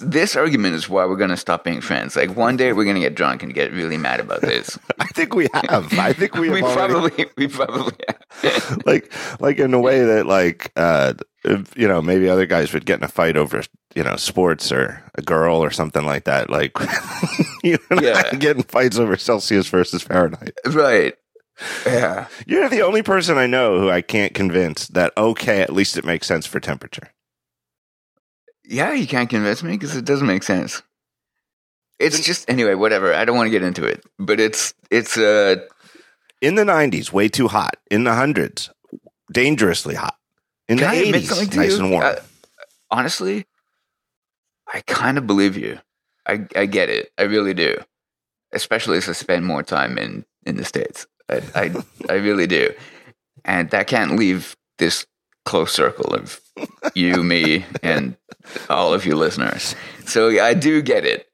this argument is why we're going to stop being friends. Like one day we're going to get drunk and get really mad about this. I think we have. I think we, we already- probably we probably have. like like in a way that like uh if, you know maybe other guys would get in a fight over you know sports or a girl or something like that like you I Yeah. get in fights over celsius versus fahrenheit right. Yeah. you're the only person i know who i can't convince that okay at least it makes sense for temperature Yeah, you can't convince me because it doesn't make sense. It's just anyway, whatever. I don't want to get into it, but it's it's uh in the 90s way too hot in the hundreds dangerously hot in the 80s nice you? and warm Uh, honestly, I kind of believe you. I I get it. I really do. Especially as I spend more time in in the states. I I, I really do, and that can't leave this close circle of you, me, and all of you listeners. So yeah, I do get it.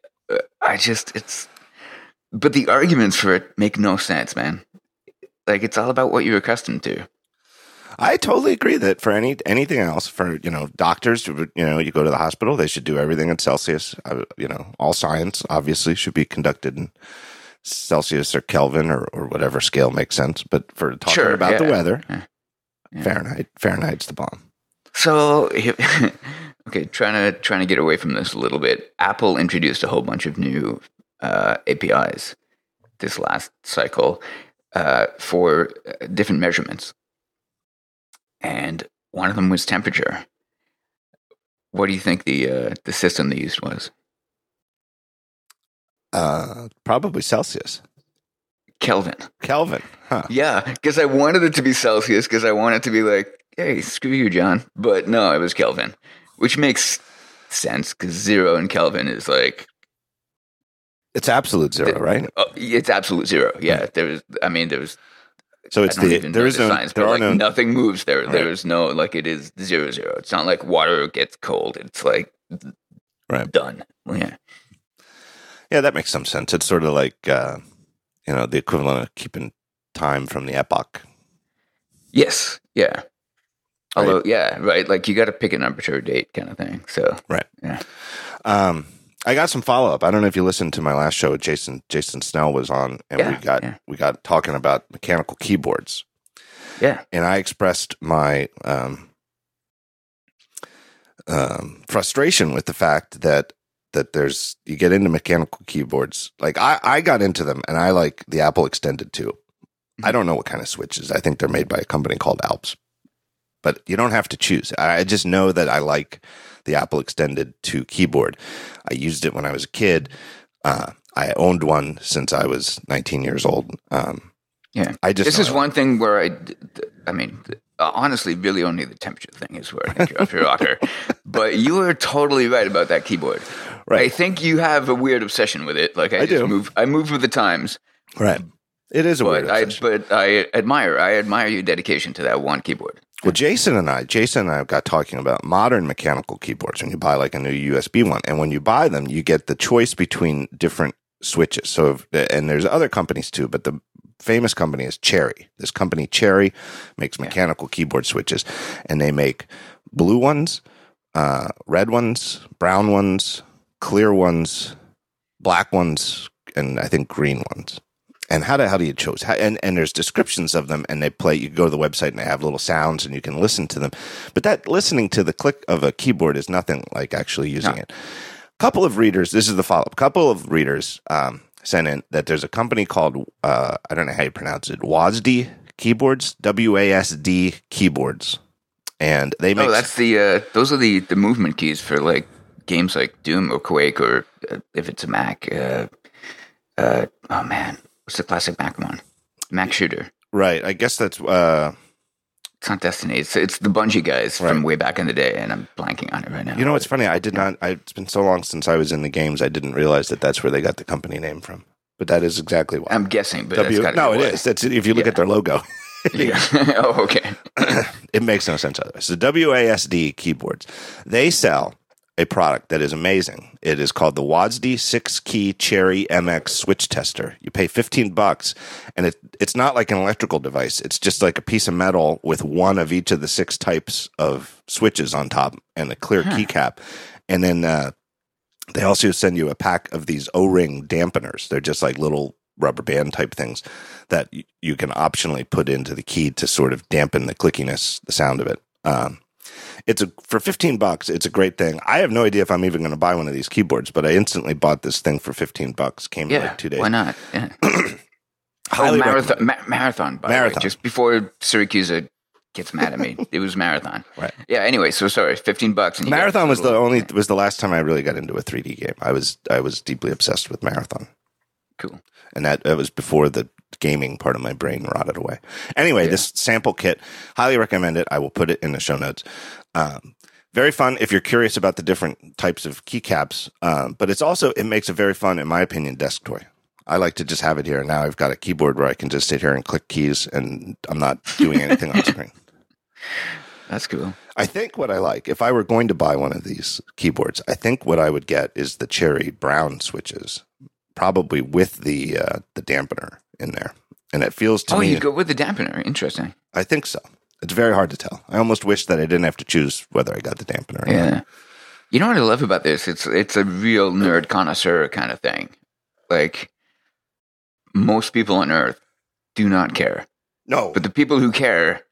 I just it's, but the arguments for it make no sense, man. Like it's all about what you're accustomed to. I totally agree that for any anything else, for you know doctors, you know, you go to the hospital, they should do everything in Celsius. Uh, you know, all science obviously should be conducted in Celsius or Kelvin or, or whatever scale makes sense. But for talking Sure, about the weather, Yeah. Yeah. Fahrenheit, Fahrenheit's the bomb. So, okay, trying to trying to get away from this a little bit. Apple introduced a whole bunch of new uh, APIs this last cycle uh, for uh, different measurements, and one of them was temperature. What do you think the uh, the system they used was? Uh, probably Celsius, Kelvin. Kelvin. Huh. Yeah, because I wanted it to be Celsius because I wanted to be like, hey, screw you, John. But no, it was Kelvin, which makes sense because zero in Kelvin is like It's absolute zero, right? Oh, it's absolute zero. Yeah, there was. I mean, there was. So it's the there is the no science, there but are like no nothing moves there. Right. There is no like it is zero zero. It's not like water gets cold. It's like Right. done. Yeah, Yeah, that makes some sense. It's sort of like uh, you know the equivalent of keeping time from the epoch. yes, yeah. Although, yeah, right. Like you got to pick an arbitrary date, kind of thing. So Right. Yeah. Um, I got some follow up. I don't know if you listened to my last show. Jason Jason Snell was on, and we got yeah. we got talking about mechanical keyboards, yeah, and I expressed my um, um, frustration with the fact that that there's you get into mechanical keyboards. Like I I got into them, and I like the Apple Extended 2. I don't know what kind of switches. I think they're made by a company called Alps. But you don't have to choose. I just know that I like the Apple Extended 2 keyboard. I used it when I was a kid. Uh, I owned one since I was 19 years old. Um, yeah. I just this is one thing where I, I mean, honestly, really only the temperature thing is where I think you're off your rocker. But you are totally right about that keyboard. Right. I think you have a weird obsession with it. Like I, I just do. move, I move with the times. Right. It is a weird But I, but I admire, I admire your dedication to that one keyboard. Well, Jason and I, Jason and I got talking about modern mechanical keyboards when you buy like a new USB one. And when you buy them, you get the choice between different switches. So, if, and there's other companies too, but the famous company is Cherry. This company, Cherry, makes mechanical keyboard switches and they make blue ones, uh, red ones, brown ones, clear ones, black ones, and I think green ones. And how do how do you choose? How, and and there's descriptions of them, and they play. You go to the website, and they have little sounds, and you can listen to them. But that listening to the click of a keyboard is nothing like actually using No. it. couple of readers. This is the follow up. couple of readers um, sent in that there's a company called uh, I don't know how you pronounce it. WASD keyboards. W A S D keyboards, and they make Oh, that's the uh, those are the the movement keys for like games like Doom or Quake or uh, if it's a Mac. Uh, uh, oh man, what's the classic Mac one? Mac shooter. right. I guess that's uh, It's not Destiny. It's it's the Bungie guys from way back in the day, and I'm blanking on it right now. you know what's funny. I did not. I, it's been so long since I was in the games. I didn't realize that that's where they got the company name from. But that is exactly why. I'm guessing, but W- no, it is. That's if you look Yeah. at their logo, Yeah. oh, okay. it makes no sense otherwise. The WASD keyboards, they sell a product that is amazing. It is called the WASD Six Key Cherry MX Switch Tester. You pay fifteen bucks, and it it's not like an electrical device. It's just like a piece of metal with one of each of the six types of switches on top and a clear keycap, and then. Uh, They also send you a pack of these O-ring dampeners. They're just like little rubber band type things that you can optionally put into the key to sort of dampen the clickiness, the sound of it. Um, it's a for 15 bucks it's a great thing i have no idea if i'm even going to buy one of these keyboards but i instantly bought this thing for 15 bucks came in like two days Why not? Yeah. Oh, marathon, ma- marathon. By Marathon. The way, just before Siracusa gets mad at me, it was marathon. Right. Yeah. Anyway, so sorry, fifteen bucks. And marathon was the only was the last time i really got into a 3d game i was i was deeply obsessed with marathon cool. and that, that was before the gaming part of my brain rotted away. Anyway, Yeah. this sample kit, highly recommend it. I will put it in the show notes. Um, very fun if you're curious about the different types of keycaps, um, but it's also it makes a very fun, in my opinion, desk toy. I like to just have it here. Now I've got a keyboard where I can just sit here and click keys, and I'm not doing anything on screen. That's cool. I think what I like, if I were going to buy one of these keyboards, I think what I would get is the cherry brown switches, probably with the uh, the dampener in there. And it feels to oh, me, you go with the dampener. Interesting. I think so. It's very hard to tell. I almost wish that I didn't have to choose whether I got the dampener. Or not. Yeah. You know what I love about this? It's it's a real nerd connoisseur kind of thing. Like most people on Earth do not care, No, but the people who care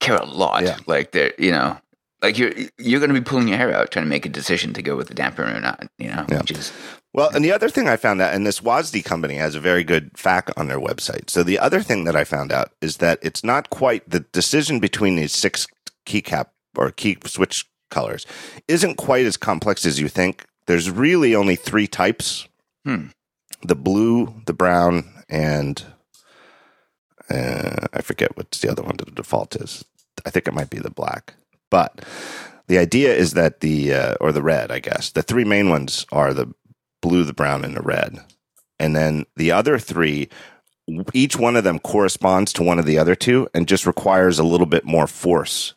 care a lot. Yeah. Like they're you know, like you're you're going to be pulling your hair out trying to make a decision to go with the dampener or not. You know, Yeah. which is Well, and the other thing I found out, and this WASD company has a very good fact on their website. So the other thing that I found out is that it's not quite the decision between these six keycap or key switch colors isn't quite as complex as you think. There's really only three types: Hmm. the blue, the brown, and uh, I forget what's the other one. The default is. I think it might be the black, but. The idea is that the uh, or the red, I guess. The three main ones are the blue, the brown, and the red. And then the other three, each one of them corresponds to one of the other two and just requires a little bit more force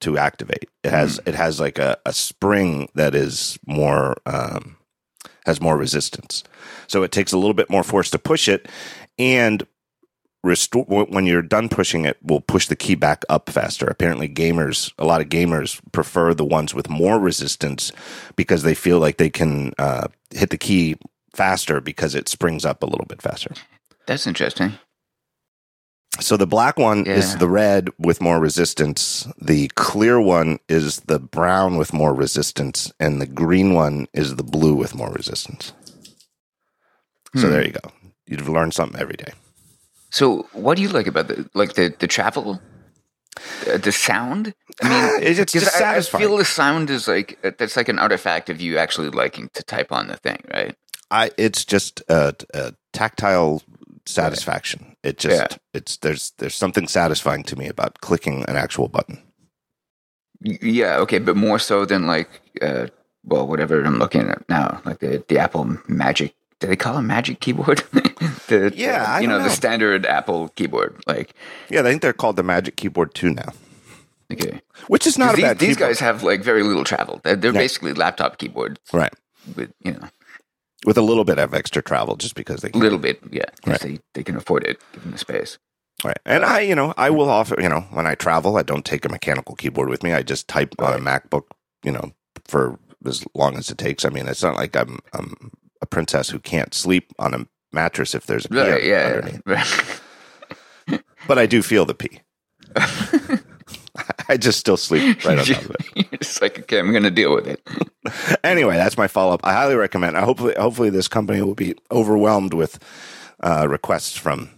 to activate. It has it has like a, a spring that is more um, has more resistance. So it takes a little bit more force to push it, and restore when you're done pushing it will push the key back up faster. Apparently gamers a lot of gamers prefer the ones with more resistance because they feel like they can uh, hit the key faster because it springs up a little bit faster. That's interesting. so the black one is the red with more resistance. The clear one is the brown with more resistance and the green one is the blue with more resistance. So Hmm. there you go. You've learned something every day So, what do you like about the like the the travel, the, the sound? I mean, It's just 'cause I, I feel the sound is like that's like an artifact of you actually liking to type on the thing, right? I it's just a, a tactile satisfaction. It just Yeah. it's there's there's something satisfying to me about clicking an actual button. Yeah, okay, but more so than like, uh, well, whatever I'm looking at now, like the the Apple Magic. Do they call it Magic keyboard? the, Yeah, the, you don't know, the standard Apple keyboard. Like, Yeah, I think they're called the Magic Keyboard too now, okay, which is not a these, bad these keyboard. guys have like very little travel. They're, they're Yeah. basically laptop keyboards right with you know with a little bit of extra travel just because they a can. little bit, yeah, Right. they they can afford it given the space. Right. And I, you know, I will offer, you know, when I travel, I don't take a mechanical keyboard with me. I just type on a MacBook, you know, for as long as it takes. I mean, it's not like I'm I'm a princess who can't sleep on a mattress if there's a key Right, yeah, underneath. right. But I do feel the pea. I just still sleep right on top of it. You're like, okay, I'm going to deal with it. Anyway, that's my follow up. I highly recommend. I hopefully, hopefully, this company will be overwhelmed with uh, requests from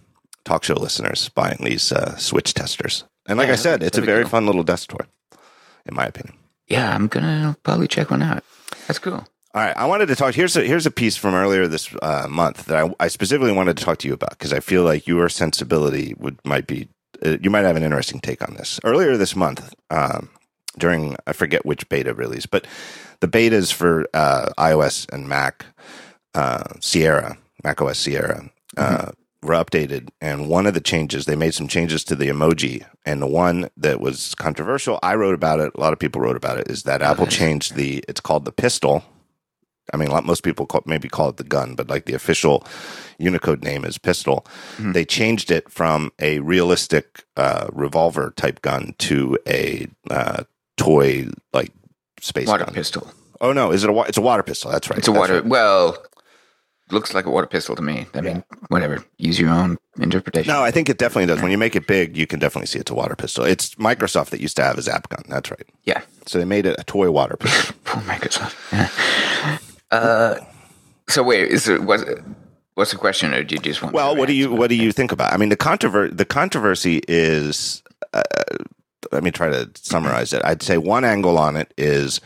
talk show listeners buying these uh, Switch testers. And like Yeah, I said, it's a very fun little desk toy, in my opinion. Yeah, I'm going to probably check one out. That's cool. All right, I wanted to talk. Here's a here's a piece from earlier this uh, month that I, I specifically wanted to talk to you about because I feel like your sensibility would might be uh, you might have an interesting take on this. Earlier this month, um, during I forget which beta release, but the betas for uh, iOS and Mac uh, Sierra, Mac OS Sierra, uh, were updated, and one of the changes they made some changes to the emoji, and the one that was controversial, I wrote about it. A lot of people wrote about it. Is that Apple changed the? It's called the pistol. I mean, a lot, most people call, maybe call it the gun, but like the official Unicode name is pistol. Mhm. They changed it from a realistic uh, revolver type gun to a uh, toy like space Water gun, pistol. Oh no, is it a wa- it's a water pistol? That's right. It's a That's water. right. Well, looks like a water pistol to me. I mean, whatever. Use your own interpretation. No, I think it definitely does. When you make it big, you can definitely see it's a water pistol. It's Microsoft that used to have a zap gun. That's right. Yeah. So they made it a toy water pistol. Poor Microsoft. Uh, so wait, is it what's what's the question, or do you just want? Well, what do you what do you think about? I mean, the controver- the controversy is. Uh, let me try to summarize it. I'd say one angle on it is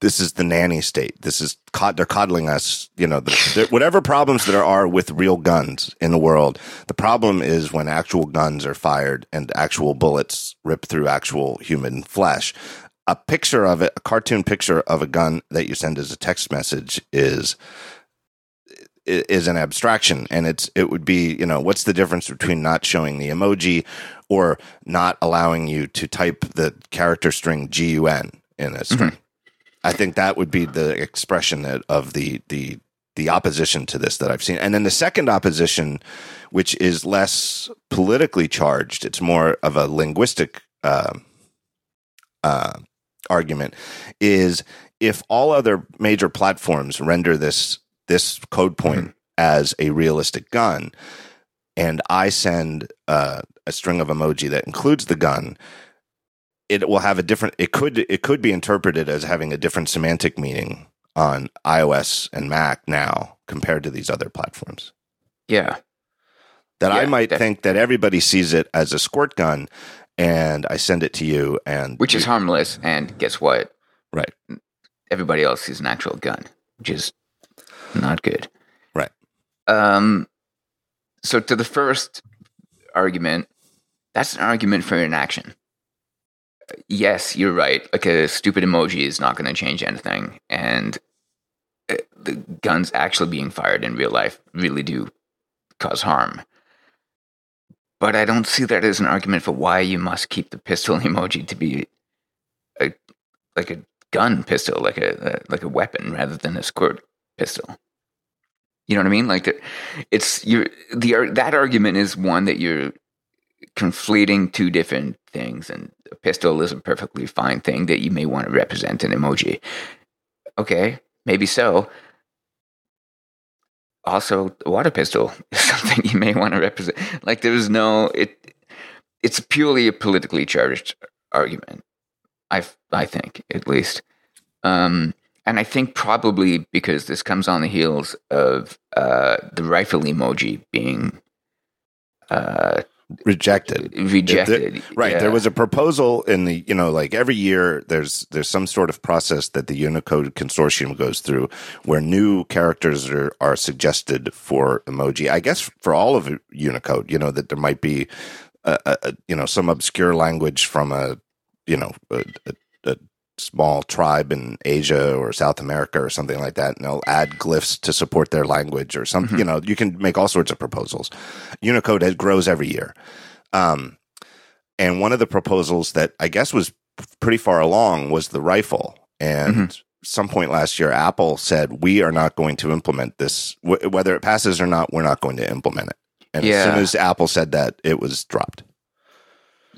this is the nanny state. This is cod- they're coddling us. You know, the, the, whatever problems there are with real guns in the world, the problem is when actual guns are fired and actual bullets rip through actual human flesh. A picture of it, a cartoon picture of a gun that you send as a text message is is an abstraction. And it's it would be you know what's the difference between not showing the emoji or not allowing you to type the character string gun in a string? I think that would be the expression that, of the the the opposition to this that i've seen. And then the second opposition which is less politically charged it's more of a linguistic uh, uh, argument is if all other major platforms render this this code point as a realistic gun and i send uh, a string of emoji that includes the gun it will have a different it could it could be interpreted as having a different semantic meaning on ios and mac now compared to these other platforms Yeah. that i might def- think that everybody sees it as a squirt gun and i send it to you and Which is harmless, and guess what? Right. Everybody else sees an actual gun, which is not good. Right. Um. So to the first argument, that's an argument for inaction. Yes, you're right. Like a stupid emoji is not going to change anything, and uh, the guns actually being fired in real life really do cause harm. But I don't see that as an argument for why you must keep the pistol emoji to be a like a gun pistol, like a, a like a weapon rather than a squirt pistol. You know what I mean? Like it's you the that argument is one that you're conflating two different things, and a pistol is a perfectly fine thing that you may want to represent an emoji. Okay, maybe so. Also, a water pistol is something you may want to represent. Like there is no it. It's purely a politically charged argument. I I think at least, um, and I think probably because this comes on the heels of uh, the rifle emoji being uh, rejected rejected. Right. Yeah. There was a proposal in the, you know, like every year there's there's some sort of process that the Unicode consortium goes through where new characters are, are suggested for emoji. I guess for all of Unicode, you know, that there might be a, a, you know, some obscure language from a, you know, a small tribe in Asia or South America or something like that, and they'll add glyphs to support their language or something. You know, you can make all sorts of proposals. Unicode has, grows every year. Um, and one of the proposals that I guess was pretty far along was the rifle. And some point last year, Apple said, we are not going to implement this. W- whether it passes or not, we're not going to implement it. And as soon as Apple said that, it was dropped.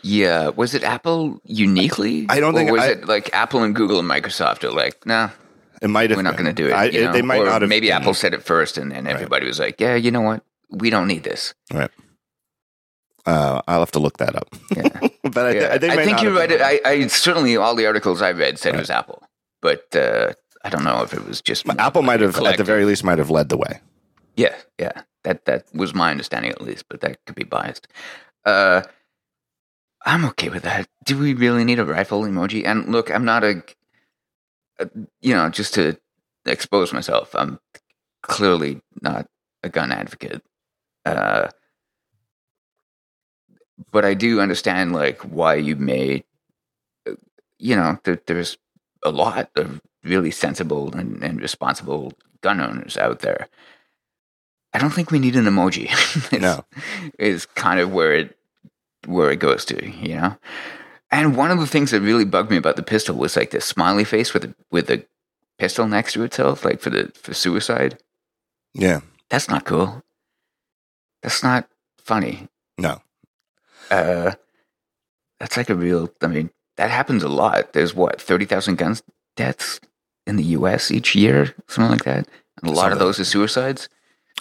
Yeah, was it Apple uniquely? I don't Or think- was I- it like Apple and Google and Microsoft are like, nah, It might have we're not going to do it. I- you know? They might or not have. Maybe been. Apple said it first, and then everybody was like, yeah, you know what? We don't need this. Right. Uh, I'll have to look that up. Yeah. but I, Yeah. they I think you're have right. I, I certainly all the articles I read said Right. it was Apple, but uh, I don't know if it was just Apple might have, at the very least, might have led the way. Yeah, yeah. That that was my understanding at least, but that could be biased. Uh, I'm okay with that. Do we really need a rifle emoji? And look, I'm not a, a you know, just to expose myself, I'm clearly not a gun advocate. Uh, but I do understand like why you may, uh, you know, there, there's a lot of really sensible and, and responsible gun owners out there. I don't think we need an emoji. is, No. is kind of where it where it goes to, you know. And one of the things that really bugged me about the pistol was like the smiley face with a, with a pistol next to itself, like for the for suicide. Yeah. That's not cool. That's not funny. No. Uh, that's like a real. I mean, that happens a lot. There's what thirty thousand guns deaths in the U.S. each year, something like that. And a lot Something of those are suicides.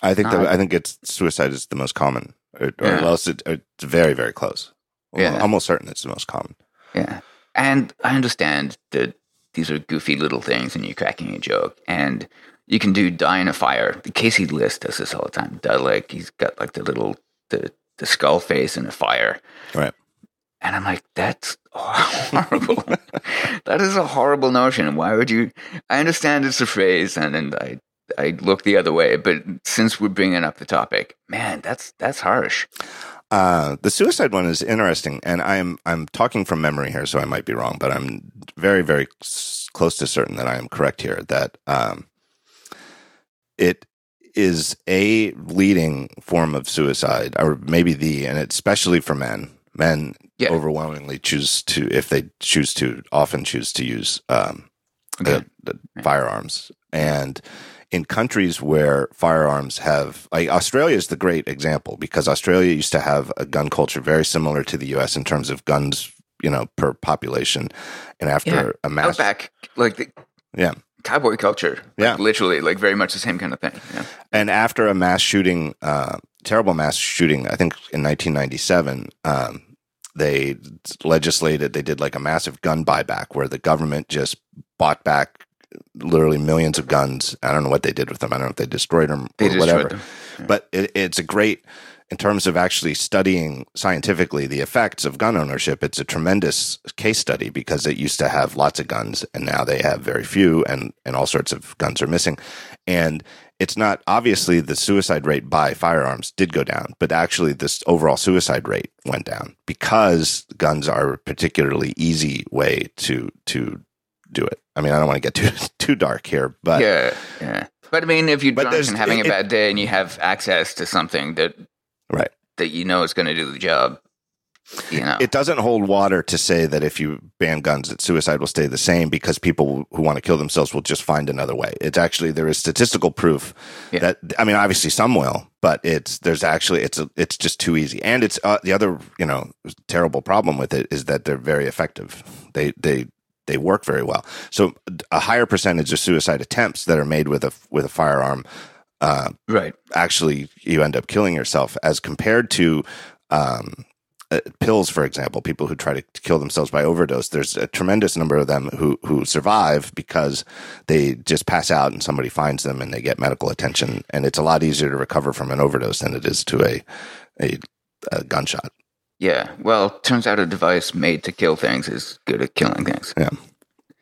I think that I think it's suicide is the most common, or, or Yeah. else it, uh, it's very very close. Yeah. almost certain it's the most common. Yeah. And I understand that these are goofy little things and you're cracking a joke. And you can do die in a fire. Casey Liss does this all the time. Like he's got like the little the the skull face in a fire. Right. And I'm like, that's horrible. that is a horrible notion. Why would you I understand it's a phrase and then I I look the other way, but since we're bringing up the topic, man, that's that's harsh. Uh, the suicide one is interesting, and I'm I'm talking from memory here, so I might be wrong, but I'm very very s- close to certain that I am correct here. That um, it is a leading form of suicide, or maybe the, and it's especially for men. Men Yeah. overwhelmingly choose to, if they choose to, often choose to use um, Okay. the, the firearms. And in countries where firearms have, like Australia is the great example because Australia used to have a gun culture very similar to the U.S. in terms of guns, you know, per population. And after Yeah. a mass, Outback, like the Yeah. cowboy culture. Like, Yeah. literally, like very much the same kind of thing. Yeah. and after a mass shooting, uh, terrible mass shooting, I think in 1997, um, they legislated, they did like a massive gun buyback where the government just bought back literally millions of guns. I don't know what they did with them. I don't know if they destroyed them They or whatever. them. Yeah. But it, it's a great, in terms of actually studying scientifically the effects of gun ownership, it's a tremendous case study because it used to have lots of guns and now they have very few and, and all sorts of guns are missing. And it's not obviously the suicide rate by firearms did go down, but actually this overall suicide rate went down because guns are a particularly easy way to, to do it. I mean, I don't want to get too, too dark here, but yeah, yeah. But I mean, if you're drunk and having it- a bad day and you have access to something that right. that you know is going to do the job, you know, it doesn't hold water to say that if you ban guns, that suicide will stay the same because people who want to kill themselves will just find another way. It's actually there is statistical proof Yeah. that I mean, obviously some will, but it's there's actually it's a, it's just too easy. And it's uh, the other you know terrible problem with it is that they're very effective. They they they work very well. So a higher percentage of suicide attempts that are made with a with a firearm uh, right? actually you end up killing yourself as compared to um, uh, pills, for example, people who try to kill themselves by overdose. There's a tremendous number of them who who survive because they just pass out and somebody finds them and they get medical attention. And it's a lot easier to recover from an overdose than it is to a a, a gunshot. Yeah. Well, turns out a device made to kill things is good at killing things. Yeah.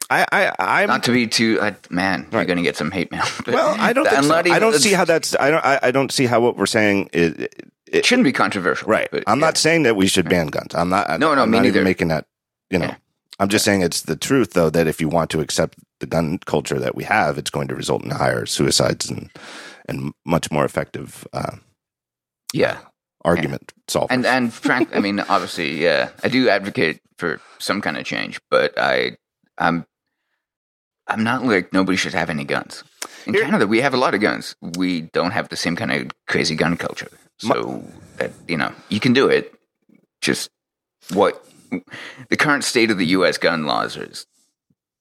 I I I'm Not to be too, I, man, you're going to get some hate mail. Well. I don't. Think so. even- I don't see how that's. I don't. I, I don't see how what we're saying is. It, It shouldn't be controversial, Right. But I'm yeah. not saying that we should ban guns. I'm not. No, no, I'm me not even neither. making that. You know, Yeah. I'm just saying it's the truth, though, that if you want to accept the gun culture that we have, it's going to result in higher suicides and and much more effective uh, Yeah. Argument solvers. And and frank, I mean, obviously, yeah, I do advocate for some kind of change, but I, I'm, I'm not like nobody should have any guns. In Here- Canada, we have a lot of guns. We don't have the same kind of crazy gun culture. So that you know, you can do it. Just what the current state of the U.S. gun laws is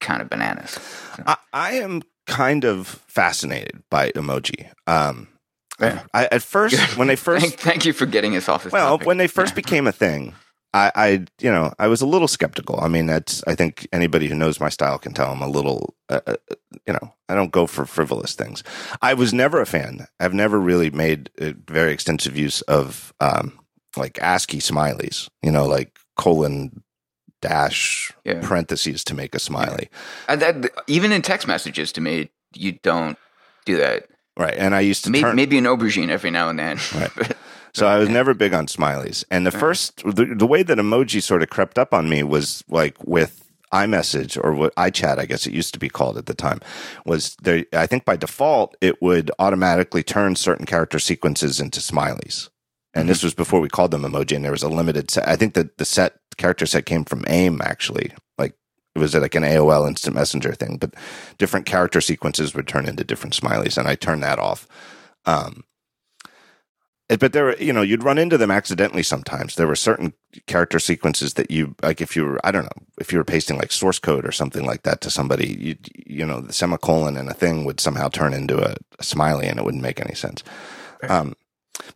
kind of bananas. I, I am kind of fascinated by emoji. Um, Yeah. I, at first, when they first Thank, thank you for getting us off this. Well, topic. when they first Yeah. became a thing, I, I, you know, I was a little skeptical. I mean, that's, I think anybody who knows my style can tell I'm a little, uh, uh, you know, I don't go for frivolous things. I was never a fan. I've never really made very extensive use of, um, like ASCII smileys, you know, like colon dash Yeah. parentheses to make a smiley. And that, even in text messages to me, you don't do that. Right. And I used to Maybe, turn, maybe an aubergine every now and then. Right. But- So I was never big on smileys. And the first, the, the way that emoji sort of crept up on me was like with iMessage or what iChat, I guess it used to be called at the time, was there. I think by default it would automatically turn certain character sequences into smileys. And this mm-hmm. was before we called them emoji, and there was a limited set. I think that the set character set came from AIM actually, like it was like an AOL Instant Messenger thing, but different character sequences would turn into different smileys, and I turned that off. Um, But there, were, you know, you'd run into them accidentally sometimes. There were certain character sequences that you, like, if you were, I don't know, if you were pasting like source code or something like that to somebody, you, you know, the semicolon and a thing would somehow turn into a, a smiley, and it wouldn't make any sense. Um,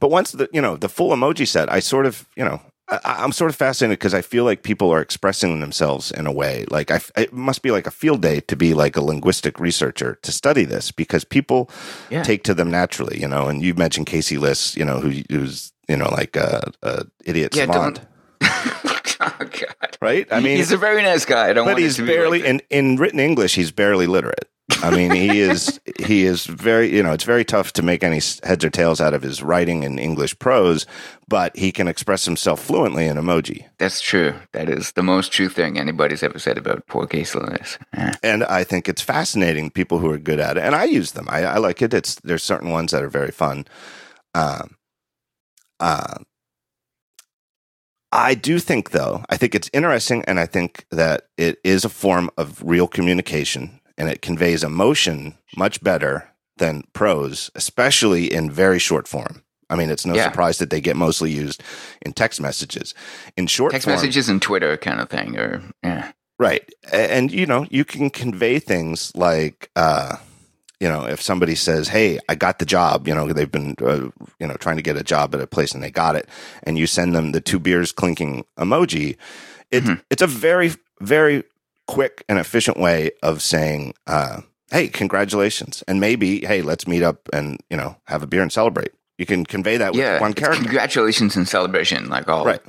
but once the, you know, the full emoji set, I sort of, you know, I, I'm sort of fascinated because I feel like people are expressing themselves in a way. Like I, it must be like a field day to be like a linguistic researcher to study this because people Yeah. take to them naturally, you know. And you mentioned Casey Liss, you know, who who's you know like a, a idiot Yeah, savant, oh God. right? I mean, he's a very nice guy. I don't but want he's to be barely like in in written English. He's barely literate. I mean, he is he is very you know it's very tough to make any heads or tails out of his writing in English prose, but he can express himself fluently in emoji. That's true. That is the most true thing anybody's ever said about poor Liss. Yeah. and I think it's fascinating people who are good at it, and I use them. I, I like it. It's there's certain ones that are very fun. Um, uh, I do think though, I think it's interesting, and I think that it is a form of real communication, and it conveys emotion much better than prose, especially in very short form. I mean, it's no Yeah. surprise that they get mostly used in text messages. In short Text form, messages and Twitter kind of thing, or yeah, Right. And, you know, you can convey things like, uh, you know, if somebody says, Hey, I got the job, you know, they've been, uh, you know, trying to get a job at a place and they got it. And you send them the two beers clinking emoji. It's, Mhm. it's a very, very quick and efficient way of saying, uh, Hey, congratulations. And maybe, Hey, let's meet up and, you know, have a beer and celebrate. You can convey that with yeah. one character. Congratulations and celebration, like all Right.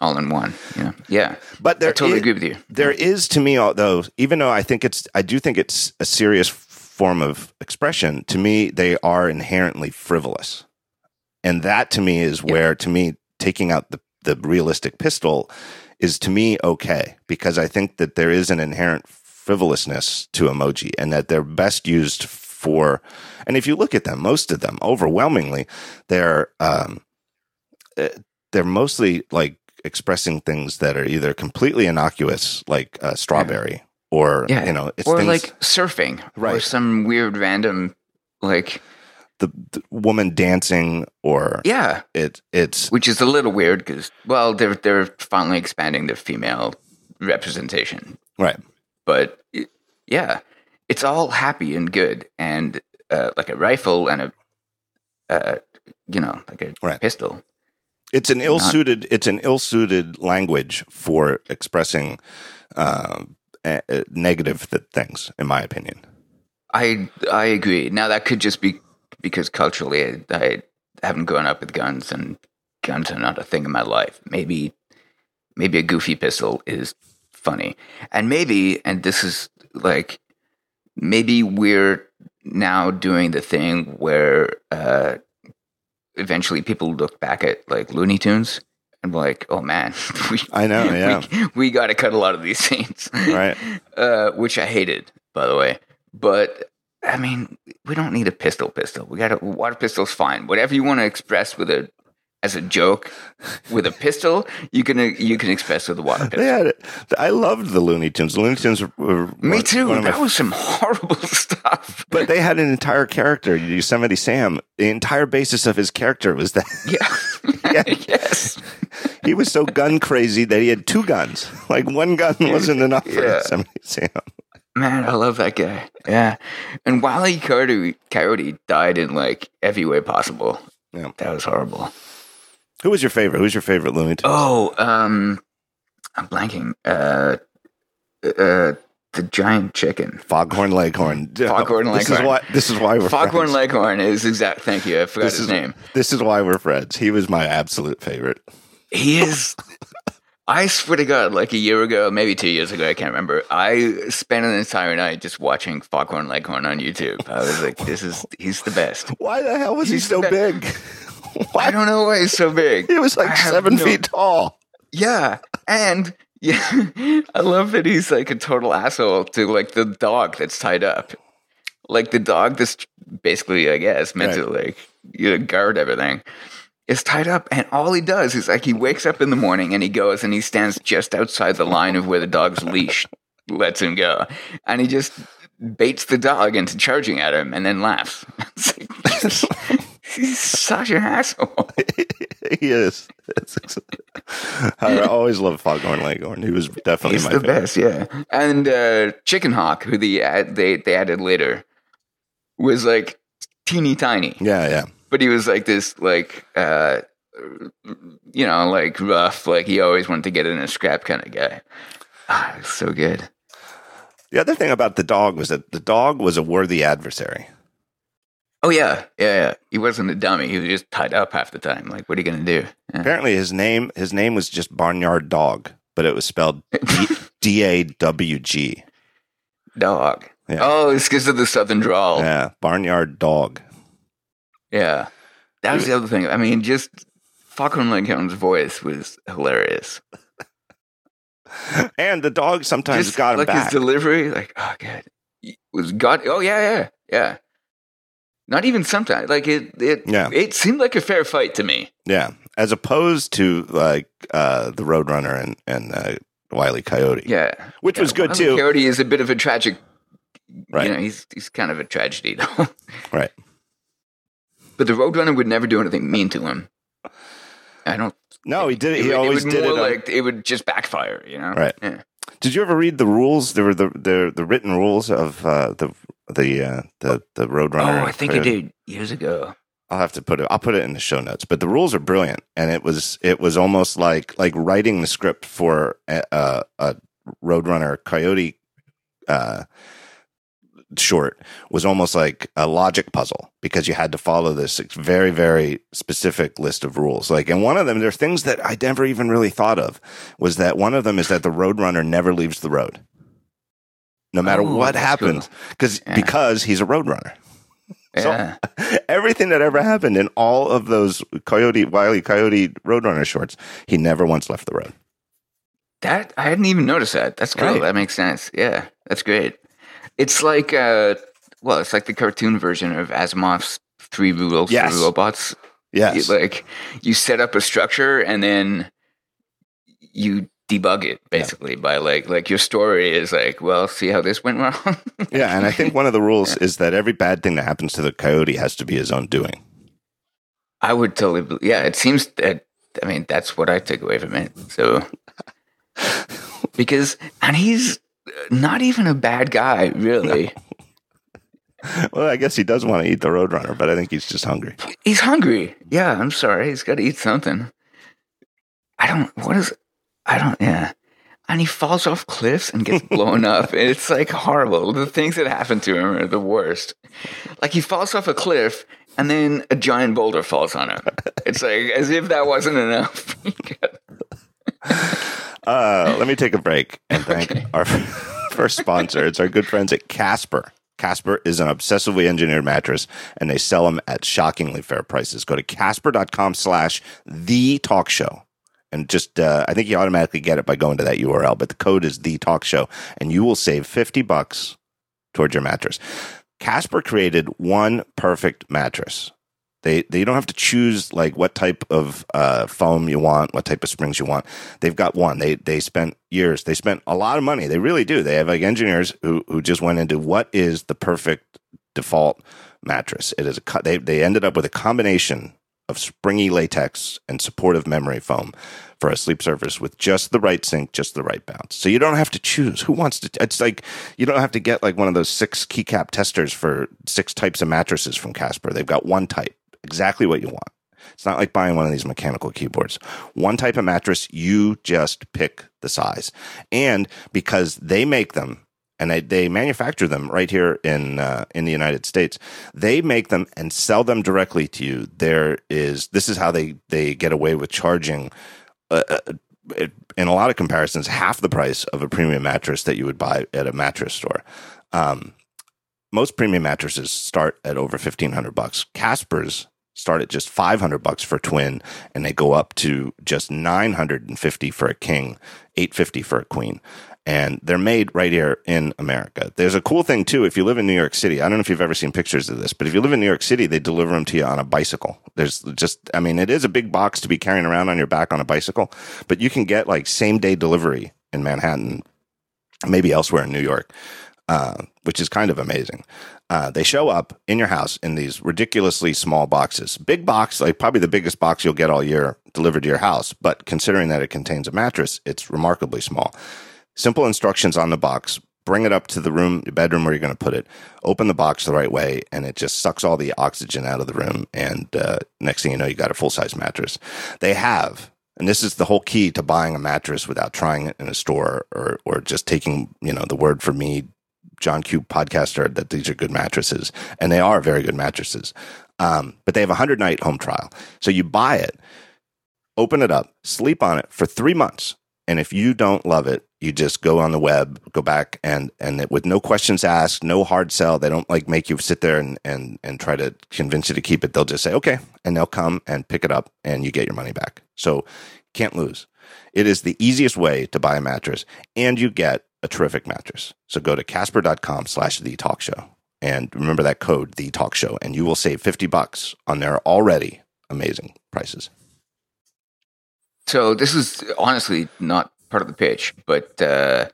all in one. Yeah, yeah. But there I totally is- agree with you. there is to me although even though i think it's i do think it's a serious form of expression to me they are inherently frivolous and that to me is Yeah. where to me taking out the, the realistic pistol is to me okay because i think that there is an inherent frivolousness to emoji and that they're best used for and if you look at them most of them overwhelmingly they're um uh, they're mostly like expressing things that are either completely innocuous, like uh, strawberry, or Yeah. you know, it's or things like surfing, or Right. some weird random, like the, the woman dancing, or yeah, it it's which is a little weird because well, they're they're finally expanding their female representation, right, but it- yeah, it's all happy and good, and uh, like a rifle and a, uh, you know, like a Right. pistol. it's an ill-suited it's an ill-suited language for expressing uh, negative th- things, in my opinion. I I agree. Now that could just be because culturally I, I haven't grown up with guns and guns are not a thing in my life. Maybe maybe a goofy pistol is funny. And maybe and this is like maybe we're now doing the thing where uh eventually people look back at like Looney Tunes and be like, oh man, we I know, yeah. we, we got to cut a lot of these scenes, Right. Uh, which I hated, by the way. But I mean, we don't need a pistol. Pistol. We got a water pistol's fine. Whatever you want to express with a as a joke with a pistol, you can you can express with a water pistol. It. I loved the Looney Tunes. The Looney Tunes were, Me one- too. one That was some horrible stuff. But they had an entire character, Yosemite Sam. The entire basis of his character was that Yeah. yes. he was so gun crazy that he had two guns. Like one gun wasn't enough for Yeah. Yosemite Sam. Man, I love that guy. Yeah. And Wiley Coyote, Coyote died in like every way possible. Yeah. That was horrible. Who was your favorite? Who's your favorite Looney Tunes? Oh, um, I'm blanking. Uh, uh, the giant chicken. Foghorn Leghorn. Foghorn Leghorn. This is why. This is why we're Foghorn friends. Leghorn is exact. Thank you. I forgot This his is name. This is why we're friends. He was my absolute favorite. He is. I swear to God, like a year ago, maybe two years ago, I can't remember. I spent an entire night just watching Foghorn Leghorn on YouTube. I was like, "This is he's the best." Why the hell was He's he so big? I don't know why he's so big. He was like have seven no- feet tall. Yeah, and yeah, I love that he's like a total asshole to like the dog that's tied up. Like the dog that's basically, I guess, meant to like you know, guard everything. Is tied up, and all he does is like he wakes up in the morning and he goes and he stands just outside the line of where the dog's leash lets him go, and he just baits the dog into charging at him and then laughs. Like, He's such an asshole. he is. I always loved Foghorn Leghorn. He was definitely He's my the favorite. best, yeah. And uh, Chicken Hawk, who the ad, they they added later, was like teeny tiny, Yeah, yeah. But he was like this, like uh, you know, like rough, like he always wanted to get in a scrap kind of guy. Ah, so good. The other thing about the dog was that the dog was a worthy adversary. Oh yeah, yeah, yeah. He wasn't a dummy. He was just tied up half the time. Like, what are you gonna do? Yeah. Apparently, his name his name was just Barnyard Dog, but it was spelled D A W G. Dog. Yeah. Oh, it's because of the southern drawl. Yeah, Barnyard Dog. That was the other thing. I mean, just Foghorn Leghorn's voice was hilarious. And the dog sometimes just got him like back. his delivery, like oh god, was God. Oh yeah, yeah, yeah. Not even sometimes. Like it, it, Yeah. it seemed like a fair fight to me. yeah, as opposed to like uh, the Roadrunner and and uh, Wiley Coyote, Yeah, which was good Wile too. Coyote is a bit of a tragic. Right. You know, he's he's kind of a tragedy though. Right. But the Roadrunner would never do anything mean to him. I don't. No, he did. It, He would- always it did it. more on- like it would just backfire. You know. Right. Yeah. Did you ever read the rules? There were the the, the written rules of uh, the the uh, the the Roadrunner. Oh, I think I did years ago. I'll have to put it. I'll put it in the show notes. But the rules are brilliant, and it was it was almost like like writing the script for a, a, a Roadrunner Coyote uh, short was almost like a logic puzzle because you had to follow this very very specific list of rules. Like, and one of them, there are things that I never even really thought of. Was that one of them is that the Roadrunner never leaves the road, no matter Oh, what happens, because Yeah. because he's a Roadrunner So- Yeah. everything that ever happened in all of those Coyote Wiley Coyote Roadrunner shorts, he never once left the road. That I hadn't even noticed that. That's cool. Right. That makes sense. Yeah, that's great. It's like uh well, it's like the cartoon version of Asimov's Three Rules Yes. for Robots. Yes, You- like you set up a structure and then you debug it basically by like like your story is like, well, see how this went wrong. yeah, and I think one of the rules is that every bad thing that happens to the coyote has to be his own doing. I would totally. bel- Yeah, it seems that. I mean, that's what I took away from it. So, because and he's not even a bad guy, really. Well, I guess he does want to eat the Roadrunner, but I think he's just hungry. He's hungry. Yeah, I'm sorry. He's got to eat something. I don't. What is? I don't. Yeah. And he falls off cliffs and gets blown up. And it's like horrible. The things that happen to him are the worst. Like he falls off a cliff and then a giant boulder falls on him. It's like as if that wasn't enough. Uh, let me take a break and thank Okay. our first sponsor. It's our good friends at Casper. Casper is an obsessively engineered mattress, and they sell them at shockingly fair prices. Go to casper.com slash the talk show. And just, uh, I think you automatically get it by going to that URL, but the code is the talk show, and you will save 50 bucks towards your mattress. Casper created one perfect mattress. They they don't have to choose like what type of uh, foam you want, what type of springs you want. They've got one. They they spent years. They spent a lot of money. They really do. They have like engineers who who just went into what is the perfect default mattress. It is a they they ended up with a combination of springy latex and supportive memory foam for a sleep surface with just the right sink, just the right bounce. So you don't have to choose. Who wants to? It's like you don't have to get like one of those six keycap testers for six types of mattresses from Casper. They've got one type, exactly what you want. It's not like buying one of these mechanical keyboards. One type of mattress, you just pick the size. And because they make them and they, they manufacture them right here in uh, in the United States, they make them and sell them directly to you. There is this is how they they get away with charging uh, uh, in a lot of comparisons half the price of a premium mattress that you would buy at a mattress store. Um, most premium mattresses start at over fifteen hundred bucks. Casper's start at just five hundred bucks for twin, and they go up to just nine hundred and fifty for a king, eight fifty for a queen. And they're made right here in America. There's a cool thing too. If you live in New York City, I don't know if you've ever seen pictures of this, but if you live in New York City, they deliver them to you on a bicycle. There's just, I mean, it is a big box to be carrying around on your back on a bicycle, but you can get like same day delivery in Manhattan, maybe elsewhere in New York, uh, which is kind of amazing. Uh, they show up in your house in these ridiculously small boxes. Big box, like probably the biggest box you'll get all year delivered to your house. But considering that it contains a mattress, it's remarkably small. Simple instructions on the box. Bring it up to the room, the bedroom where you're going to put it. Open the box the right way, and it just sucks all the oxygen out of the room. And uh, next thing you know, you got a full size mattress. They have, and this is the whole key to buying a mattress without trying it in a store or or just taking you know the word for me, John Q podcaster, that these are good mattresses, and they are very good mattresses. Um, but they have a hundred night home trial, so you buy it, open it up, sleep on it for three months, and if you don't love it, you just go on the web, go back and and it, with no questions asked, no hard sell. They don't like make you sit there and and and try to convince you to keep it. They'll just say okay, and they'll come and pick it up, and you get your money back. So can't lose. It is the easiest way to buy a mattress, and you get a terrific mattress. So go to casper.com slash the talk show and remember that code, the talk show, and you will save 50 bucks on their already amazing prices. So this is honestly not part of the pitch, but uh,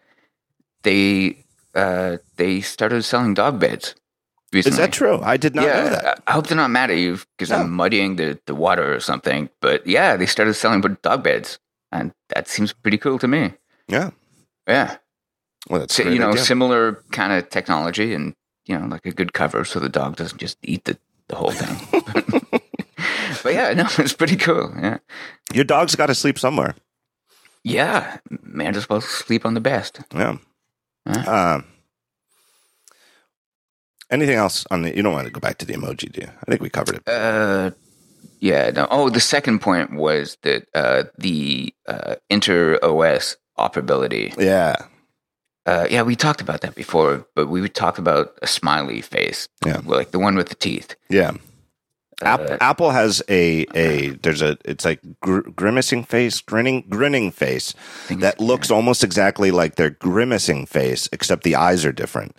they uh, they started selling dog beds. Recently. Is that true? I did not yeah, know that. I hope they're not mad at you because No. I'm muddying the, the water or something. But yeah, they started selling dog beds, and that seems pretty cool to me. Yeah. Yeah, Well, that's you know, idea. similar kind of technology, and you know, like a good cover so the dog doesn't just eat the, the whole thing. but yeah, no, it's pretty cool. Yeah, Your dog's got to sleep somewhere. yeah, man, just supposed to sleep on the best. Yeah. Huh? Um, anything else on the? You don't want to go back to the emoji, do you? I think we covered it. Uh, yeah. No. Oh, the second point was that uh, the uh, inter OS operability. Yeah. Uh, yeah, we talked about that before, but we talked about a smiley face, Yeah. like the one with the teeth. Yeah. App, Uh, Apple has a a there's a it's like gr- grimacing face, grinning grinning face that looks almost exactly like their grimacing face, except the eyes are different.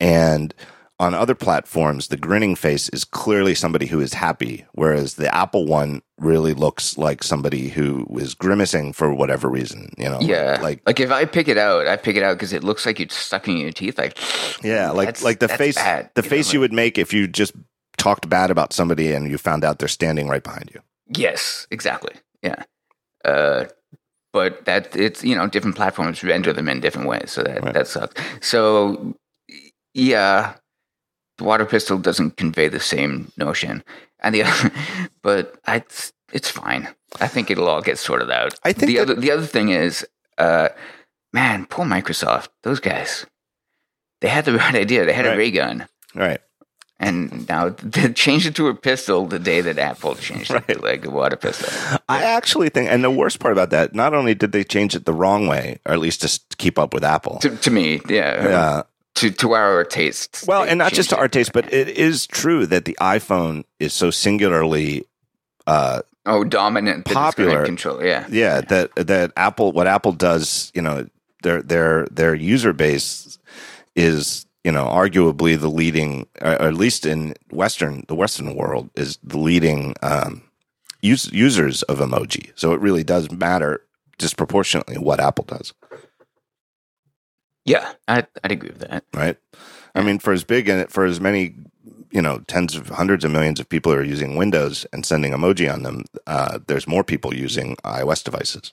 And on other platforms, the grinning face is clearly somebody who is happy, whereas the Apple one really looks like somebody who is grimacing for whatever reason. You know, Yeah, like like if I pick it out, I pick it out because it looks like you're sucking your teeth. Like Yeah, like like the face bad, the you know, face you like- would make if you just talked bad about somebody and you found out they're standing right behind you. yes, exactly. Yeah, uh, but that it's you know different platforms render them in different ways, so that Right. that sucks. So yeah, water pistol doesn't convey the same notion, and the other, but I, it's it's fine. I think it'll all get sorted out. I think the that- other the other thing is, uh, man, poor Microsoft. Those guys, they had the right idea. They had Right. a ray gun. Right. And now they changed it to a pistol the day that Apple changed it Right. to like a water pistol. I actually think and the worst part about that, not only did they change it the wrong way, or at least just to keep up with Apple. To, to me, yeah. Yeah. To to our tastes. Well, and not just to our it. taste, but it is true that the iPhone is so singularly uh oh, dominant that it's gonna popular. control. Yeah, yeah, that that Apple what Apple does, you know, their their their user base is you know arguably the leading, or at least in Western the Western world is the leading um, use, users of emoji. So it really does matter disproportionately what Apple does, yeah. I, I'd agree with that. right? I mean, for as big and for as many you know tens of hundreds of millions of people who are using Windows and sending emoji on them, uh, there's more people using iOS devices.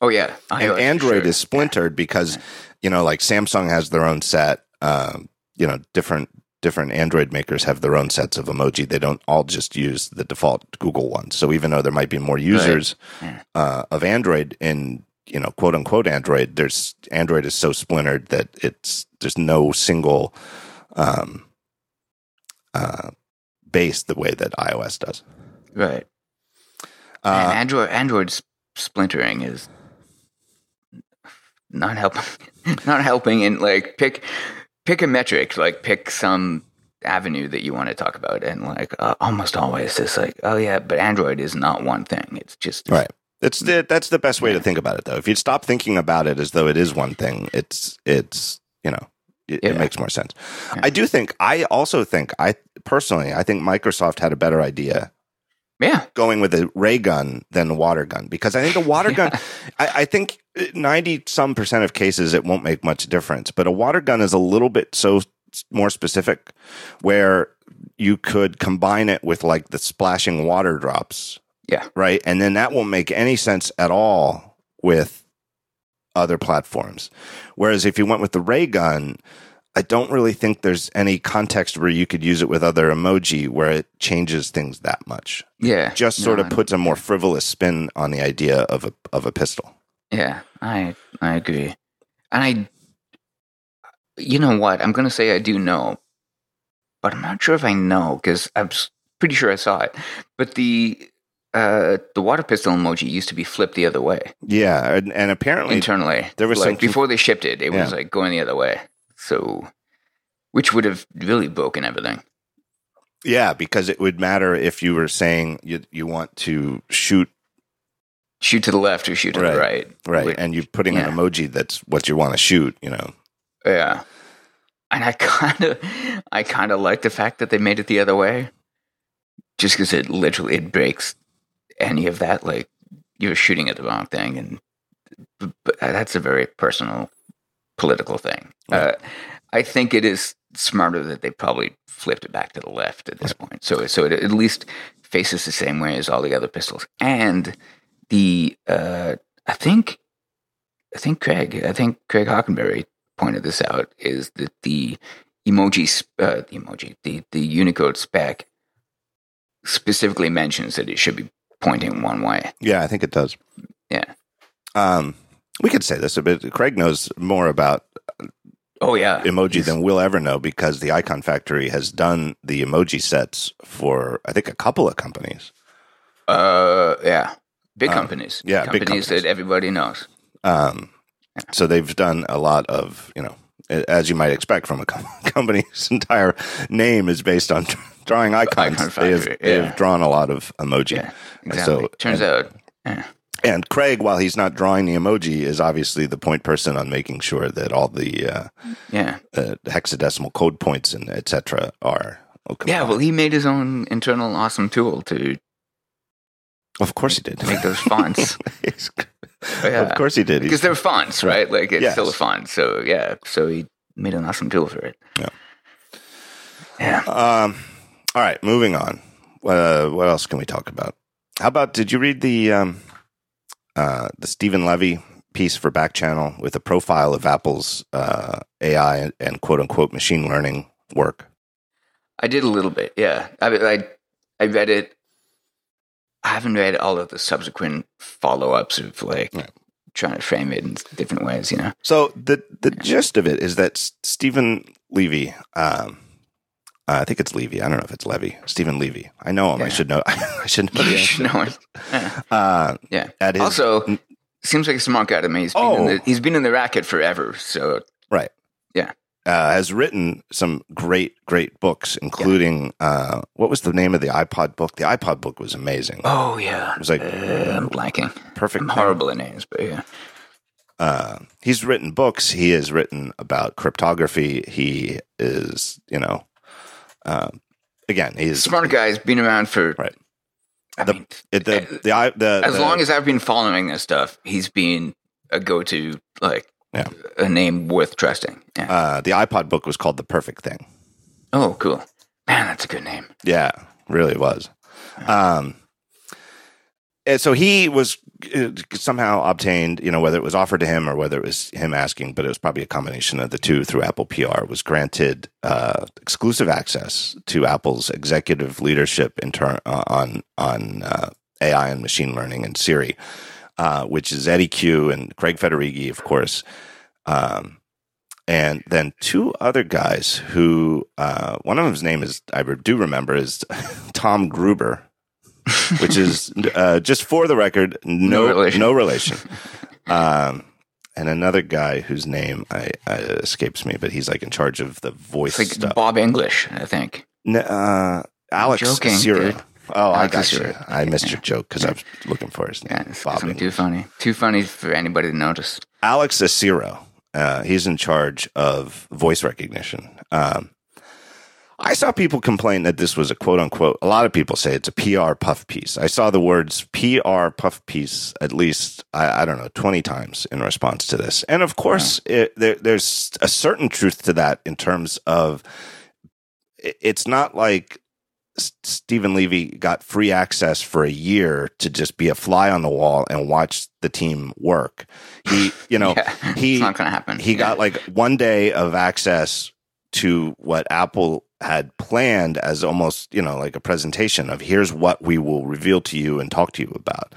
Oh yeah, iOS for Android sure. is splintered because you know, like Samsung has their own set. Um, you know, different different Android makers have their own sets of emoji. They don't all just use the default Google ones. So even though there might be more users Yeah. uh, of Android in you know quote unquote Android, there's Android is so splintered that it's there's no single um, uh, base the way that iOS does. Right. Uh, Android Android's splintering is not helping. not helping. And like pick pick a metric. Like pick some avenue that you want to talk about, and like uh, almost always it's like, oh yeah, but Android is not one thing. It's just Right. It's the that's the best way to think about it though. If you stop thinking about it as though it is one thing, it's it's you know it, it makes more sense. Yeah. I do think I also think I personally I think Microsoft had a better idea Yeah. going with a ray gun than a water gun because I think the water gun I, I think ninety some percent of cases it won't make much difference, but a water gun is a little bit so more specific, where you could combine it with like the splashing water drops, Yeah. right, and then that won't make any sense at all with other platforms. Whereas if you went with the ray gun, I don't really think there's any context where you could use it with other emoji where it changes things that much. Yeah. Just sort I of puts a more frivolous spin on the idea of a of a pistol. Yeah, I I agree. And I you know what? I'm going to say I do know. But I'm not sure if I know cuz I'm pretty sure I saw it. But the uh the water pistol emoji used to be flipped the other way Yeah, and, and apparently internally. there was like some before they shipped it, it was like going the other way. So which would have really broken everything. Yeah, because it would matter if you were saying you you want to shoot Shoot to the left or shoot to Right. the right. right, Would- and you're putting yeah. an emoji that's what you want to shoot. You know, Yeah. And I kind of, I kind of like the fact that they made it the other way, just because it literally it breaks any of that. Like you're shooting at the wrong thing, and but that's a very personal, political thing. Uh, I think it is smarter that they probably flipped it back to the left at this point, so so it at least faces the same way as all the other pistols, and the uh, I think I think Craig, I think Craig Hockenberry pointed this out is that the emoji, uh, the emoji, the the Unicode spec specifically mentions that it should be pointing one way. yeah, I think it does. Yeah. Um, we could say this a bit. Craig knows more about Oh yeah, emoji He's- than we'll ever know because the Iconfactory has done the emoji sets for I think a couple of companies. Uh, yeah, big Uh, companies. yeah, big companies, companies. that everybody knows. Um, so they've done a lot of, you know, as you might expect from a com- company's entire name is based on drawing icons. Icon they, have, Factory, they have drawn a lot of emoji. Yeah, exactly. So- Turns out, yeah, And Craig, while he's not drawing the emoji, is obviously the point person on making sure that all the uh, yeah, uh, hexadecimal code points and etc. are. Okay. yeah. Well, he made his own internal awesome tool to of course he did. make those fonts. Yeah. Of course he did. Because they're fonts, right? Like it's Yes. still a font. So yeah, so he made an awesome tool for it. Yeah. Yeah. Um, all right, moving on. Uh, what else can we talk about? How about did you read the um, uh, the Steven Levy piece for Backchannel with a profile of Apple's uh, AI and, and quote unquote machine learning work? I did a little bit. Yeah. I I, I read it. I haven't read all of the subsequent follow ups of like Yeah. trying to frame it in different ways. You know. So the the gist of it is that Steven Levy, um, uh, I think it's Levy. I don't know if it's Levy. Steven Levy. I know him. I should know. I should know the You answer. should know it. Yeah. Uh, Yeah. his, Also, seems like a smart guy to me. He's been, Oh. in the, he's been in the racket forever. So Right. Yeah. Uh, has written some great, great books, including uh, what was the name of the iPod book? The iPod book was amazing. oh yeah, It was like uh, I'm blanking. perfect. I'm horrible at names, but yeah. Uh, he's written books. He has written about cryptography. He is, you know, uh, again, he's Smart guy's been around for Right. I The- mean, the the i- the as the- long as I've been following this stuff, he's been a go-to, like Yeah. a name worth trusting. Yeah. uh, the iPod book was called The Perfect Thing. oh, cool. Man, that's a good name. Yeah, really was. Um, and so he was uh, somehow obtained, you know, whether it was offered to him or whether it was him asking, but it was probably a combination of the two through Apple PR, was granted uh, exclusive access to Apple's executive leadership in turn uh, on on uh, AI and machine learning and Siri, uh, which is Eddy Cue and Craig Federighi, of course. Um, and then two other guys who uh, one of them's name is I do remember is Tom Gruber, which is uh, just for the record no No relation. no relation. Um, and another guy whose name I, I escapes me, but he's like in charge of the voice It's like stuff. Bob English, I think. N- uh, Alex joking, Ciro. dude. Oh, I Alex got you. I missed Yeah. your joke because I was looking for his Yeah, name. it's, Bob too funny. Too funny for anybody to notice. Alex Acero. Uh, he's in charge of voice recognition. Um, I saw people complain that this was a quote unquote, a lot of people say it's a PR puff piece. I saw the words PR puff piece at least, I, I don't know, 20 times in response to this. And of course, it, there, there's a certain truth to that in terms of it- it's not like Steven Levy got free access for a year to just be a fly on the wall and watch the team work. He, you know, yeah, he- it's not going to happen. he Yeah. got like one day of access to what Apple had planned as almost, you know, like a presentation of here's what we will reveal to you and talk to you about.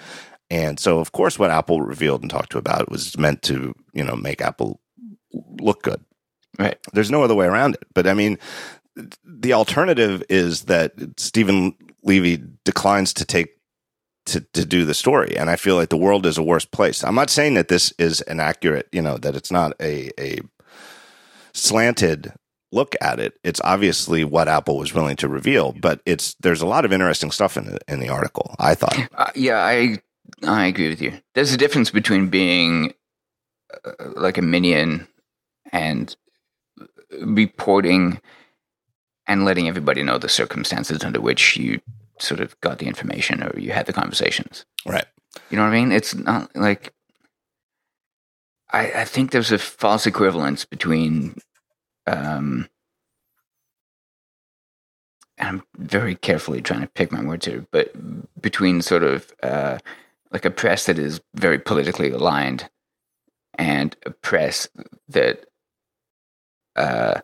And so, of course, what Apple revealed and talked to about was meant to, you know, make Apple look good. right. There's no other way around it. But I mean, the alternative is that Steven Levy declines to take to, to do the story. And I feel like the world is a worse place. I'm not saying that this is an accurate, you know, that it's not a, a slanted look at it. It's obviously what Apple was willing to reveal, but it's there's a lot of interesting stuff in the, in the article. I thought. Uh, yeah, I I agree with you. There's a difference between being uh, like a minion and reporting and letting everybody know the circumstances under which you sort of got the information or you had the conversations. Right. You know what I mean? It's not like I, I think there's a false equivalence between um and I'm very carefully trying to pick my words here, but between sort of uh, like a press that is very politically aligned and a press that uh,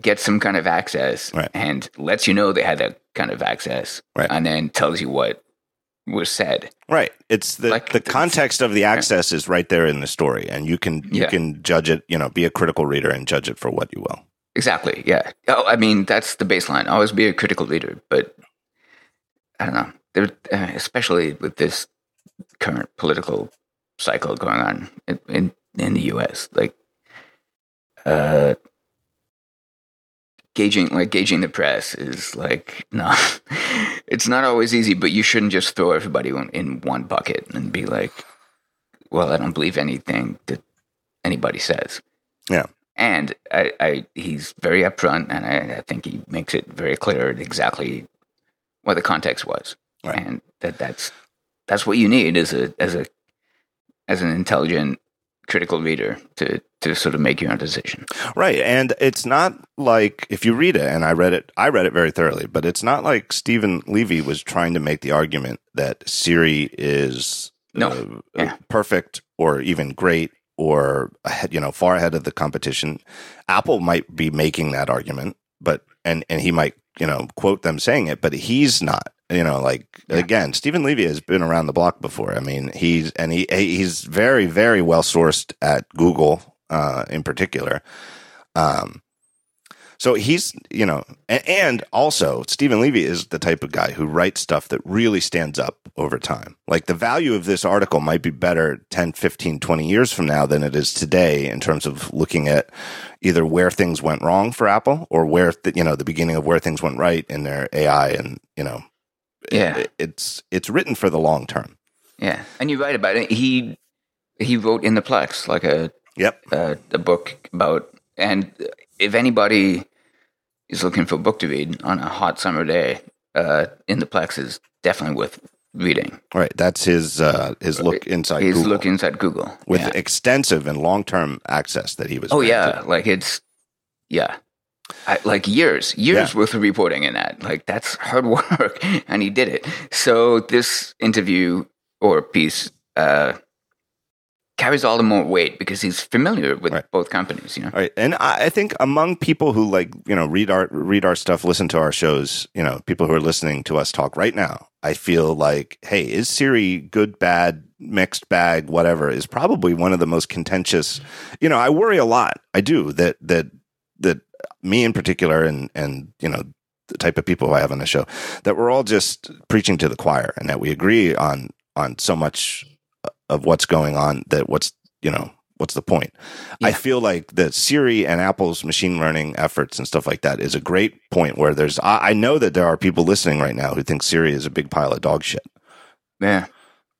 gets some kind of access Right. and lets you know they had that kind of access Right. and then tells you what was said. Right. It's the Like, the context of the access is right there in the story, and you can you Yeah. can judge it. You know, be a critical reader and judge it for what you will. Exactly. Yeah. Oh, I mean, that's the baseline. Always be a critical leader, but I don't know. There, uh, especially with this current political cycle going on in in, in the U.S., like uh, gauging like gauging the press is like no, it's not always easy. But you shouldn't just throw everybody in- one bucket and be like, "Well, I don't believe anything that anybody says." Yeah. and I, I he's very upfront, and I, I think he makes it very clear exactly what the context was, Right. and that that's that's what you need as a as a as an intelligent critical reader to to sort of make your own decision. Right. And it's not like if you read it, and I read it, I read it very thoroughly, but it's not like Steven Levy was trying to make the argument that Siri is No. uh, Yeah. perfect or even great or ahead, you know far ahead of the competition. Apple might be making that argument, but and and he might you know quote them saying it, but he's not. You know, like Yeah. again, Steven Levy has been around the block before. I mean, he's and he he's very very well sourced at Google uh, in particular. Um, so he's, you know, and, and also Steven Levy is the type of guy who writes stuff that really stands up over time. Like the value of this article might be better 10, 15, 20 years from now than it is today in terms of looking at either where things went wrong for Apple or where, you know, the beginning of where things went right in their AI and, you know, Yeah. it- it's, it's written for the long term. Yeah, and you're right about it. He he wrote in the Plex like a Yep. uh, a book about, and if anybody is looking for a book to read on a hot summer day, uh, in the Plex is definitely worth reading. Right. That's his, uh, his look inside He's Google look inside Google with Yeah. extensive and long term access that he was. Oh granted. yeah, like it's yeah, I, like years, years worth of reporting in that. Like that's hard work, and he did it. So this interview or piece uh, carries all the more weight because he's familiar with Right. both companies. You know, right, and I I think among people who like you know read our read our stuff, listen to our shows, you know, people who are listening to us talk right now, I feel like, hey, is Siri good, bad, mixed bag, whatever? Is probably one of the most contentious. You know, I worry a lot. I do that that that me in particular, and and you know the type of people I have on the show, that we're all just preaching to the choir, and that we agree on on so much of what's going on. That what's you know what's the point? I feel like the Siri and Apple's machine learning efforts and stuff like that is a great point where there's, I, I know that there are people listening right now who think Siri is a big pile of dog shit. yeah,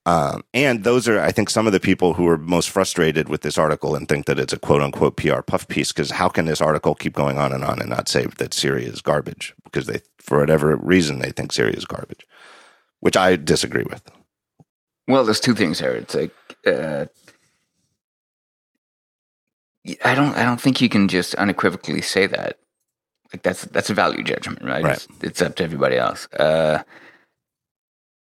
Um, and those are, I think, some of the people who are most frustrated with this article and think that it's a quote unquote PR puff piece. Because how can this article keep going on and on and not say that Siri is garbage? Because they, for whatever reason, they think Siri is garbage, which I disagree with. Well, there's two things there. It's like uh, I don't I don't think you can just unequivocally say that. Like that's that's a value judgment, right? Right. It's, it's up to everybody else. Uh,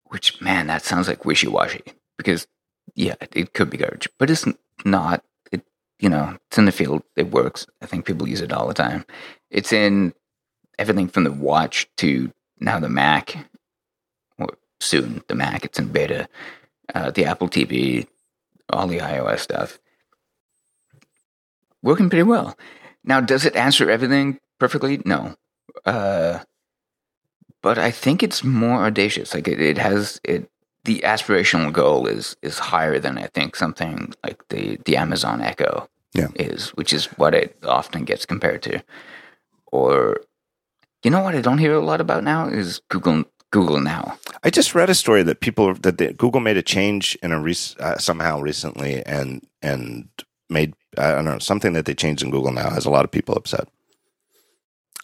which man, that sounds like wishy washy because yeah, it, could be garbage, but it's not. It you know it's in the field. It works. I think people use it all the time. It's in everything from the watch to now the Mac, or soon the Mac. It's in beta. Uh, the Apple TV, all the iOS stuff working pretty well. Now, does it answer everything perfectly? No. Uh, but I think it's more audacious. Like it, it has it. The aspirational goal is is higher than I think something like the the Amazon Echo Yeah. is, which is what it often gets compared to. Or, you know what I don't hear a lot about now is Google Google Now. I just read a story that people that the, Google made a change in a rec- uh, somehow recently and and made I don't know something that they changed in Google now has a lot of people upset.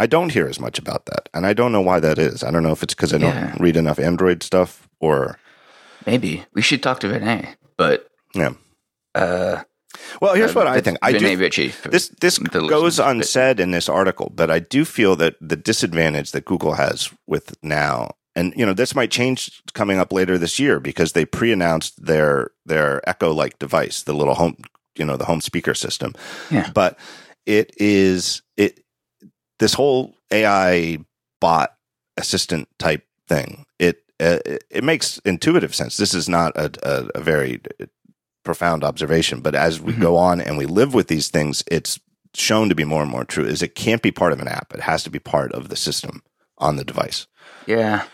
I don't hear as much about that, and I don't know why that is. I don't know if it's because I don't Yeah. read enough Android stuff or Maybe we should talk to Vinay, but yeah. uh, Well, here's uh, what I think. I do Ritchie. this this goes unsaid in this article, but I do feel that the disadvantage that Google has with now, and you know, this might change coming up later this year because they pre-announced their their Echo like device, the little home, you know, the home speaker system. Yeah. But it is it this whole AI bot assistant type thing. It uh, it- makes intuitive sense. This is not a, a, a very profound observation, but as we Mhm. go on and we live with these things, it's shown to be more and more true. Is it can't be part of an app; it has to be part of the system on the device. yeah,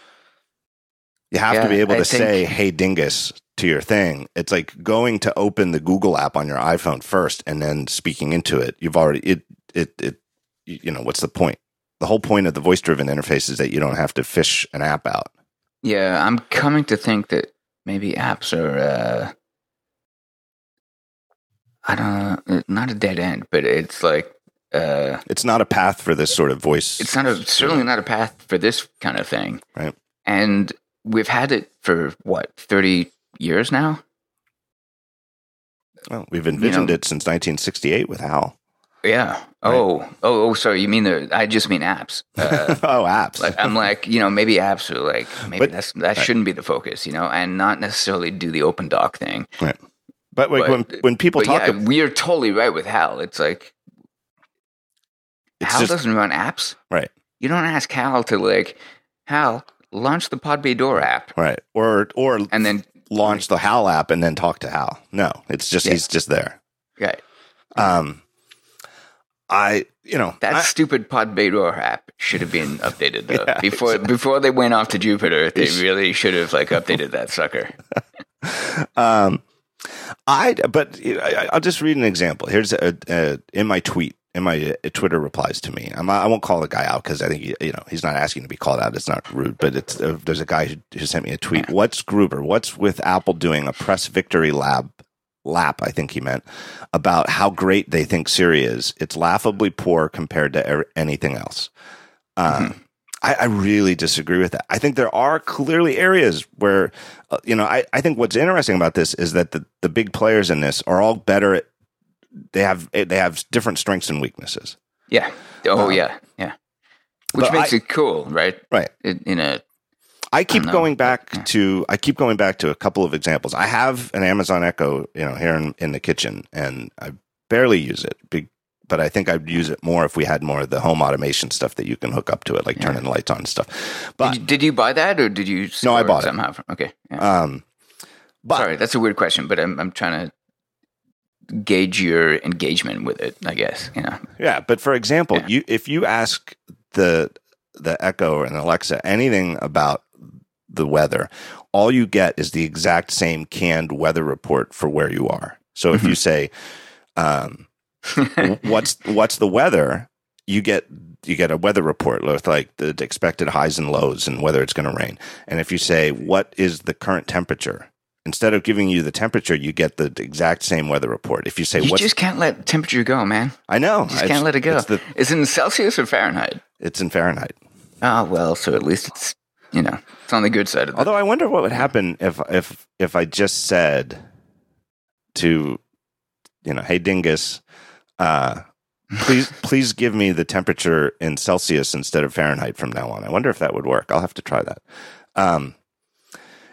You have Yeah, to be able I to think- say "Hey Dingus" to your thing. It's like going to open the Google app on your iPhone first and then speaking into it. You've already it it it. You know what's the point? The whole point of the voice-driven interface is that you don't have to fish an app out. yeah. I'm coming to think that maybe apps are. Uh, I don't know, not a dead end, but it's like uh, It's not a path for this sort of voice. it's not a certainly not a path for this kind of thing. Right. And we've had it for what thirty years now. Well, we've envisioned know- it since 1968 with Hal. Yeah. Oh. Oh. Oh. Sorry. You mean the? I just mean apps. Uh, oh, apps. like I'm like you know maybe apps are like maybe But- that's that shouldn't be the focus you know and not necessarily do the OpenDoc thing. Right. But, like, but- when when people talk, yeah, ab- we are totally right with Hal. It's like it's Hal just doesn't run apps. Right. You don't ask Hal to like Hal launch the Podbay Door app right, or or and then launch the Hal app and then talk to Hal. No, it's just Yeah. he's just there. Right. Um, I you know that I- stupid Podbay Door app should have been updated though. Yeah, before before they went off to Jupiter, they really should have like updated that sucker. um, I but I, I'll just read an example. Here's a, a in my tweet in my uh, Twitter replies to me. I'm, I won't call the guy out because I think he, you know he's not asking to be called out. It's not rude, but it's uh, there's a guy who, who sent me a tweet. What's Gruber? What's with Apple doing a press victory lab? Lap, I think he meant about how great they think Siri is. It's laughably poor compared to er- anything else. Um, I, I really disagree with that. I think there are clearly areas where, uh, you know, I, I think what's interesting about this is that the, the big players in this are all better at, they have, they have different strengths and weaknesses. Yeah. Oh Uh, yeah. Yeah. Which makes I- it cool, right? Right. In, in a I keep know. going back to, I keep going back to a couple of examples. I have an Amazon Echo, you know, here in, in the kitchen and I barely use it, but I think I'd use it more if we had more of the home automation stuff that you can hook up to it, like Yeah. turning the lights on and stuff. But, did, you, did you buy that or did you? No, I bought it. somehow. From, okay. Yeah. um, but Sorry, that's a weird question, but I'm I'm trying to gauge your engagement with it. I guess you know. Yeah, but for example, Yeah. you if you ask the the Echo and Alexa anything about the weather, all you get is the exact same canned weather report for where you are. So if you say, um, "What's what's the weather?" you get you get a weather report with like the expected highs and lows and whether it's going to rain. And if you say, "What is the current temperature?" instead of giving you the temperature, you get the exact same weather report. If you say, what You just can't let temperature go, man. I know. You just can't let it go. It's, the- Is it in Celsius or Fahrenheit? it's in Fahrenheit. Oh well, so at least it's you know it's on the good side of. Although I wonder what would happen if if if I just said to you know, hey Dingus, uh, please please give me the temperature in Celsius instead of Fahrenheit from now on. I wonder if that would work. I'll have to try that. Um,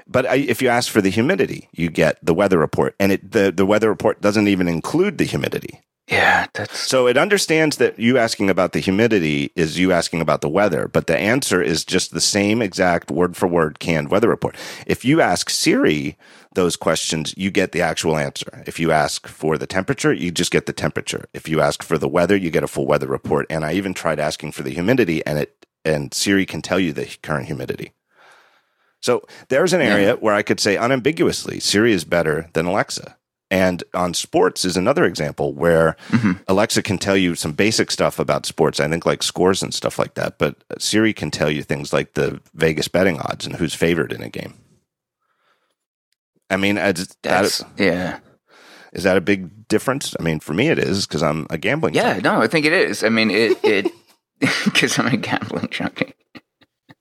but I, if you ask for the humidity, you get the weather report, and it the the weather report doesn't even include the humidity. Yeah, that's So it understands that you asking about the humidity is you asking about the weather, but the answer is just the same exact word for word canned weather report. If you ask Siri those questions, you get the actual answer. If you ask for the temperature, you just get the temperature. If you ask for the weather, you get a full weather report. And I even tried asking for the humidity and it and Siri can tell you the current humidity. So there's an area where I could say unambiguously Siri is better than Alexa. And on sports is another example where Mhm. Alexa can tell you some basic stuff about sports. I think like scores and stuff like that. But Siri can tell you things like the Vegas betting odds and who's favored in a game. I mean, that yeah is that a big difference? I mean, for me it is because I'm a gambling. yeah junkie. no I think it is. I mean it it because I'm a gambling junkie.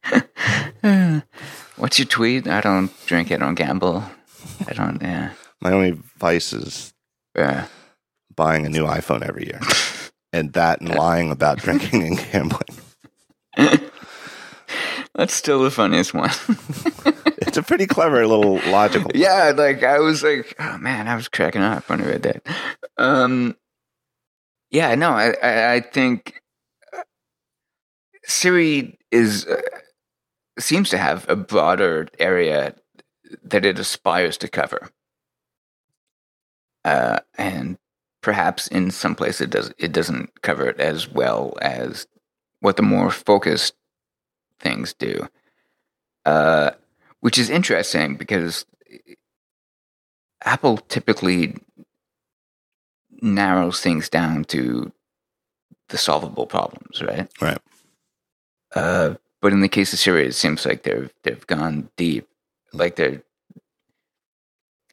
What's your tweet? I don't drink. I don't gamble. I don't. Yeah. My only vice is Yeah. buying a new iPhone every year, and that and lying about drinking and gambling. That's still the funniest one. It's a pretty clever little logical. yeah, like I was like, oh man, I was cracking up when I read that. Um, yeah, no, I, I, I think uh, Siri is uh, seems to have a broader area that it aspires to cover, uh, and perhaps in some place it does it doesn't cover it as well as what the more focused things do. Uh, which is interesting because Apple typically narrows things down to the solvable problems, right? Right. Uh, but in the case of Siri, it seems like they've they've gone deep. Like they're.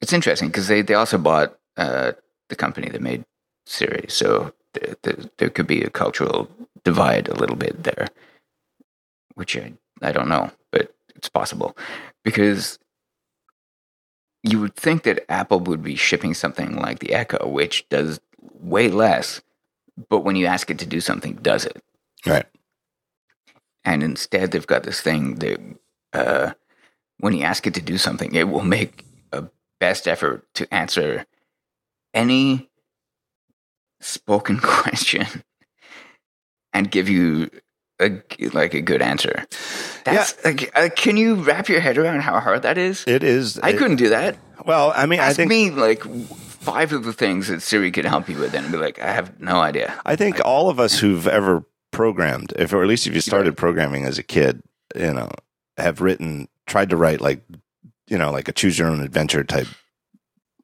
It's interesting because they they also bought uh, the company that made Siri, so there, there, there could be a cultural divide a little bit there, which I I don't know, but it's possible because you would think that Apple would be shipping something like the Echo, which does way less, but when you ask it to do something, does it. Right. And instead, they've got this thing that uh, when you ask it to do something, it will make a best effort to answer any spoken question and give you a like a good answer. That's like, uh, can you wrap your head around how hard that is? It is. I it- couldn't do that. Well, I mean, I think me like five of the things that Siri could help you with, and be like, I have no idea. I think all of us who've ever programmed, if or at least if you started programming as a kid, you know, have written, tried to write like, you know, like a choose your own adventure type,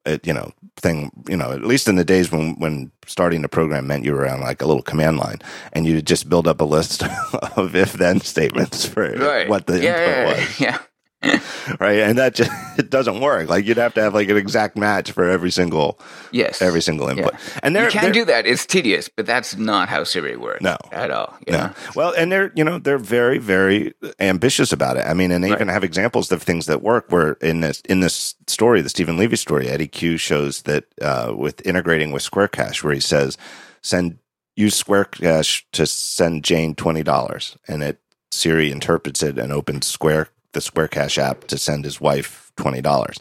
uh, you know, thing. You know, at least in the days when when starting a program meant you were on like a little command line, and you just build up a list of if then statements for Right? what the yeah, input yeah, was, yeah. Right? And that just it doesn't work. Like you'd have to have like an exact match for every single Yes. every single input. And you there, can there- do that. It's tedious, but that's not how Siri works. No. at all. You No. know? Well, and they're you know they're very very ambitious about it. I mean, and they even have examples of things that work. Where in this in this story, the Steven Levy story, Eddy Cue shows that uh, with integrating with Square Cash, where he says send use Square Cash to send Jane twenty dollars, and it Siri interprets it and opens Square the Square Cash app to send his wife twenty dollars,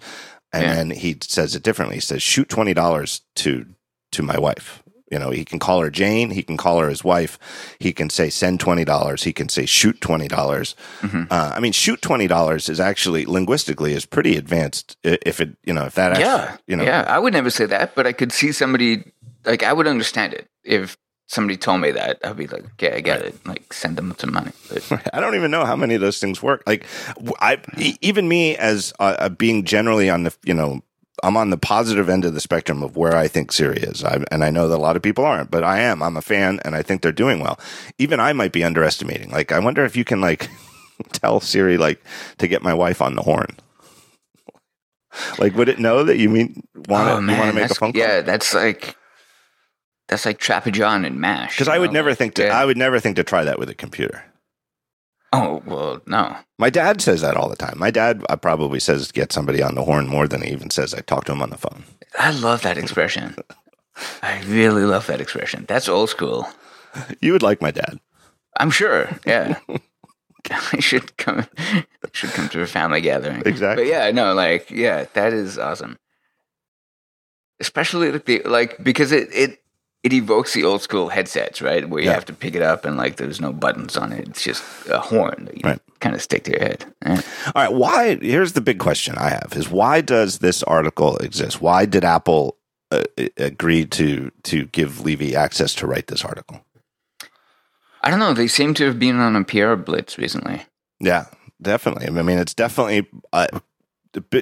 and Yeah. then he says it differently. He says shoot twenty dollars to to my wife. You know, he can call her Jane. He can call her his wife. He can say send twenty dollars. He can say shoot twenty dollars. Mhm. Uh, I mean, shoot twenty dollars is actually linguistically is pretty advanced. If it, you know, if that, actually, Yeah, you know, yeah. I would never say that, but I could see somebody like I would understand it if somebody told me that. I'd be like, okay, I get it. Like, send them some money. But I don't even know how many of those things work. Like, I even me as uh, uh, being generally on the, you know, I'm on the positive end of the spectrum of where I think Siri is, I, and I know that a lot of people aren't, but I am. I'm a fan, and I think they're doing well. Even I might be underestimating. Like, I wonder if you can like tell Siri like to get my wife on the horn. like, would it know that you mean want to oh to make a phone call? Yeah, that's like that's like Trapper John and Mash. Because I would know, never like, think to. yeah. I would never think to try that with a computer. Oh well, no. My dad says that all the time. My dad uh, probably says get somebody on the horn more than he even says I talk to him on the phone. I love that expression. I really love that expression. That's old school. You would like my dad. I'm sure. Yeah. I should come should come to a family gathering. Exactly. But yeah, no, like yeah, that is awesome. Especially like, the, like because it it it evokes the old school headsets, right? Where you Yeah. have to pick it up and like there's no buttons on it. It's just a horn that you Right. kind of stick to your head. Yeah. All right. Why? Here's the big question I have: is why does this article exist? Why did Apple uh, agree to to give Levy access to write this article? I don't know. They seem to have been on a PR blitz recently. Yeah, definitely. I mean, it's definitely uh, a.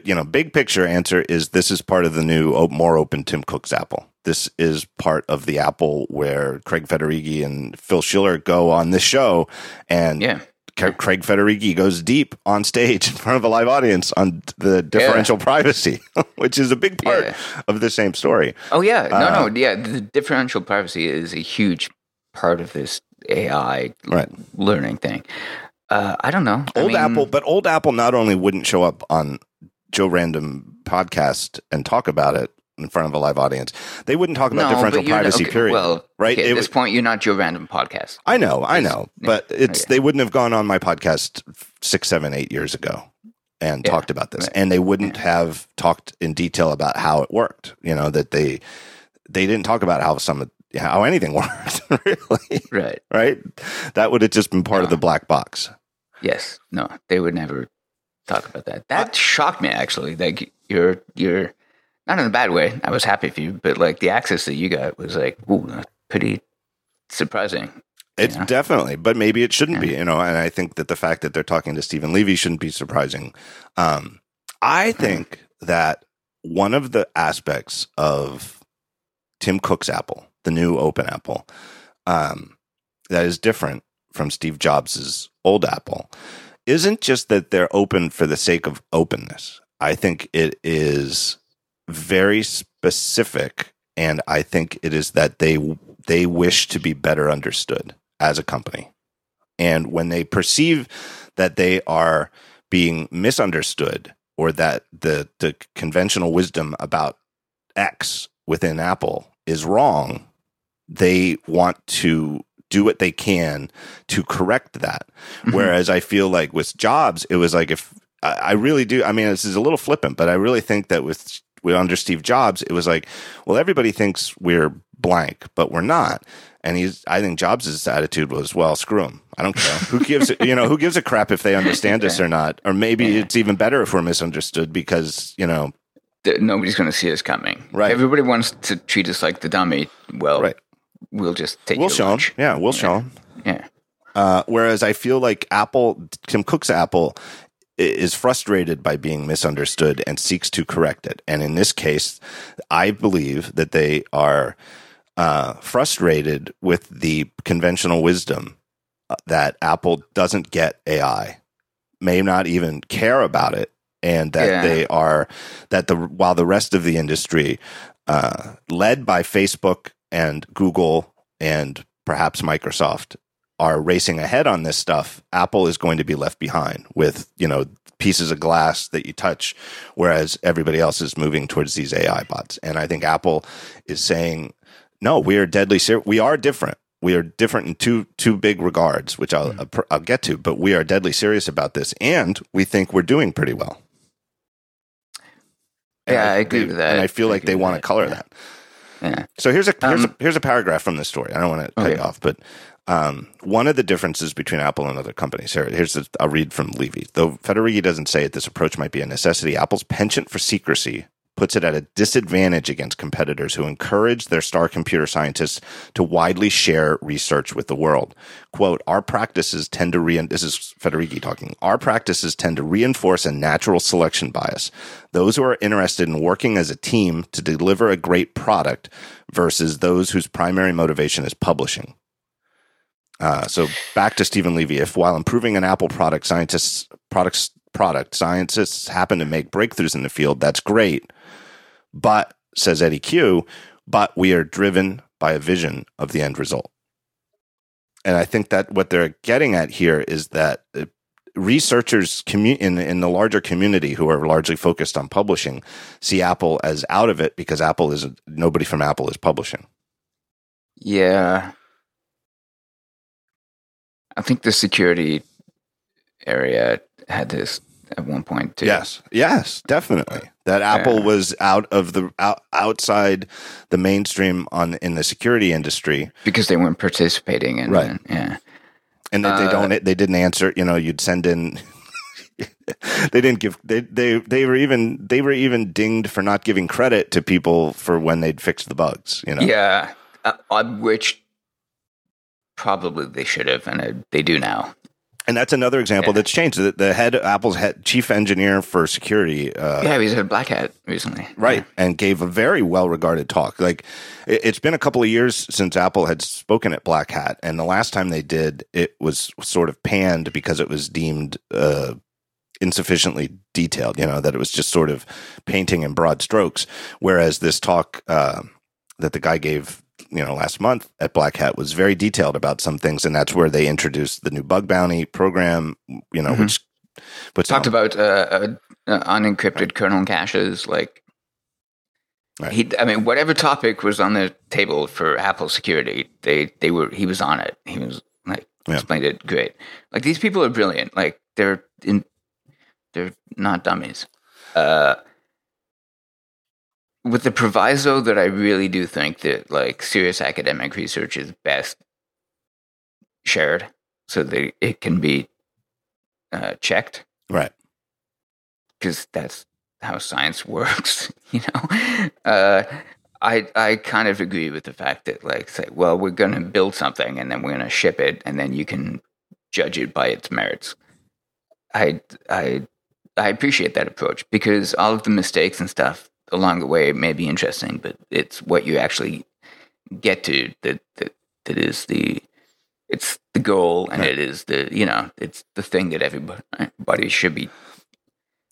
You know, big picture answer is this is part of the new more open Tim Cook's Apple. This is part of the Apple where Craig Federighi and Phil Schiller go on this show, and Yeah. Craig Federighi goes deep on stage in front of a live audience on the differential privacy, which is a big part Yeah. of the same story. Oh yeah, no, Uh, no, yeah. The differential privacy is a huge part of this AI Right. learning thing. Uh, I don't know. I Old mean, Apple, but old Apple not only wouldn't show up on Joe Random podcast and talk about it in front of a live audience, they wouldn't talk about no, differential privacy. okay, period. Well, right? okay, It at this would- point, you're not your Random podcast. I know, I It's- know, yeah, but it's okay. they wouldn't have gone on my podcast six, seven, eight years ago and Yeah, talked about this, right. and they wouldn't have talked in detail about how it worked. You know that they they didn't talk about how some how anything worked really, Right. right? That would have just been part of the black box. Yes. No, they would never talk about that. That uh, shocked me actually. Like you're you're not in a bad way. I was happy for you, but like the access that you got was like, ooh, that's pretty surprising. It's Yeah. definitely, but maybe it shouldn't be, you know. And I think that the fact that they're talking to Steven Levy shouldn't be surprising. Um, I think that one of the aspects of Tim Cook's Apple, the new Open Apple, um, that is different from Steve Jobs's old Apple, isn't just that they're open for the sake of openness. I think it is very specific, and I think it is that they they wish to be better understood as a company. And when they perceive that they are being misunderstood or that the, the conventional wisdom about X within Apple is wrong, they want to do what they can to correct that. Mhm. Whereas I feel like with Jobs, it was like if I really do. I mean, this is a little flippant, but I really think that with with under Steve Jobs, it was like, well, everybody thinks we're blank, but we're not. And he's, I think Jobs' attitude was, well, screw them. I don't care. who gives, a- you know, who gives a crap if they understand us or not? Or maybe Yeah. it's even better if we're misunderstood because, you know, Nobody's going to see us coming. Right. Everybody wants to treat us like the dummy. Well, Right. we'll just take we'll show them. Yeah, we'll show them. Yeah. Uh, whereas I feel like Apple, Tim Cook's Apple, is frustrated by being misunderstood and seeks to correct it. And in this case, I believe that they are uh, frustrated with the conventional wisdom uh, that Apple doesn't get AI, may not even care about it, and that Yeah. they are that the while the rest of the industry, uh, led by Facebook and Google and perhaps Microsoft, are racing ahead on this stuff, Apple is going to be left behind with, you know, pieces of glass that you touch, whereas everybody else is moving towards these AI bots. And I think Apple is saying, no, we are deadly serious. We are different. We are different in two two big regards, which I'll I'll get to. But we are deadly serious about this, and we think we're doing pretty well. And Yeah, I agree they- with that. And I feel I like they want to color yeah. that. Yeah. So here's a here's Um, a here's a paragraph from this story. I don't want to cut Okay. you off, but um, one of the differences between Apple and other companies. Here, here's a, read from Levy. Though Federighi doesn't say it, this approach might be a necessity. Apple's penchant for secrecy puts it at a disadvantage against competitors who encourage their star computer scientists to widely share research with the world. Quote, our practices tend to re, this is Federighi talking, our practices tend to reinforce a natural selection bias. Those who are interested in working as a team to deliver a great product versus those whose primary motivation is publishing. Uh, so back to Stephen Levy. If while improving an Apple product, scientists products product. Scientists happen to make breakthroughs in the field. That's great. But, says Eddy Cue, but we are driven by a vision of the end result. And I think that what they're getting at here is that uh, researchers in in the larger community who are largely focused on publishing see Apple as out of it because Apple is nobody from Apple is publishing. Yeah. I think the security area had this at one point too. Yes, yes, definitely. That Apple Yeah. was out of the out, outside the mainstream on in the security industry, Because they weren't participating in Right. it. Yeah. and that they Uh, don't they didn't answer. You know, you'd send in. they didn't give they, they they were even they were even dinged for not giving credit to people for when they'd fixed the bugs. You know, Yeah. Uh, which probably they should have, and they do now. and that's another example Yeah. that's changed. The, the head Apple's head chief engineer for security. Uh, yeah, he's had Black Hat recently. right and gave a very well regarded talk like it, it's been a couple of years since apple had spoken at black hat and the last time they did it was sort of panned because it was deemed uh, insufficiently detailed you know that it was just sort of painting in broad strokes whereas this talk uh, that the guy gave you know last month at black hat was very detailed about some things and that's where they introduced the new bug bounty program you know Mhm. which puts Talked on- about uh, uh, uh, unencrypted kernel caches. Like, Right. he, I mean, whatever topic was on the table for Apple security, they they were he was on it. He was like Yeah. explained it great. Like these people are brilliant. Like they're in, they're not dummies. Uh, with the proviso that I really do think that like serious academic research is best shared so that it can be uh, checked right because that's how science works, you know. Uh, I I kind of agree with the fact that like say, well, we're going to build something and then we're going to ship it and then you can judge it by its merits. I I I appreciate that approach because all of the mistakes and stuff along the way may be interesting, but it's what you actually get to that that, that is the it's the goal and Right. it is the you know it's the thing that everybody should be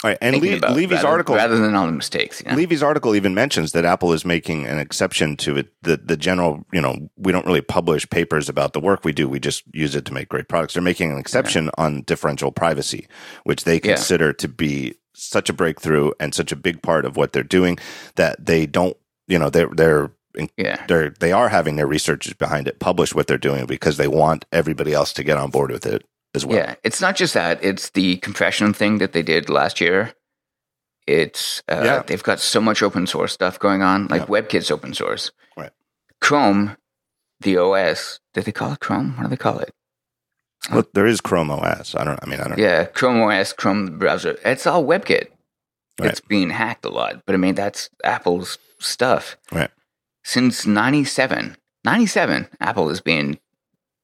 all right and Le- levy's rather, article rather than all the mistakes. You know? Levy's article even mentions that Apple is making an exception to it. The the general, you know, we don't really publish papers about the work we do. We just use it to make great products. They're making an exception on differential privacy, which they Yeah. consider to be such a breakthrough and such a big part of what they're doing that they don't, you know, they're they're yeah, they're they are having their researchers behind it publish what they're doing because they want everybody else to get on board with it as well. yeah. It's not just that; it's the compression thing that they did last year. It's uh, Yeah. they've got so much open source stuff going on, like WebKit's open source. Right. Chrome, the OS. Did they call it Chrome? What do they call it? Well, there is Chrome OS. I don't. I mean, I don't. Yeah, Chrome OS, Chrome browser. It's all WebKit. Right. It's being hacked a lot, but I mean that's Apple's stuff. Right. Since 97, 97, Apple has been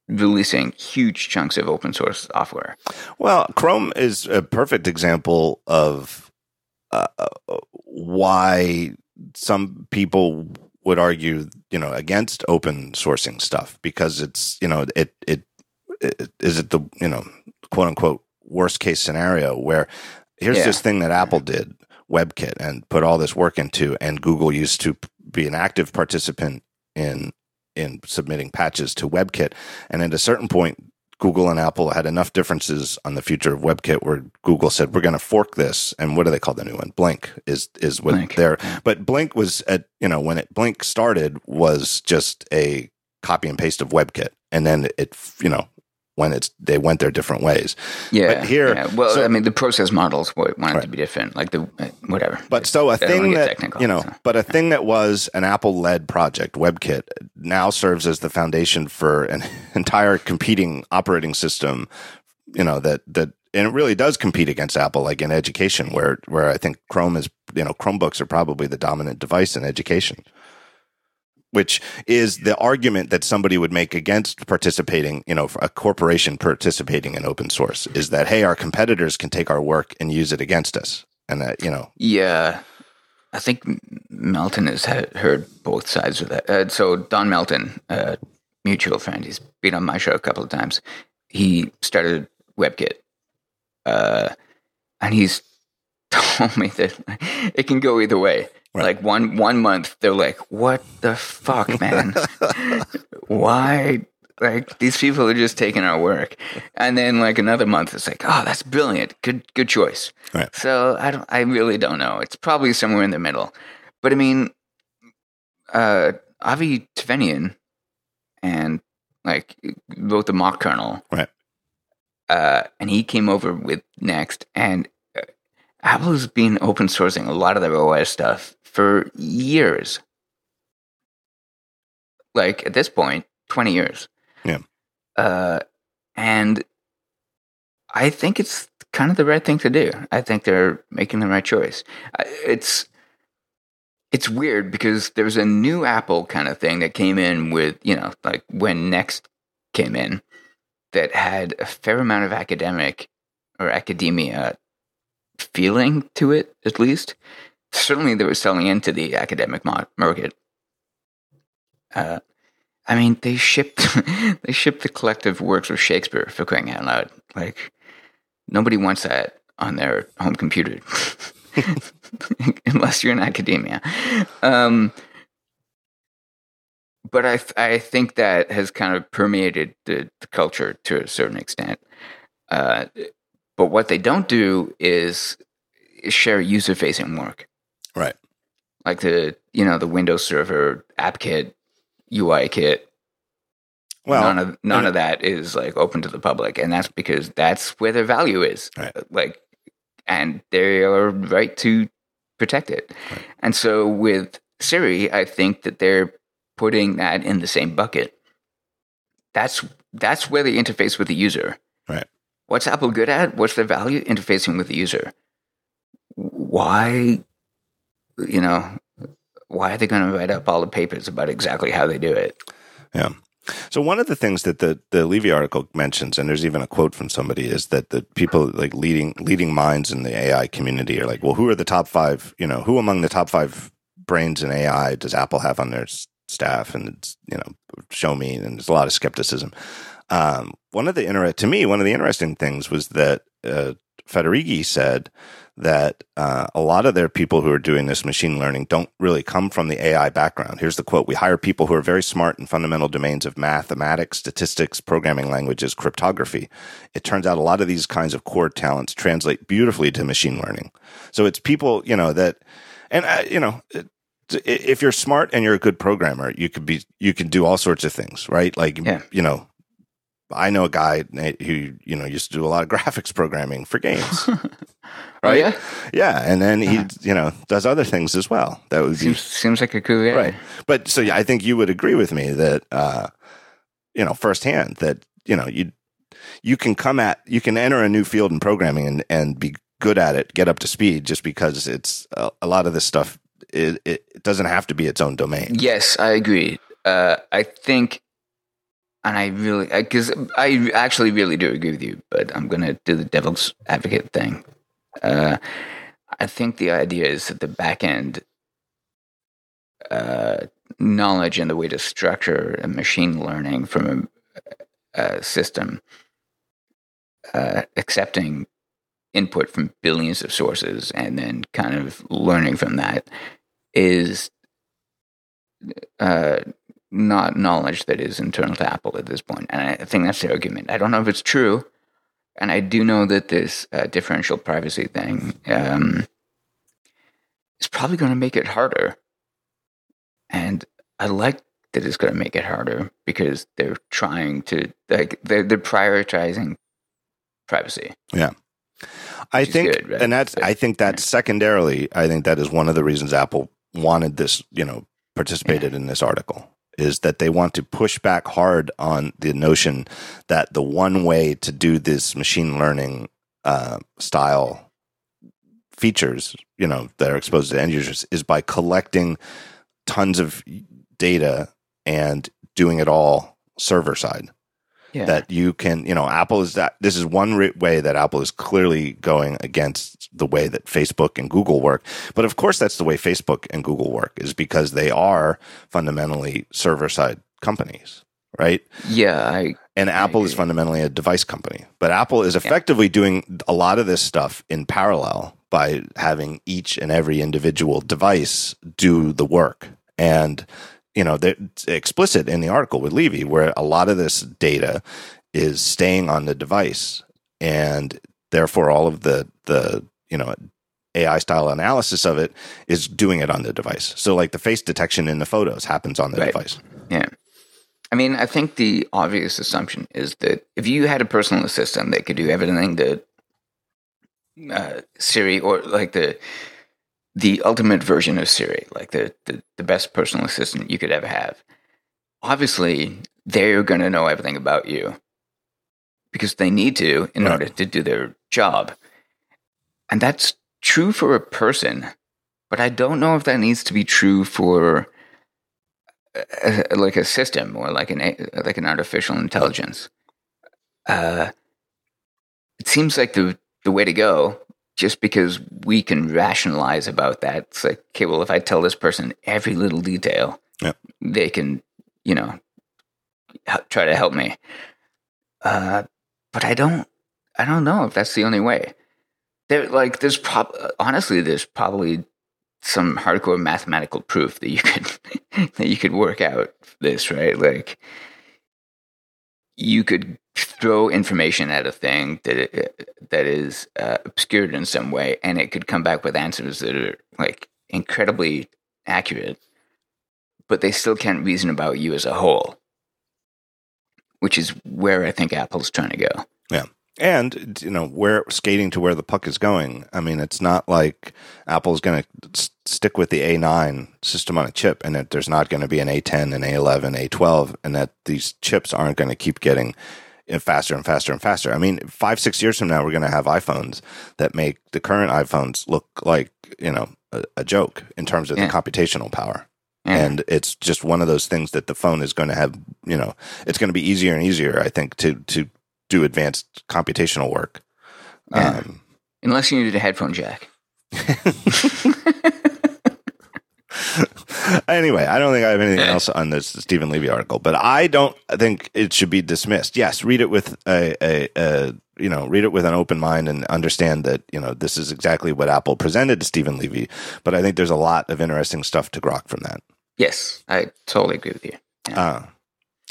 releasing huge chunks of open source software. Well, Chrome is a perfect example of uh, why some people would argue, you know, against open sourcing stuff because it's, you know, it, it is it the you know quote unquote worst case scenario where here's Yeah. this thing that Apple mm-hmm. did, WebKit, and put all this work into, and Google used to be an active participant in in submitting patches to WebKit, and at a certain point, Google and Apple had enough differences on the future of WebKit where Google said we're going to fork this, and what do they call the new one? Blink is is what Blink, they're. But Blink was at you know when it Blink started was just a copy and paste of WebKit, and then it you know when it's they went their different ways. Yeah. But here- yeah. well, so- I mean, the process models wanted Right. to be different, like the uh, whatever. But so a thing that you know, so. but a thing that was an Apple-led project, WebKit, now serves as the foundation for an entire competing operating system. You know that that and it really does compete against Apple, like in education, where where I think Chrome is, you know, Chromebooks are probably the dominant device in education. Which is the argument that somebody would make against participating, you know, a corporation participating in open source is that hey, our competitors can take our work and use it against us, and that you know, Yeah, I think Melton has heard both sides of that. Uh, so Don Melton, a mutual friend, he's been on my show a couple of times. He started WebKit, uh, and and he's told me that it can go either way. Right. Like one one month, they're like, "What the fuck, man? Why?" Like these people are just taking our work, and then like another month, it's like, "Oh, that's brilliant. Good, good choice." Right. So I don't, I really don't know. It's probably somewhere in the middle, but I mean, uh, Avie Tevanian and like wrote the Mach kernel, Right. Uh, and he came over with Next, and uh, Apple's been open sourcing a lot of their OS stuff for years. Like at this point, twenty years. Yeah. Uh, and I think it's kind of the right thing to do. I think they're making the right choice. It's it's weird because there's a new Apple kind of thing that came in with, you know, like when Next came in that had a fair amount of academic or academia feeling to it, at least. Certainly, they were selling into the academic market. Uh, I mean, they shipped they shipped the collective works of Shakespeare for crying out loud. Like nobody wants that on their home computer, unless you're in academia. Um, but I I think that has kind of permeated the, the culture to a certain extent. Uh, but what they don't do is share user facing work, Right. like the you know the Windows Server app kit, UI kit. Well, none of none of that is like open to the public, and that's because that's where their value is. Right. Uh, like, and they are right to protect it. Right. And so with Siri, I think that they're putting that in the same bucket. That's that's where they interface with the user. What's Apple good at? What's their value? Interfacing with the user. Why, you know, why are they going to write up all the papers about exactly how they do it? Yeah. So one of the things that the the Levy article mentions, and there's even a quote from somebody, is that the people like leading leading minds in the AI community are like, well, who are the top five? You know, who among the top five brains in AI does Apple have on their staff? And it's you know, show me, and there's a lot of skepticism. Um, one of the inter- to me, one of the interesting things was that uh, Federighi said that uh, a lot of their people who are doing this machine learning don't really come from the AI background. Here's the quote We hire people who are very smart in fundamental domains of mathematics, statistics, programming languages, cryptography. It turns out a lot of these kinds of core talents translate beautifully to machine learning. So it's people, you know, that, and, uh, you know, it, if you're smart and you're a good programmer, you could be, you can do all sorts of things, right? Like, Yeah. you know, I know a guy who, you know, used to do a lot of graphics programming for games. Oh Right. yeah, Yeah, and then he, you know, does other things as well. That would be seems seems like a cool guy. right. But so yeah, I think you would agree with me that, uh, you know, firsthand that you know you you can come at you can enter a new field in programming and and be good at it, get up to speed, just because it's a, a lot of this stuff. It, it doesn't have to be its own domain. Yes, I agree. Uh, I think, and I really, because I actually really do agree with you, but I'm going to do the devil's advocate thing. Uh, I think the idea is that the back end uh, knowledge and the way to structure a machine learning from a, a system, uh, accepting input from billions of sources and then kind of learning from that is uh, not knowledge that is internal to Apple at this point. And I think that's the argument. I don't know if it's true. And I do know that this uh, differential privacy thing um, is probably going to make it harder. And I like that it's going to make it harder because they're trying to, like, they're, they're prioritizing privacy. Yeah. I think, good, right? and that's But- I think that's secondarily. I think that is one of the reasons Apple wanted this. You know, participated in this article is that they want to push back hard on the notion that the one way to do this machine learning uh, style features, you know, that are exposed to end users, is by collecting tons of data and doing it all server side Yeah. that you can, you know, Apple is that this is one re- way that Apple is clearly going against the way that Facebook and Google work. But of course, that's the way Facebook and Google work is because they are fundamentally server side companies, right? yeah, I And Apple is fundamentally a device company. But Apple is effectively yeah. doing a lot of this stuff in parallel by having each and every individual device do the work. And, you know, it's explicit in the article with Levy where a lot of this data is staying on the device. And therefore all of the the, you know, AI style analysis of it is doing it on the device. So like the face detection in the photos happens on the right. device. Yeah. I mean, I think the obvious assumption is that if you had a personal assistant that could do everything that uh, Siri or like the the ultimate version of Siri, like the, the, the best personal assistant you could ever have, obviously they're going to know everything about you because they need to in right. order to do their job. And that's true for a person, but I don't know if that needs to be true for a, like a system or like an like an artificial intelligence. Uh, it seems like the the way to go. Just because we can rationalize about that, it's like okay, well, if I tell this person every little detail, yep. they can, you know, try to help me. Uh, but I don't, I don't know if that's the only way. There, like, there's prob honestly, there's probably some hardcore mathematical proof that you could that you could work out this right like you could throw information at a thing that that is uh, obscured in some way and it could come back with answers that are like incredibly accurate but they still can't reason about you as a whole. Which is where i think apple's trying to go. Yeah. And you know where skating to where the puck is going. I mean it's not like apple's going to stick with the a9 system on a chip and that there's not going to be an a10 an a11 a12 and that these chips aren't going to keep getting faster and faster and faster i mean five six years from now we're going to have iphones that make the current iphones look like you know a, a joke in terms of yeah. the computational power and it's just one of those things that the phone is going to have you know it's going to be easier and easier i think to to do advanced computational work. Yeah. Um, Unless you need a headphone jack. anyway, I don't think I have anything else on this Steven Levy article, but I don't think it should be dismissed. Yes, read it with a, a, a, you know read it with an open mind and understand that you know this is exactly what Apple presented to Steven Levy. But I think there's a lot of interesting stuff to grok from that. Yes, I totally agree with you. Yeah. Uh,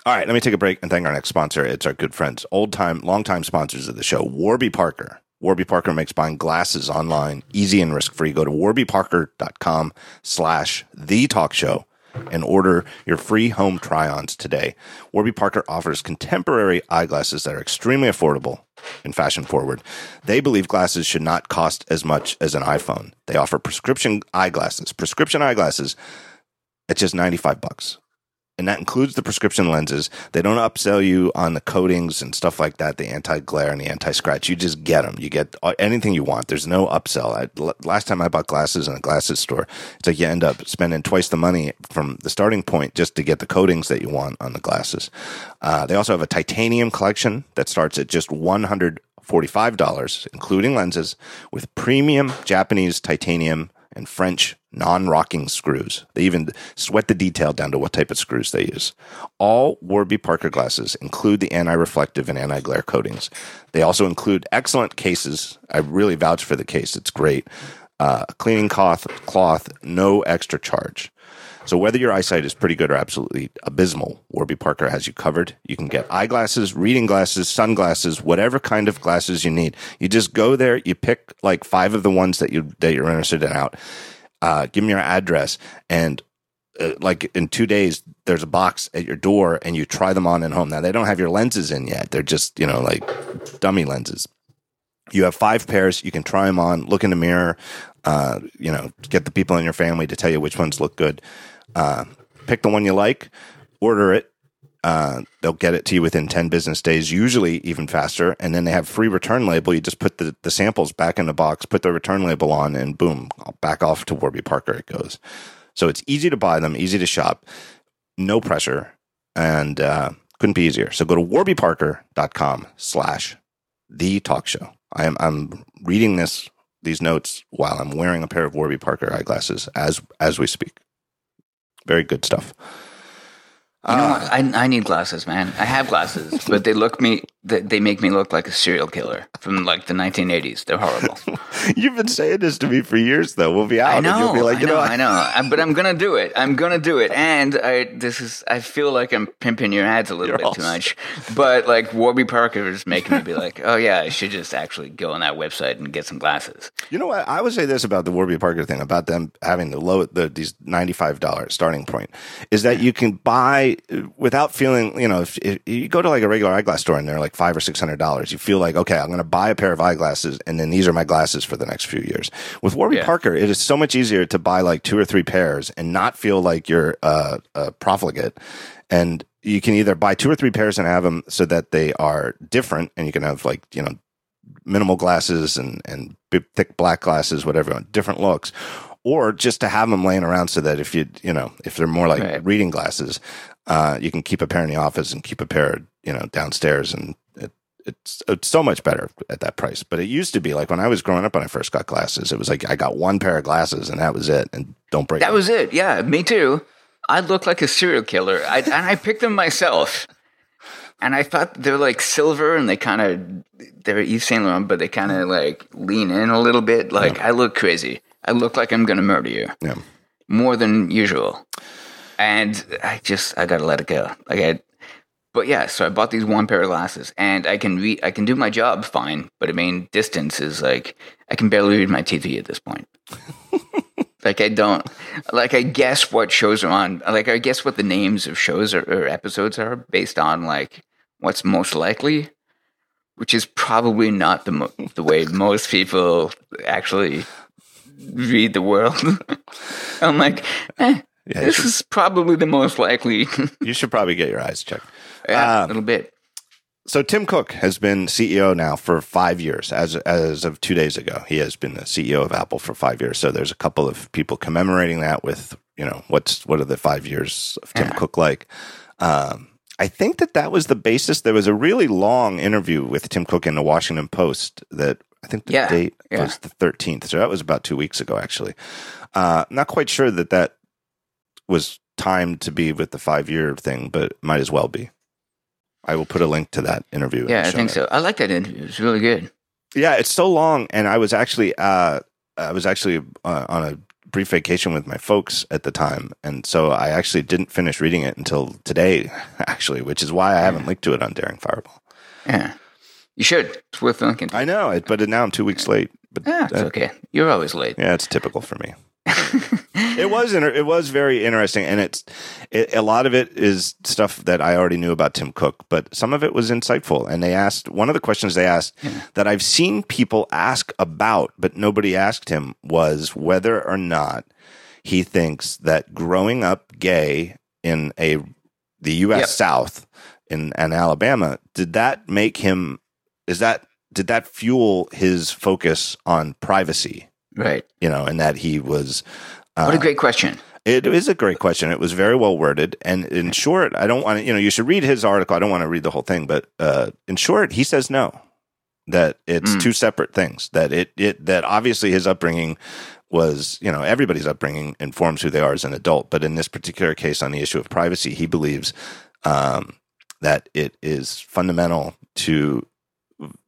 all right, let me take a break and thank our next sponsor. It's our good friends, old time, long time sponsors of the show, Warby Parker. Warby Parker makes buying glasses online easy and risk free. Go to warbyparker.com slash the talk show and order your free home try-ons today. Warby Parker offers contemporary eyeglasses that are extremely affordable and fashion forward. They believe glasses should not cost as much as an iPhone. They offer prescription eyeglasses, prescription eyeglasses at just 95 bucks and that includes the prescription lenses. They don't upsell you on the coatings and stuff like that, the anti glare and the anti scratch. You just get them. You get anything you want. There's no upsell. I, last time I bought glasses in a glasses store, it's like you end up spending twice the money from the starting point just to get the coatings that you want on the glasses. Uh, they also have a titanium collection that starts at just 145 dollars, including lenses, with premium Japanese titanium and French non rocking screws. They even sweat the detail down to what type of screws they use. All Warby Parker glasses include the anti reflective and anti glare coatings. They also include excellent cases. I really vouch for the case, it's great. Uh, cleaning cloth, cloth, no extra charge. So whether your eyesight is pretty good or absolutely abysmal, Warby Parker has you covered. You can get eyeglasses, reading glasses, sunglasses, whatever kind of glasses you need. You just go there, you pick like five of the ones that you that you're interested in out. Uh, give them your address, and uh, like in two days, there's a box at your door, and you try them on at home. Now they don't have your lenses in yet; they're just you know like dummy lenses. You have five pairs. You can try them on. Look in the mirror. Uh, you know, get the people in your family to tell you which ones look good. Uh, pick the one you like, order it. Uh, they'll get it to you within 10 business days, usually even faster. And then they have free return label. You just put the, the samples back in the box, put the return label on, and boom, back off to Warby Parker it goes. So it's easy to buy them, easy to shop, no pressure, and uh, couldn't be easier. So go to warbyparker.com slash the talk show. I am I'm reading this these notes while I'm wearing a pair of Warby Parker eyeglasses as as we speak. Very good stuff. You know uh, what? I, I need glasses, man. I have glasses, but they look me. They they make me look like a serial killer from like the 1980s. They're horrible. You've been saying this to me for years, though. We'll be out, I and you'll be like, I you know. know, I know. I, but I'm gonna do it. I'm gonna do it. And I this is. I feel like I'm pimping your ads a little bit too much. But like Warby Parker is making me be like, oh yeah, I should just actually go on that website and get some glasses. You know what? I would say this about the Warby Parker thing, about them having the low, the, these ninety-five dollars starting point, is that you can buy without feeling. You know, if, if you go to like a regular eyeglass store and they're like five or six hundred dollars, you feel like, okay, I'm going to buy a pair of eyeglasses, and then these are my glasses for the next few years. With Warby Yeah. Parker, it is so much easier to buy like two or three pairs and not feel like you're uh, a profligate, and you can either buy two or three pairs and have them so that they are different, and you can have like you know minimal glasses and and big, thick black glasses, whatever, different looks, or just to have them laying around so that if you you know if they're more like Right. reading glasses, uh, you can keep a pair in the office and keep a pair you know downstairs, and it, it's it's so much better at that price. But it used to be like when I was growing up when I first got glasses, it was like I got one pair of glasses and that was it, and don't break. That them. was it. Yeah, me too. I look like a serial killer. I, and I picked them myself. And I thought they're like silver and they kind of, they're Yves Saint Laurent, but they kind of like lean in a little bit. Like I look crazy. I look like I'm going to murder you yeah. more than usual. And I just, I got to let it go. Like I, but yeah, so I bought these one pair of glasses and I can read, I can do my job fine. But I mean, distance is like, I can barely read my TV at this point. like I don't, like I guess what shows are on. Like I guess what the names of shows or, or episodes are based on like what's most likely, which is probably not the mo- the way most people actually read the world. I'm like, eh, Yeah, this should, is probably the most likely. you should probably get your eyes checked. yeah, Um, a little bit. So Tim Cook has been CEO now for five years. As as of two days ago, he has been the CEO of Apple for five years. So there's a couple of people commemorating that with you know what's what are the five years of Tim Yeah. Cook like. Um, I think that that was the basis. There was a really long interview with Tim Cook in the Washington Post that I think the Yeah, date yeah. was the 13th. So that was about two weeks ago, actually. Uh, not quite sure that that was timed to be with the five year thing, but might as well be. I will put a link to that interview. in Yeah, I think notes. so. I like that interview. It's really good. Yeah, it's so long, and I was actually uh, I was actually uh, on a brief vacation with my folks at the time, and so I actually didn't finish reading it until today, actually, which is why I haven't linked to it on Daring Fireball. Yeah, you should. It's worth looking. I know it, but now I'm two weeks late. But Yeah, it's okay. You're always late. yeah, it's typical for me. It was inter- it was very interesting, and it's it, a lot of it is stuff that I already knew about Tim Cook, but some of it was insightful. And they asked one of the questions they asked that I've seen people ask about, but nobody asked him was whether or not he thinks that growing up gay in a the U.S. Yep. South in and Alabama did that make him is that did that fuel his focus on privacy? Right. you know, and that he was. Uh, What a great question. it is a great question. It was very well worded, and in short, I don't want to. You know, you should read his article. I don't want to read the whole thing, but uh, in short, he says no, that it's Mm. two separate things. That it it that obviously his upbringing was, you know, everybody's upbringing informs who they are as an adult, but in this particular case, on the issue of privacy, he believes um, that it is fundamental to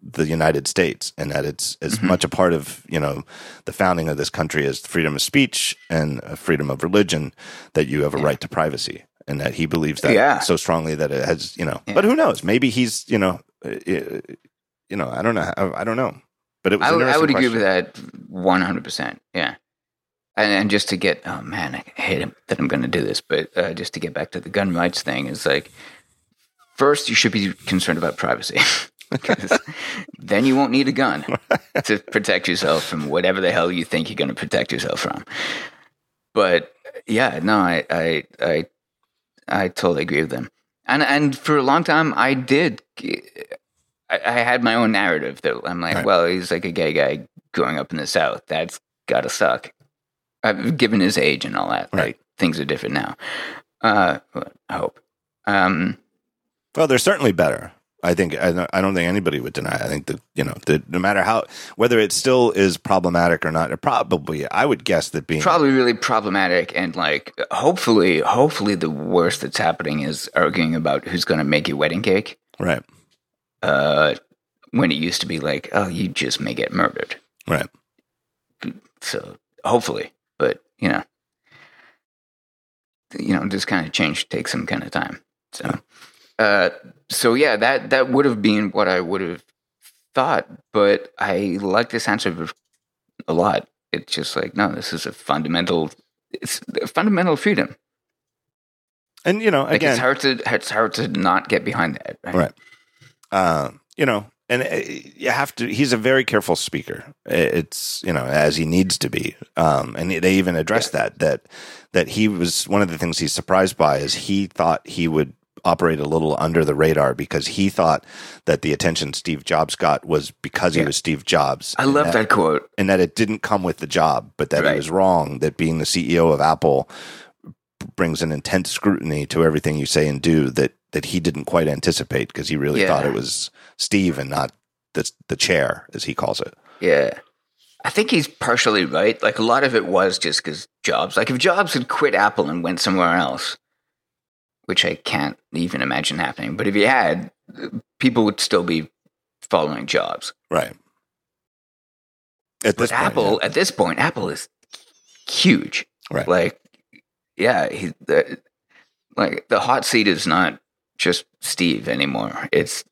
the United States, and that it's as Mhm. much a part of you know the founding of this country as freedom of speech and uh, freedom of religion that you have a Yeah. right to privacy, and that he believes that Yeah. so strongly that it has you know. Yeah. But who knows? Maybe he's you know, uh, uh, you know, I don't know, I, I don't know. But it was. I, would- I would interesting agree with that 100%. Yeah. And, and just to get, oh man, I hate that I'm going to do this, but uh, just to get back to the gun rights thing is like, first, you should be concerned about privacy. 'Cause then you won't need a gun to protect yourself from whatever the hell you think you're going to protect yourself from. But yeah, no, I, I, I, I totally agree with them. And and for a long time, I did. I, I had my own narrative that I'm like, Right. well, he's like a gay guy growing up in the South. That's gotta suck. Uh, given his age and all that, Right. like things are different now. Uh, I hope. Um, Well, they're certainly better. I think I don't, think anybody would deny. I think that you know that no matter how whether it still is problematic or not, it probably I would guess that being probably really problematic and like hopefully hopefully the worst that's happening is arguing about who's going to make your wedding cake. right, Uh, when it used to be like, oh, you just may get murdered. right. So hopefully, but you know, you know, this kind of change takes some kind of time. So, uh, so yeah, that that would have been what I would have thought, but I like this answer a lot. It's just like, no, this is a fundamental, it's a fundamental freedom. And you know, Like again, it's hard to it's hard to not get behind that. Right. Right. uh, you know, and uh, you have to. He's a very careful speaker. It's you know as he needs to be. Um, and they even addressed that that that he was one of the things he's surprised by is he thought he would operate a little under the radar because he thought that the attention Steve Jobs got was because he was Steve Jobs. I love that quote. and that it didn't come with the job, but that Right. he was wrong. That being the CEO of Apple brings an intense scrutiny to everything you say and do that that he didn't quite anticipate because he really Yeah. thought it was Steve and not the the chair as he calls it. Yeah. I think he's partially right. Like a lot of it was just because Jobs, like if Jobs had quit Apple and went somewhere else, which I can't even imagine happening, but if he had, people would still be following Jobs. Right. At But this point, Apple, at this point, Apple is huge. Right. Like, yeah, he, the, like the hot seat is not just Steve anymore. It's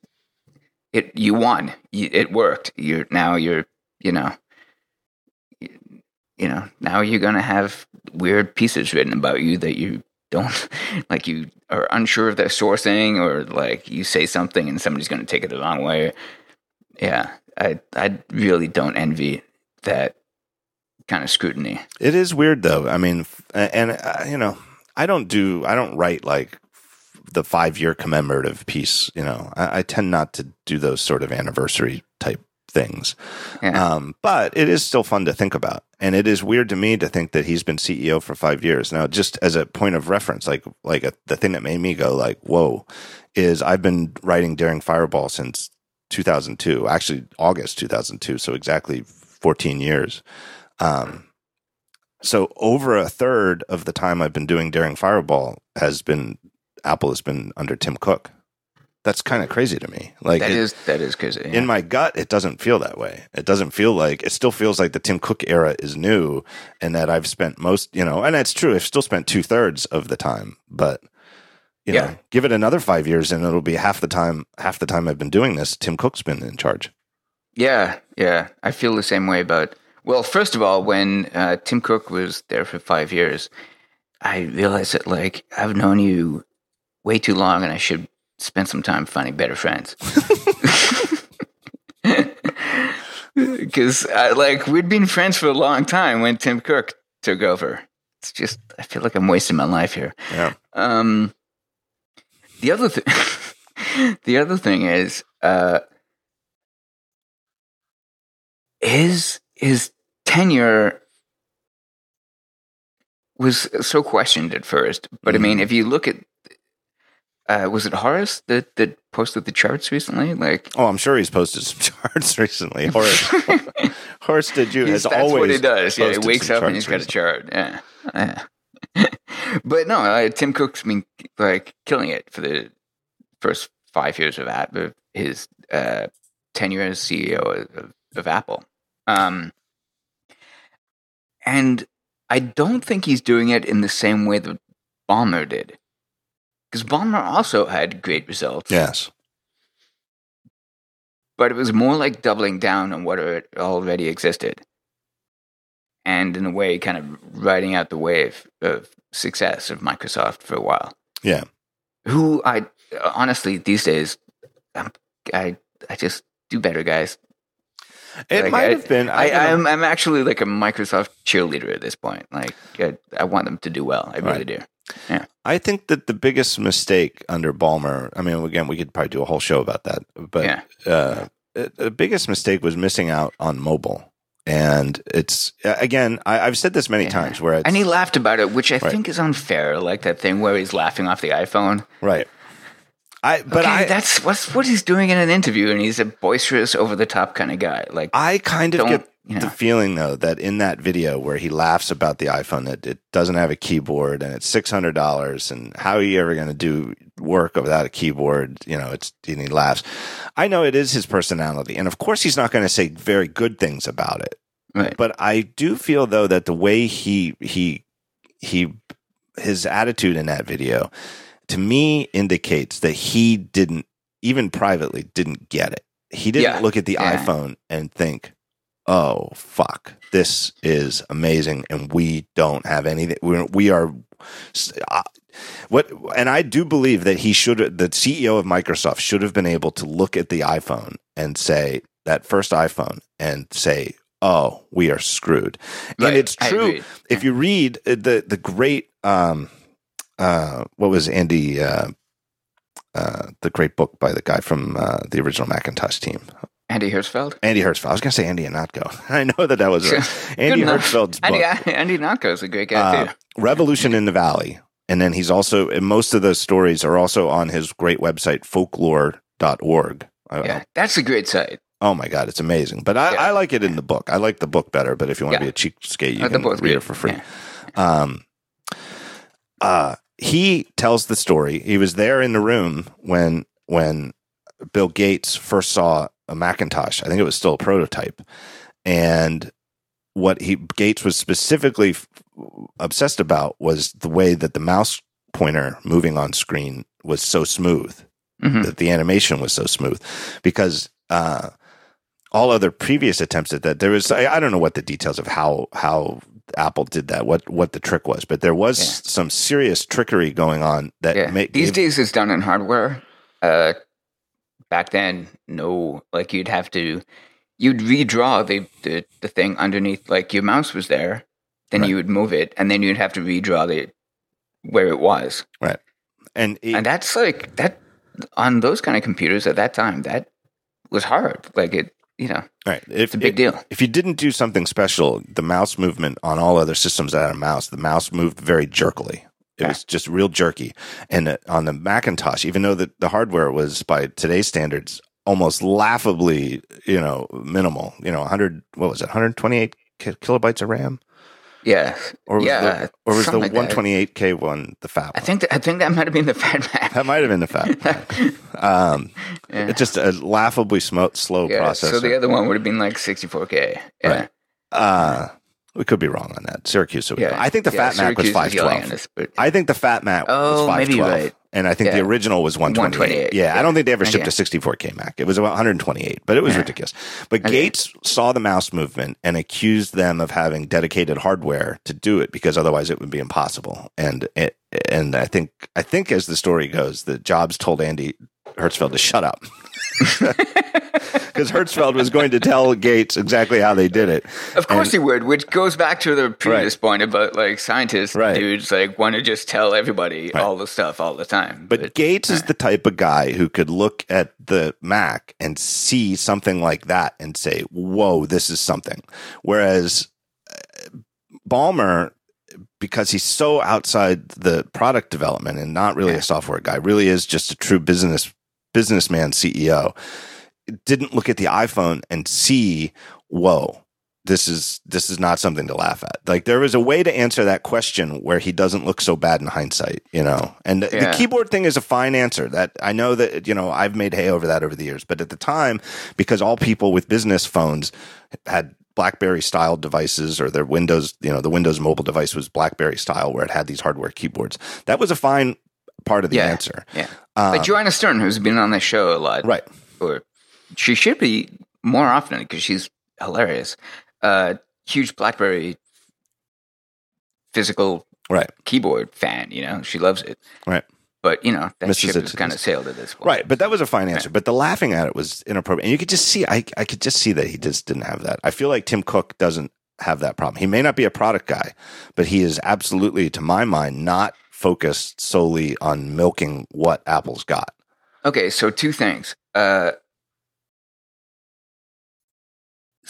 it. You won. You, it worked. You're now. You're. You know. You, you know. Now you're gonna have weird pieces written about you that you don't like. You are unsure of their sourcing, or like you say something and somebody's gonna take it the wrong way. Yeah, I I really don't envy that kind of scrutiny. It is weird though. I mean, and uh, you know, I don't do, I don't write like the five year commemorative piece. You know, I, I tend not to do those sort of anniversary type things. Yeah. Um, but it is still fun to think about, and it is weird to me to think that he's been CEO for five years now. Just as a point of reference, like like a, the thing that made me go like, "Whoa," is I've been writing Daring Fireball since 2002, actually August 2002, so exactly 14 years. Um, so over a third of the time I've been doing Daring Fireball has been Apple has been under Tim Cook. That's kind of crazy to me. Like That it- is that is crazy. yeah. in my gut, it doesn't feel that way. It doesn't feel like it still feels like the Tim Cook era is new, and that I've spent most, you know, and that's true. I've still spent two thirds of the time, but you Yeah. know, give it another five years, and it'll be half the time. Half the time I've been doing this, Tim Cook's been in charge. Yeah, yeah. I feel the same way about. Well, first of all, when uh, Tim Cook was there for five years, I realized that like I've known you way too long, and I should spend some time finding better friends. Because like we'd been friends for a long time when Tim Cook took over. It's just I feel like I'm wasting my life here. Yeah. Um, the other thing, the other thing is, uh, his his tenure was so questioned at first. But I mean, if you look at, uh, was it Horace that that posted the charts recently? Like, Oh, I'm sure he's posted some charts recently. Horace, Horace did you as that's always. what he does. Yeah, he wakes up and he's got a chart. Yeah. Yeah. but no, uh, Tim Cook's been like killing it for the first five years of, of his uh, tenure as CEO of, of Apple. Um, and I don't think he's doing it in the same way that Ballmer did. Because Ballmer also had great results Yes. but it was more like doubling down on what already existed and in a way kind of riding out the wave of success of microsoft for a while Yeah. who i honestly these days I'm, i i just do better guys It Like, might I- have been. I, know, I'm, I'm actually like a microsoft cheerleader at this point like i, I want them to do well i really Right. do I think that the biggest mistake under Ballmer, I mean, again, we could probably do a whole show about that, but Yeah. uh, the biggest mistake was missing out on mobile. And it's, again, I, I've said this many Yeah. times where it's, and he laughed about it which i Right. think is unfair like that thing where he's laughing off the iphone right. I but okay, I that's what's what he's doing in an interview, and he's a boisterous, over the top kind of guy. Like I kind of get you know. the feeling though that in that video where he laughs about the iPhone that it doesn't have a keyboard and it's six hundred dollars and how are you ever going to do work without a keyboard? You know, it's and he laughs. I know it is his personality, and of course he's not going to say very good things about it. right. But I do feel though that the way he he he his attitude in that video to me indicates that he didn't even privately didn't get it. He didn't Yeah. look at the Yeah. iPhone and think, "Oh fuck, this is amazing," and we don't have anything. We we are. Uh, what and I do believe that he should the CEO of Microsoft should have been able to look at the iPhone and say that first iPhone and say, "Oh, we are screwed." Right. And it's true if you read uh, the the great um uh what was Andy uh uh the great book by the guy from uh, the original Macintosh team Andy Hertzfeld. Andy Hertzfeld I was going to say Andy Ihnatko I know that that was. Andy. Hertzfeld's book Andy Andy Ihnatko is a great guy uh, too. Revolution in the Valley and then he's also and most of those stories are also on his great website folklore.org Yeah, that's a great site. Oh my god, it's amazing! But I, Yeah. I like it in the book. I like the book better. But if you want to be a cheapskate, you Uh, can read good. it for free. Yeah. Um, uh, he tells the story. He was there in the room when when Bill Gates first saw a Macintosh. I think it was still a prototype, and what he Gates was specifically f- obsessed about was the way that the mouse pointer moving on screen was so smooth Mhm. that the animation was so smooth because uh, all other previous attempts at that there was I, I don't know what the details of how how Apple did that what what the trick was but there was Yeah. some serious trickery going on that Yeah. ma- These gave- days is done in hardware. Uh, back then, no. Like you'd have to, you'd redraw the the, the thing underneath. Like your mouse was there, then Right. you would move it, and then you'd have to redraw the where it was. Right. And, it- and that's like that on those kind of computers at that time. That was hard. Like it, you know, right if it's a big deal. if you didn't do something special the mouse movement on all other systems that had a mouse the mouse moved very jerkily it Yeah. was just real jerky and uh, on the Macintosh even though the, the hardware was by today's standards almost laughably you know minimal you know 100 what was it 128 ki- kilobytes of RAM Yeah, or was yeah, the, or was the like 128k one the fat I one? think that, I think that might have been the Fat Mac. that might have been the fat one. um, yeah. it's just a laughably smo- slow yeah, processor so the other one would have been like 64k. Yeah. Right. Uh, we could be wrong on that. Siracusa. be Yeah. I think the Yeah, Fat Mac was Siracusa five twelve. at us, but I think the Fat Mac Oh, was five twelve, right. and I think the original was one twenty eight. Yeah, I don't think they ever shipped Okay. a sixty four K Mac. It was about one hundred twenty eight, but it was Yeah. ridiculous. But Okay. Gates saw the mouse movement and accused them of having dedicated hardware to do it because otherwise it would be impossible. And it, and I think I think as the story goes, that Jobs told Andy Hertzfeld to shut up. Because Hertzfeld was going to tell Gates exactly how they did it. Of course And- he would, which goes back to the previous point about like scientists, Right. dudes like want to just tell everybody Right. all the stuff all the time. But Gates is the type of guy who could look at the Mac and see something like that and say, "Whoa, this is something." Whereas uh, Ballmer, because he's so outside the product development and not really a software guy, really is just a true business businessman CEO. Didn't look at the iPhone and see, "Whoa." This is this is not something to laugh at. Like there is a way to answer that question where he doesn't look so bad in hindsight, you know. And the, the keyboard thing is a fine answer. That I know that you know I've made hay over that over the years, but at the time, because all people with business phones had BlackBerry style devices or their Windows, you know, the Windows mobile device was BlackBerry style where it had these hardware keyboards. That was a fine part of the Yeah. answer. yeah, Um, like Joanna Stern, who's been on the show a lot, right. or she should be more often because she's hilarious. Uh, huge BlackBerry physical Right. keyboard fan. You know, she loves it. Right. But you know that ship has kind of sailed at this point. Right, but that was a fine answer. But the laughing at it was inappropriate, and you could just see. I I could just see that he just didn't have that. I feel like Tim Cook doesn't have that problem. He may not be a product guy, but he is absolutely, to my mind, not focused solely on milking what Apple's got. Okay, so two things. Uh,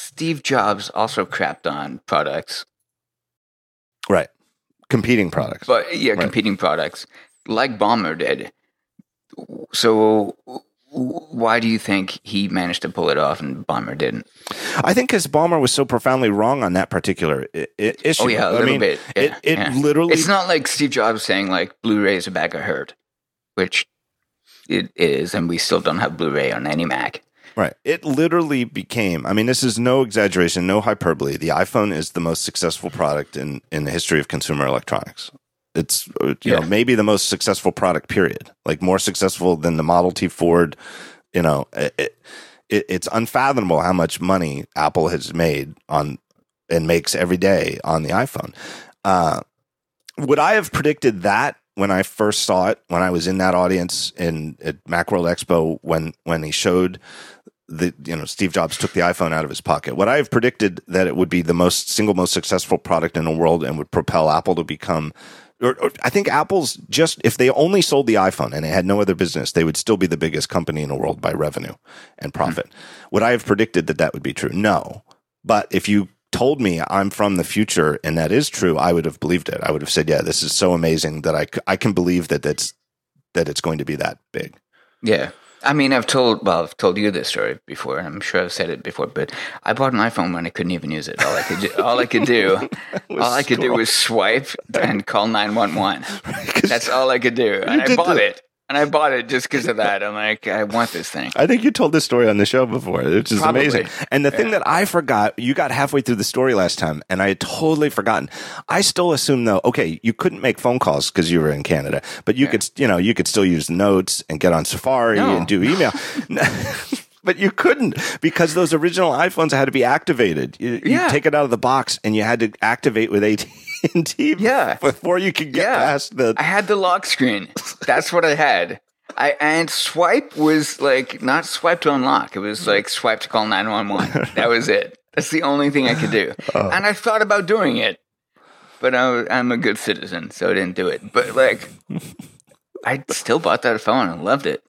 Steve Jobs also crapped on products, Right, competing products. but yeah, Right. competing products like Ballmer did. so why do you think he managed to pull it off and Ballmer didn't? I think because Ballmer was so profoundly wrong on that particular I- I- issue. Oh yeah, a I little mean, bit. Yeah, it it yeah. literally It's not like Steve Jobs saying like Blu-ray is a bag of hurt, which it is, and we still don't have Blu-ray on any Mac. Right. It literally became, I mean, this is no exaggeration, no hyperbole. The iPhone is the most successful product in, in the history of consumer electronics. It's, uh, you know, maybe the most successful product, period. Like more successful than the Model T Ford. You know, it, it, it, it's unfathomable how much money Apple has made on and makes every day on the iPhone. Uh, would I have predicted that when I first saw it, when I was in that audience in at Macworld Expo, when when he showed the you know Steve Jobs took the iPhone out of his pocket. What I have predicted that it would be the most single most successful product in the world and would propel Apple to become? Or, or I think Apple's just if they only sold the iPhone and it had no other business, they would still be the biggest company in the world by revenue and profit. Hmm. Would I have predicted that that would be true? No, but if you told me I'm from the future and that is true, I would have believed it. I would have said, "Yeah, this is so amazing that I, I can believe that that's that it's going to be that big." Yeah. I mean, I've told well, I've told you this story before, and I'm sure I've said it before. But I bought an iPhone when I couldn't even use it. All I could do, all I could do, all I could do was swipe and call nine one one. That's all I could do, and I bought the- it. And I bought it just because of that. I'm like, I want this thing. I think you told this story on the show before, which is Probably. amazing. And the thing that I forgot, you got halfway through the story last time, and I had totally forgotten. I still assume though, okay, you couldn't make phone calls because you were in Canada, but you could, you know, you could still use notes and get on Safari No. and do email. But you couldn't because those original iPhones had to be activated. You, you Yeah. take it out of the box and you had to activate with AT&T Yeah. before you could get Yeah. past the I had the lock screen. That's what I had. I and swipe was like not swipe to unlock. It was like swipe to call nine one one. That was it. That's the only thing I could do. Oh. And I thought about doing it, but I, I'm a good citizen, so I didn't do it. But like, I still bought that phone and loved it.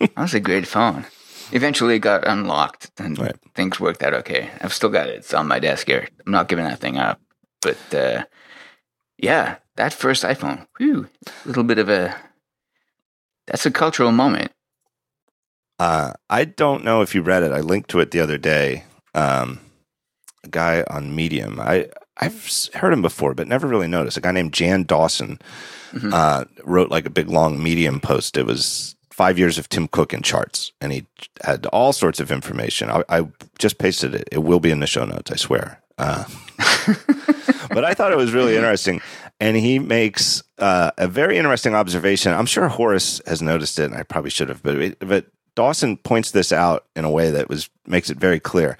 That was a great phone. Eventually, it got unlocked and Right. things worked out okay. I've still got it. It's on my desk here. I'm not giving that thing up. But uh, yeah, that first iPhone, whew, a little bit of a that's a cultural moment. Uh, I don't know if you read it. I linked to it the other day. Um, a guy on Medium. I I've heard him before, but never really noticed. A guy named Jan Dawson Mhm. uh, wrote like a big long Medium post. It was five years of Tim Cook in charts, and he had all sorts of information. I, I just pasted it. It will be in the show notes. I swear. Uh, but I thought it was really interesting. And he makes uh, a very interesting observation. I'm sure Horace has noticed it, and I probably should have, but but Dawson points this out in a way that was makes it very clear.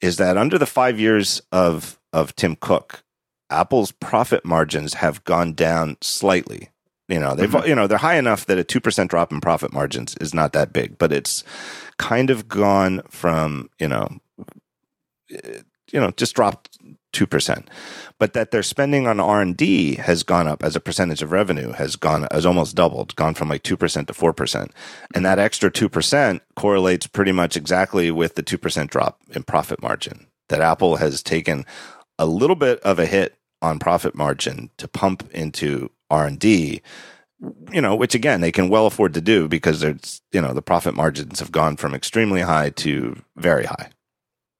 Is that under the five years of of Tim Cook, Apple's profit margins have gone down slightly. You know, they've you know they're high enough that a two percent drop in profit margins is not that big, but it's kind of gone from you know eh, you know just dropped two percent. But that their spending on r&d has gone up as a percentage of revenue has gone has almost doubled gone from like 2% to 4% and that extra 2% correlates pretty much exactly with the 2% drop in profit margin that apple has taken a little bit of a hit on profit margin to pump into r&d you know which again they can well afford to do because there's you know the profit margins have gone from extremely high to very high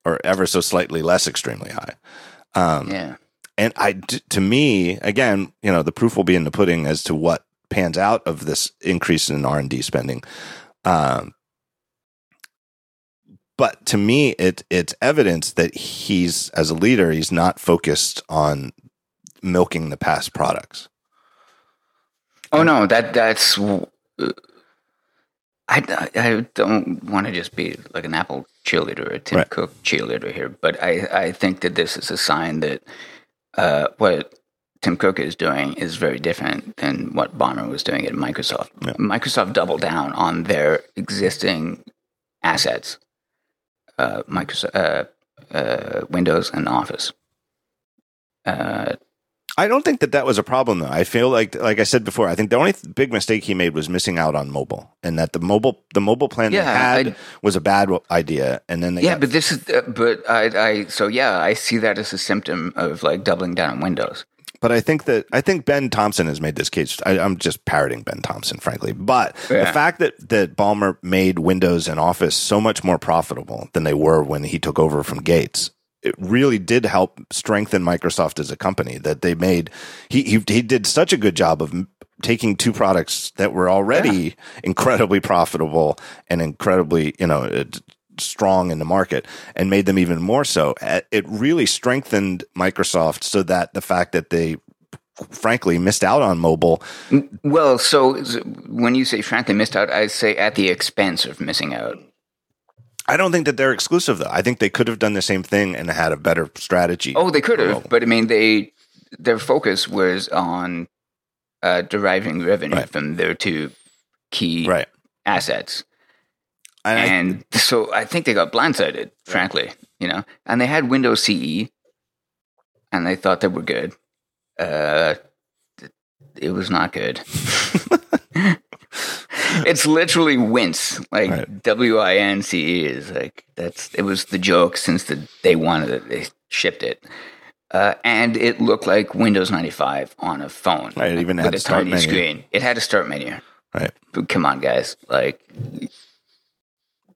or ever so slightly less extremely high um, Yeah. and I, to me, again, you know, the proof will be in the pudding as to what pans out of this increase in R and D spending. Um, but to me, it it's evidence that he's as a leader, he's not focused on milking the past products. Oh no, that that's. Uh, I, I don't want to just be like an Apple cheerleader or a Tim Right. Cook cheerleader here, but I, I think that this is a sign that uh, what Tim Cook is doing is very different than what Ballmer was doing at Microsoft. Yeah. Microsoft doubled down on their existing assets, uh, Microsoft, uh, uh, Windows and Office. I don't think that that was a problem though. I feel like, like I said before, I think the only th- big mistake he made was missing out on mobile, and that the mobile the mobile plan they had I- was a bad idea, and then they yeah, got but this is, uh, but I, I, so yeah, I see that as a symptom of like doubling down on Windows. But I think that I think Ben Thompson has made this case. I, I'm just parroting Ben Thompson, frankly. But the fact that that Ballmer made Windows and Office so much more profitable than they were when he took over from Gates, it really did help strengthen Microsoft as a company. That they made he he, he did such a good job of taking two products that were already incredibly profitable and incredibly you know. uh, strong in the market and made them even more so. It really strengthened Microsoft so that the fact that they frankly missed out on mobile. Well, so when you say frankly missed out, I say at the expense of missing out. I don't think that they're exclusive though. I think they could have done the same thing and had a better strategy. Oh, they could have, but I mean, they their focus was on uh, deriving revenue Right. from their two key right. assets, And I- so I think they got blindsided, frankly, you know. And they had Windows CE, and they thought they were good. Uh, it was not good. it's literally wince. Like Right. w-i-n-c-e is like that's it was the joke since the day one that they shipped it. Uh, and it looked like windows 95 on a phone. Right, it even with had a tiny menu. screen. It had a start menu. Right. but come on guys. Like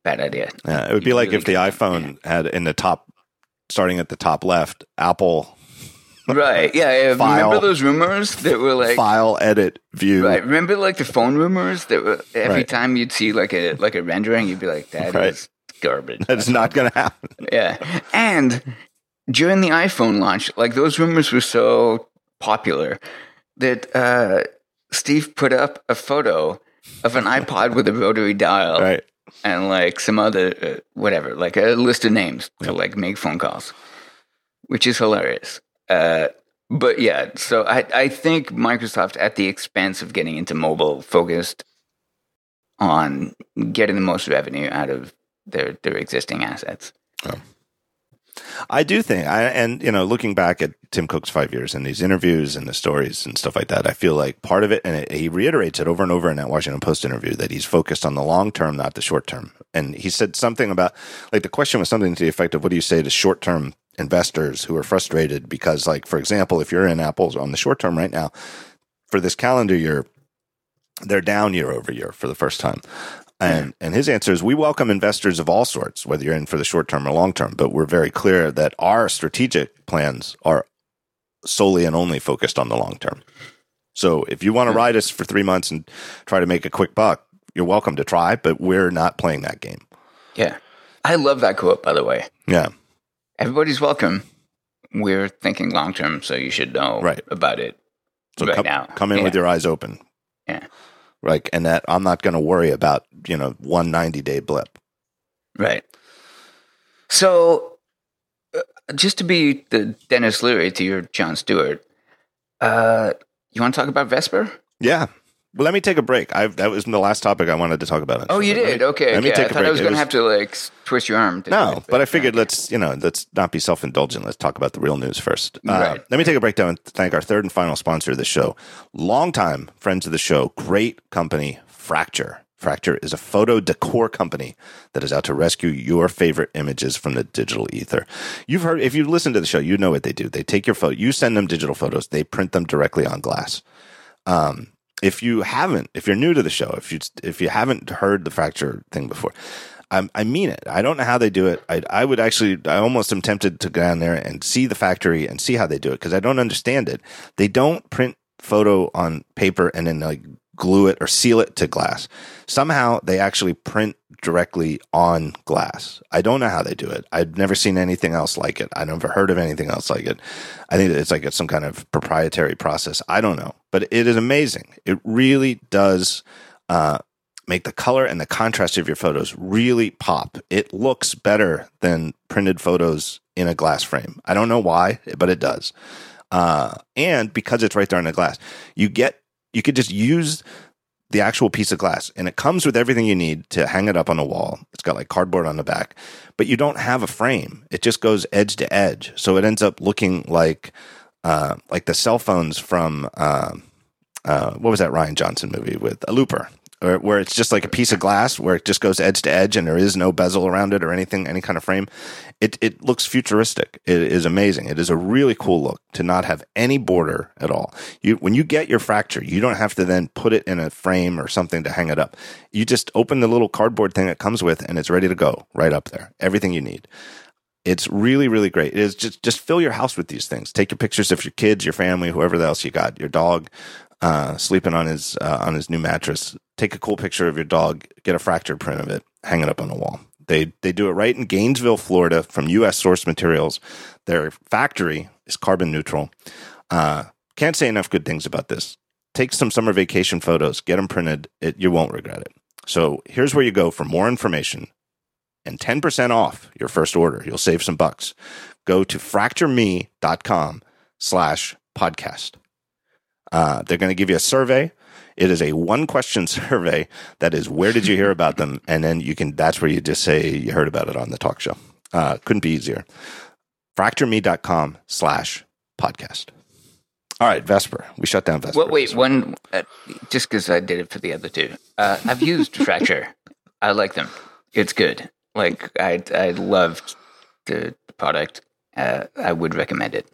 bad idea. Yeah, it would be like really if the iPhone had in the top, starting at the top left, Apple right yeah, yeah. File. remember those rumors that were like file, edit, view. Right. Remember like the phone rumors that were, every Right. time you'd see like a like a rendering, you'd be like, "That is Right. garbage." That's not going to happen. Yeah. And during the iPhone launch, like those rumors were so popular that uh, Steve put up a photo of an iPod with a rotary dial Right. and like some other uh, whatever, like a list of names to like make phone calls, which is hilarious. Uh, but yeah, so I I think Microsoft at the expense of getting into mobile focused on getting the most revenue out of their their existing assets. I do think, I, and you know, looking back at Tim Cook's five years and these interviews and the stories and stuff like that, I feel like part of it, and it, he reiterates it over and over in that Washington Post interview that he's focused on the long term, not the short term. And he said something about, like, the question was something to the effect of, "What do you say to short term investors who are frustrated because, like, for example, if you're in Apple's on the short term right now, for this calendar year, they're down year over year for the first time." And and his answer is we welcome investors of all sorts, whether you're in for the short term or long term, but we're very clear that our strategic plans are solely and only focused on the long term. So if you want to hmm. ride us for three months and try to make a quick buck, you're welcome to try, but we're not playing that game. Yeah, I love that quote. By the way, Yeah. Everybody's welcome. We're thinking long term, so you should know Right. about it So right come, now. come in Yeah. with your eyes open. Yeah. Like, and that I'm not going to worry about, you know, one 90 day blip. Right. So, uh, just to be the Denis Leary to your Jon Stewart, uh, you want to talk about Vesper? Yeah. Well, let me take a break. I've, that was the last topic I wanted to talk about. Oh, you Let me- did? okay. let me take I a thought I was going to have to like twist your arm. to No, it, but I figured let's you know let's not be self indulgent. Let's talk about the real news first. Uh, Right. Let me take a break down and thank our third and final sponsor of the show, longtime friends of the show, great company Fracture. Fracture is a photo decor company that is out to rescue your favorite images from the digital ether. You've heard if you listen to the show, you know what they do. They take your photo, you send them digital photos, they print them directly on glass. Um, if you haven't, if you're new to the show, if you if you haven't heard the fracture thing before, I, I mean it. I don't know how they do it. I, I would actually, I almost am tempted to go down there and see the factory and see how they do it because I don't understand it. They don't print photo on paper and then like glue it or seal it to glass. Somehow they actually print directly on glass. I don't know how they do it. I've never seen anything else like it. I've never heard of anything else like it. I think it's like it's some kind of proprietary process. I don't know, but it is amazing. It really does uh, make the color and the contrast of your photos really pop. It looks better than printed photos in a glass frame. I don't know why, but it does. Uh, and because it's right there on the glass, you get you could just use the actual piece of glass and it comes with everything you need to hang it up on a wall. It's got like cardboard on the back, but you don't have a frame. It just goes edge to edge. So it ends up looking like, uh, like the cell phones from, uh, uh, what was that Rian Johnson movie with a looper? Or where it's just like a piece of glass where it just goes edge to edge and there is no bezel around it or anything, any kind of frame. It it looks futuristic. It is amazing. It is a really cool look to not have any border at all. You when you get your fracture, you don't have to then put it in a frame or something to hang it up. You just open the little cardboard thing it comes with and it's ready to go right up there. Everything you need. It's really, really great. It is just just fill your house with these things. Take your pictures of your kids, your family, whoever else you got, your dog, uh, sleeping on his uh, on his new mattress. Take a cool picture of your dog, get a fractured print of it, hang it up on the wall. They they do it right in Gainesville, Florida, from U.S. source materials. Their factory is carbon neutral. Uh, can't say enough good things about this. Take some summer vacation photos, get them printed. It, you won't regret it. So here's where you go for more information and 10% off your first order. You'll save some bucks. Go to fractureme.com slash podcast. Uh, they're going to give you a survey. It is a one question survey that is where did you hear about them? And then you can, that's where you just say you heard about it on the talk show. Uh, couldn't be easier. Fractureme.com slash podcast. All right, Vesper. We shut down Vesper. Well, wait, one, uh, just because I did it for the other two. Uh, I've used Fracture. I like them. It's good. Like, I, I loved the product. Uh, I would recommend it.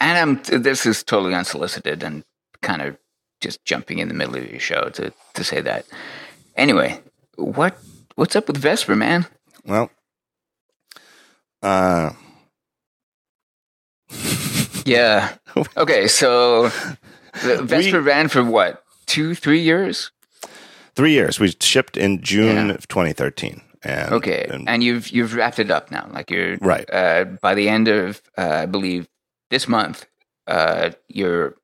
And I'm, this is totally unsolicited and kind of just jumping in the middle of your show to, to say that. Anyway, what what's up with Vesper, man? Well, uh, yeah. Okay, so Vesper we, ran for what two, three years? Three years. We shipped in June yeah. of 2013. And, okay, and, and, you've you've wrapped it up now. Like you're right uh, by the end of uh, I believe this month. Uh, you're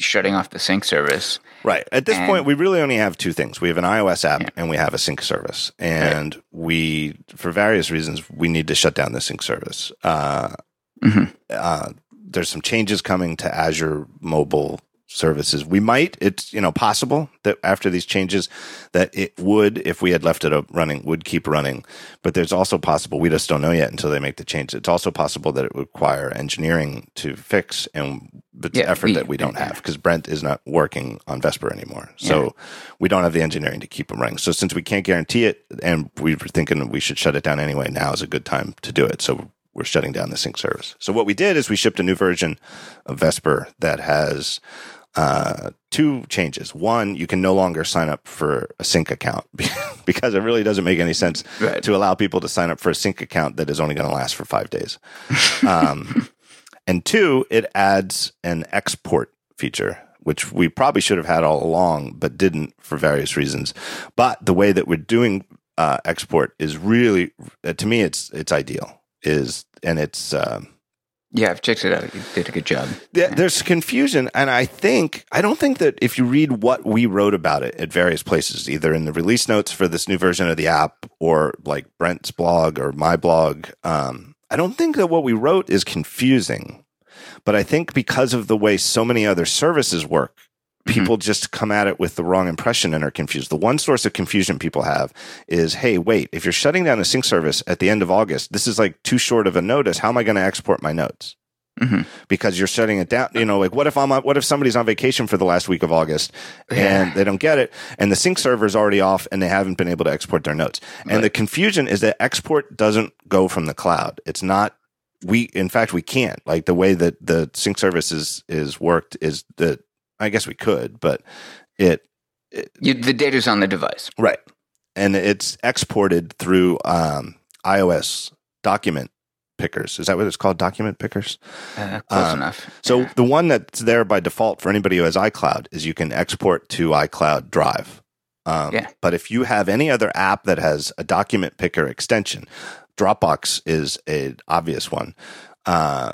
shutting off the sync service. Right. At this and, point, we really only have two things. We have an iOS app yeah. and we have a sync service. And right. we, for various reasons, we need to shut down the sync service. Uh, mm-hmm. uh, there's some changes coming to Azure mobile services. We might, it's, you know, possible that after these changes that it would, if we had left it up running, would keep running. But there's also possible, we just don't know yet until they make the change. It's also possible that it would require engineering to fix and but yeah, effort we, that we don't have because Brent is not working on Vesper anymore. So yeah. we don't have the engineering to keep them running. So since we can't guarantee it and we were thinking we should shut it down anyway, now is a good time to do it. So we're shutting down the sync service. So what we did is we shipped a new version of Vesper that has uh, two changes. One, you can no longer sign up for a sync account because it really doesn't make any sense right. to allow people to sign up for a sync account that is only going to last for five days. Um, and two, it adds an export feature, which we probably should have had all along, but didn't for various reasons. But the way that we're doing uh, export is really, uh, to me, it's it's ideal. Is and it's. Uh, yeah, I've checked it out. You did a good job. Yeah, there's confusion, and I think I don't think that if you read what we wrote about it at various places, either in the release notes for this new version of the app, or like Brent's blog or my blog, um, I don't think that what we wrote is confusing. But I think because of the way so many other services work. People mm-hmm. just come at it with the wrong impression and are confused. The one source of confusion people have is, hey, wait, if you're shutting down a sync service at the end of August, this is like too short of a notice. How am I going to export my notes? Mm-hmm. Because you're shutting it down. You know, like what if I'm what if somebody's on vacation for the last week of August and yeah. they don't get it, and the sync server is already off and they haven't been able to export their notes. And right. the confusion is that export doesn't go from the cloud. It's not we in fact we can't like the way that the sync service is is worked is that I guess we could, but it, it you, the data's on the device, right? And it's exported through um, iOS document pickers. Is that what it's called? Document pickers? Uh, close um, enough. So yeah. the one that's there by default for anybody who has iCloud is you can export to iCloud Drive. Um, yeah. But if you have any other app that has a document picker extension, Dropbox is an obvious one. Uh,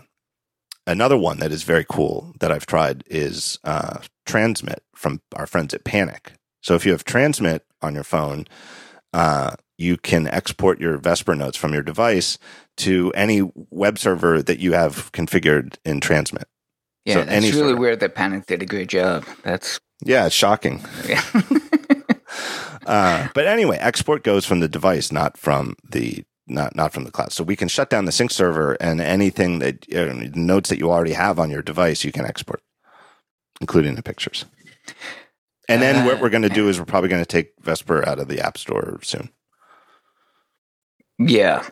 another one that is very cool that I've tried is uh, Transmit from our friends at Panic. So if you have Transmit on your phone, uh, you can export your Vesper notes from your device to any web server that you have configured in Transmit. Yeah, so it's really server. weird that Panic did a great job. That's yeah, it's shocking. Yeah. uh, but anyway, export goes from the device, not from the not not from the cloud. So we can shut down the sync server and anything that know, notes that you already have on your device, you can export, including the pictures. And then what Uh, we're going to do is we're probably going to take Vesper out of the App Store soon. Yeah.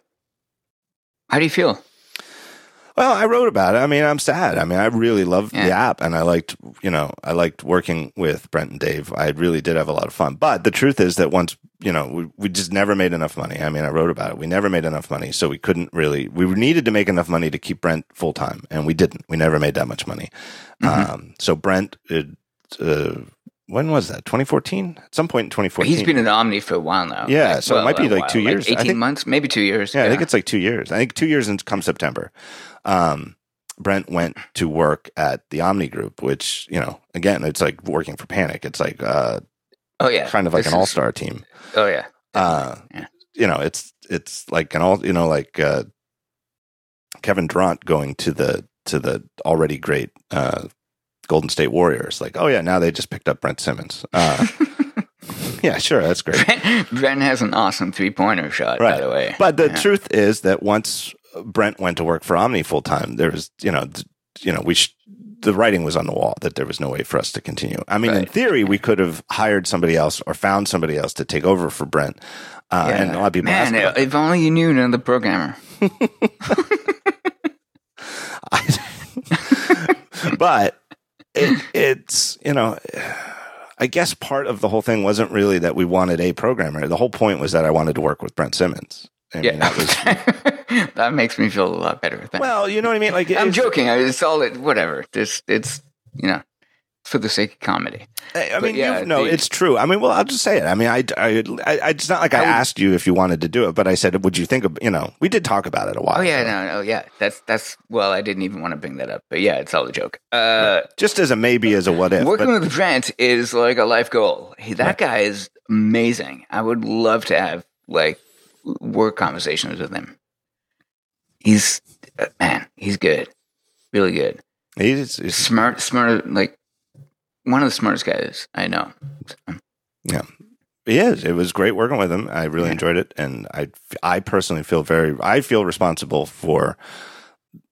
How do you feel? Well, I wrote about it. I mean, I'm sad. I mean, I really loved the app, and I liked, you know, I liked working with Brent and Dave. I really did have a lot of fun. But the truth is that once, you know, we, we just never made enough money. I mean, I wrote about it. We never made enough money, so we couldn't really. We needed to make enough money to keep Brent full time, and we didn't. We never made that much money. Mhm. Um, so Brent, it, uh, when was that? 2014? At some point in 2014. He's been at Omni for a while now. Yeah, so it might be like while, two years. I 18 think- months, maybe two years. Yeah, I think it's like two years. I think two years in come September. Um, Brent went to work at the Omni Group, which you know, again, it's like working for Panic. It's like uh, oh yeah, kind of like This an all star team. Oh yeah, Uh, Yeah. You know, it's it's like an all you know, like uh, Kevin Durant going to the to the already great uh, Golden State Warriors. Like, oh yeah, now they just picked up Brent Simmons. Uh, yeah, sure, that's great. Brent, Brent has an awesome three pointer shot, by the way. But the Yeah. truth is that once Brent went to work for Omni full time, there was, you know, th- you know, we sh- the writing was on the wall that there was no way for us to continue. I mean, in theory, we could have hired somebody else or found somebody else to take over for Brent. Uh, Yeah. And a lot of people Man, if only you knew another programmer. but it, it's you know i guess part of the whole thing wasn't really that we wanted a programmer the whole point was that i wanted to work with brent simmons I mean, Yeah, that was that makes me feel a lot better. Thanks. well you know what i mean like I'm joking. I- It's all it, whatever. It's it's you know for the sake of comedy. I, I mean, yeah, you no, the- it's true. I mean, well, I'll just say it. I mean, I, I, I it's not like I, I would- asked you if you wanted to do it, but I said, would you think of, you know, we did talk about it a while. Oh yeah, ago. no, no, yeah. That's that's well, I didn't even want to bring that up, but yeah, it's all a joke. Uh, Just as a maybe, as a what if. working But with Brent is like a life goal. He, that guy is amazing. I would love to have like work conversations with him. He's uh, man, he's good, really good, he's, he's smart, smart, like one of the smartest guys I know. Yeah. He is. It was great working with him. I really Yeah. enjoyed it, and I, I personally feel very. I feel responsible for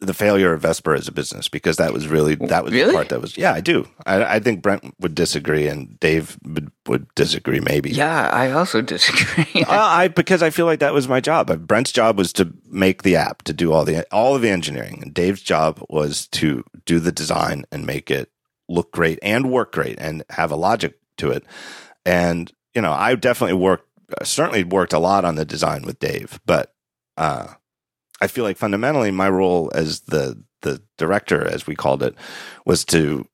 the failure of Vesper as a business because that was really that was Really? the part that was. Yeah, I do. I, I think Brent would disagree, and Dave would, would disagree. Maybe. Yeah, I also disagree. Uh, I because I feel like that was my job. Brent's job was to make the app, to do all the all of the engineering, and Dave's job was to do the design and make it look great and work great and have a logic to it. And you know, I definitely worked, uh, certainly worked a lot on the design with Dave, but uh, I feel like fundamentally my role as the the director, as we called it, was to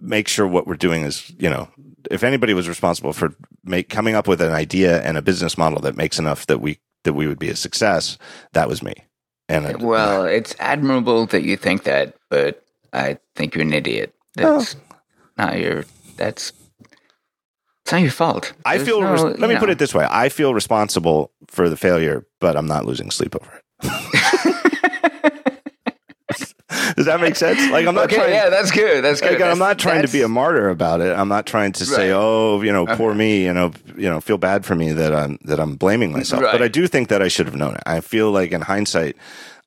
make sure what we're doing is you know if anybody was responsible for make coming up with an idea and a business model that makes enough that we that we would be a success that was me and it- well, it's admirable that you think that, but I think you're an idiot. That's oh. not your. That's it's not your fault. i There's feel no, res- let me put it this way i feel responsible for the failure but i'm not losing sleep over it does that make sense like i'm not okay, trying yeah, that's good. That's good. Like, I'm not trying to be a martyr about it. I'm not trying to say, "Oh, you know, poor me," you know, you know, feel bad for me that I'm that I'm blaming myself. But I do think that I should have known it. I feel like in hindsight,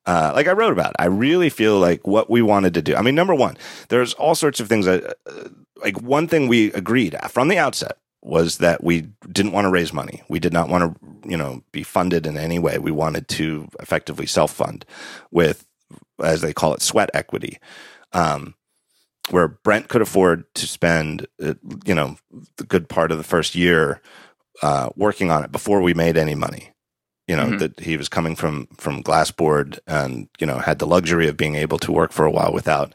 uh, like I wrote about, I really feel like what we wanted to do. I mean, number one, there's all sorts of things that, uh, like one thing we agreed from the outset was that we didn't want to raise money. We did not want to, you know, be funded in any way. We wanted to effectively self fund with, as they call it, sweat equity. Um, where Brent could afford to spend, uh, you know, the good part of the first year uh, working on it before we made any money. You know Mhm. that he was coming from from Glassboard and you know had the luxury of being able to work for a while without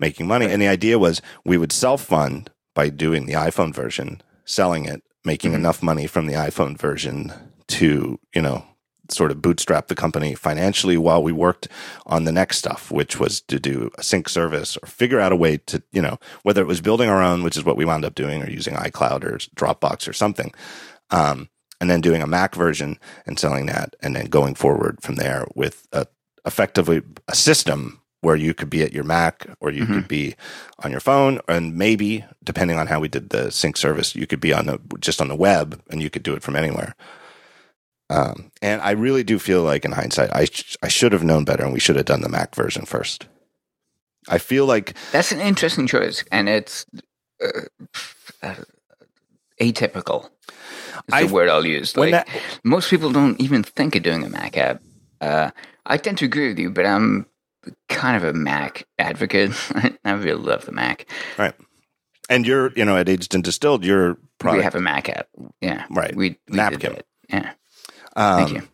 making money. And the idea was we would self fund by doing the iPhone version, selling it, making Mhm. enough money from the iPhone version to you know sort of bootstrap the company financially while we worked on the next stuff, which was to do a sync service or figure out a way to, you know, whether it was building our own, which is what we wound up doing, or using iCloud or Dropbox or something. Um, and then doing a Mac version and selling that, and then going forward from there with a, effectively a system where you could be at your Mac or you Mhm. could be on your phone, and maybe depending on how we did the sync service, you could be on the just on the web and you could do it from anywhere. Um, and I really do feel like, in hindsight, I sh- I should have known better, and we should have done the Mac version first. I feel like That's an interesting choice, and it's uh, atypical. Is I've- the word I'll use. Like that- most people don't even think of doing a Mac app. Uh, I tend to agree with you, but I'm kind of a Mac advocate. I really love the Mac. Right. And you're, you know, at Aged and Distilled, your product. We have a Mac app. Yeah, Right. We, we Napkin. Yeah. um, Thank you.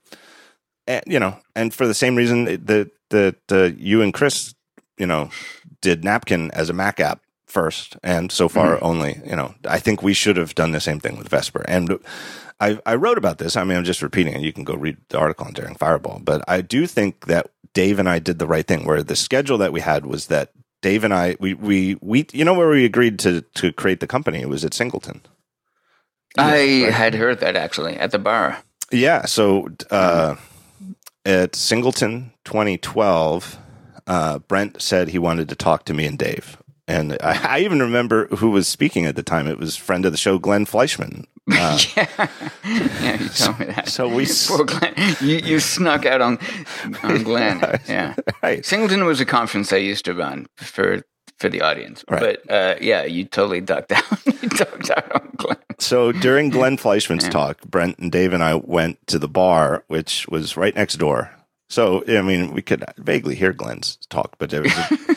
and, you know, and for the same reason that that uh, you and Chris, you know, did Napkin as a Mac app first, and so far Mm-hmm. only. You know, I think we should have done the same thing with Vesper. And I, I wrote about this. I mean, I'm just repeating it. You can go read the article on Daring Fireball. But I do think that Dave and I did the right thing. Where the schedule that we had was that Dave and I, we we we, you know, where we agreed to to create the company. It was at Singleton. I had heard that actually at the bar. Yeah. So uh, at Singleton 2012, uh, Brent said he wanted to talk to me and Dave. And I, I even remember who was speaking at the time. It was friend of the show, Glenn Fleischman. Uh, yeah, yeah, you told me that. so we, Poor Glenn. You, you snuck out on on Glenn. Yeah. right. Singleton was a conference I used to run for for the audience. Right. But uh, yeah, you totally ducked out. you ducked out on Glenn. So during Glenn Fleischman's talk, Brent and Dave and I went to the bar, which was right next door. So I mean, we could vaguely hear Glenn's talk, but it was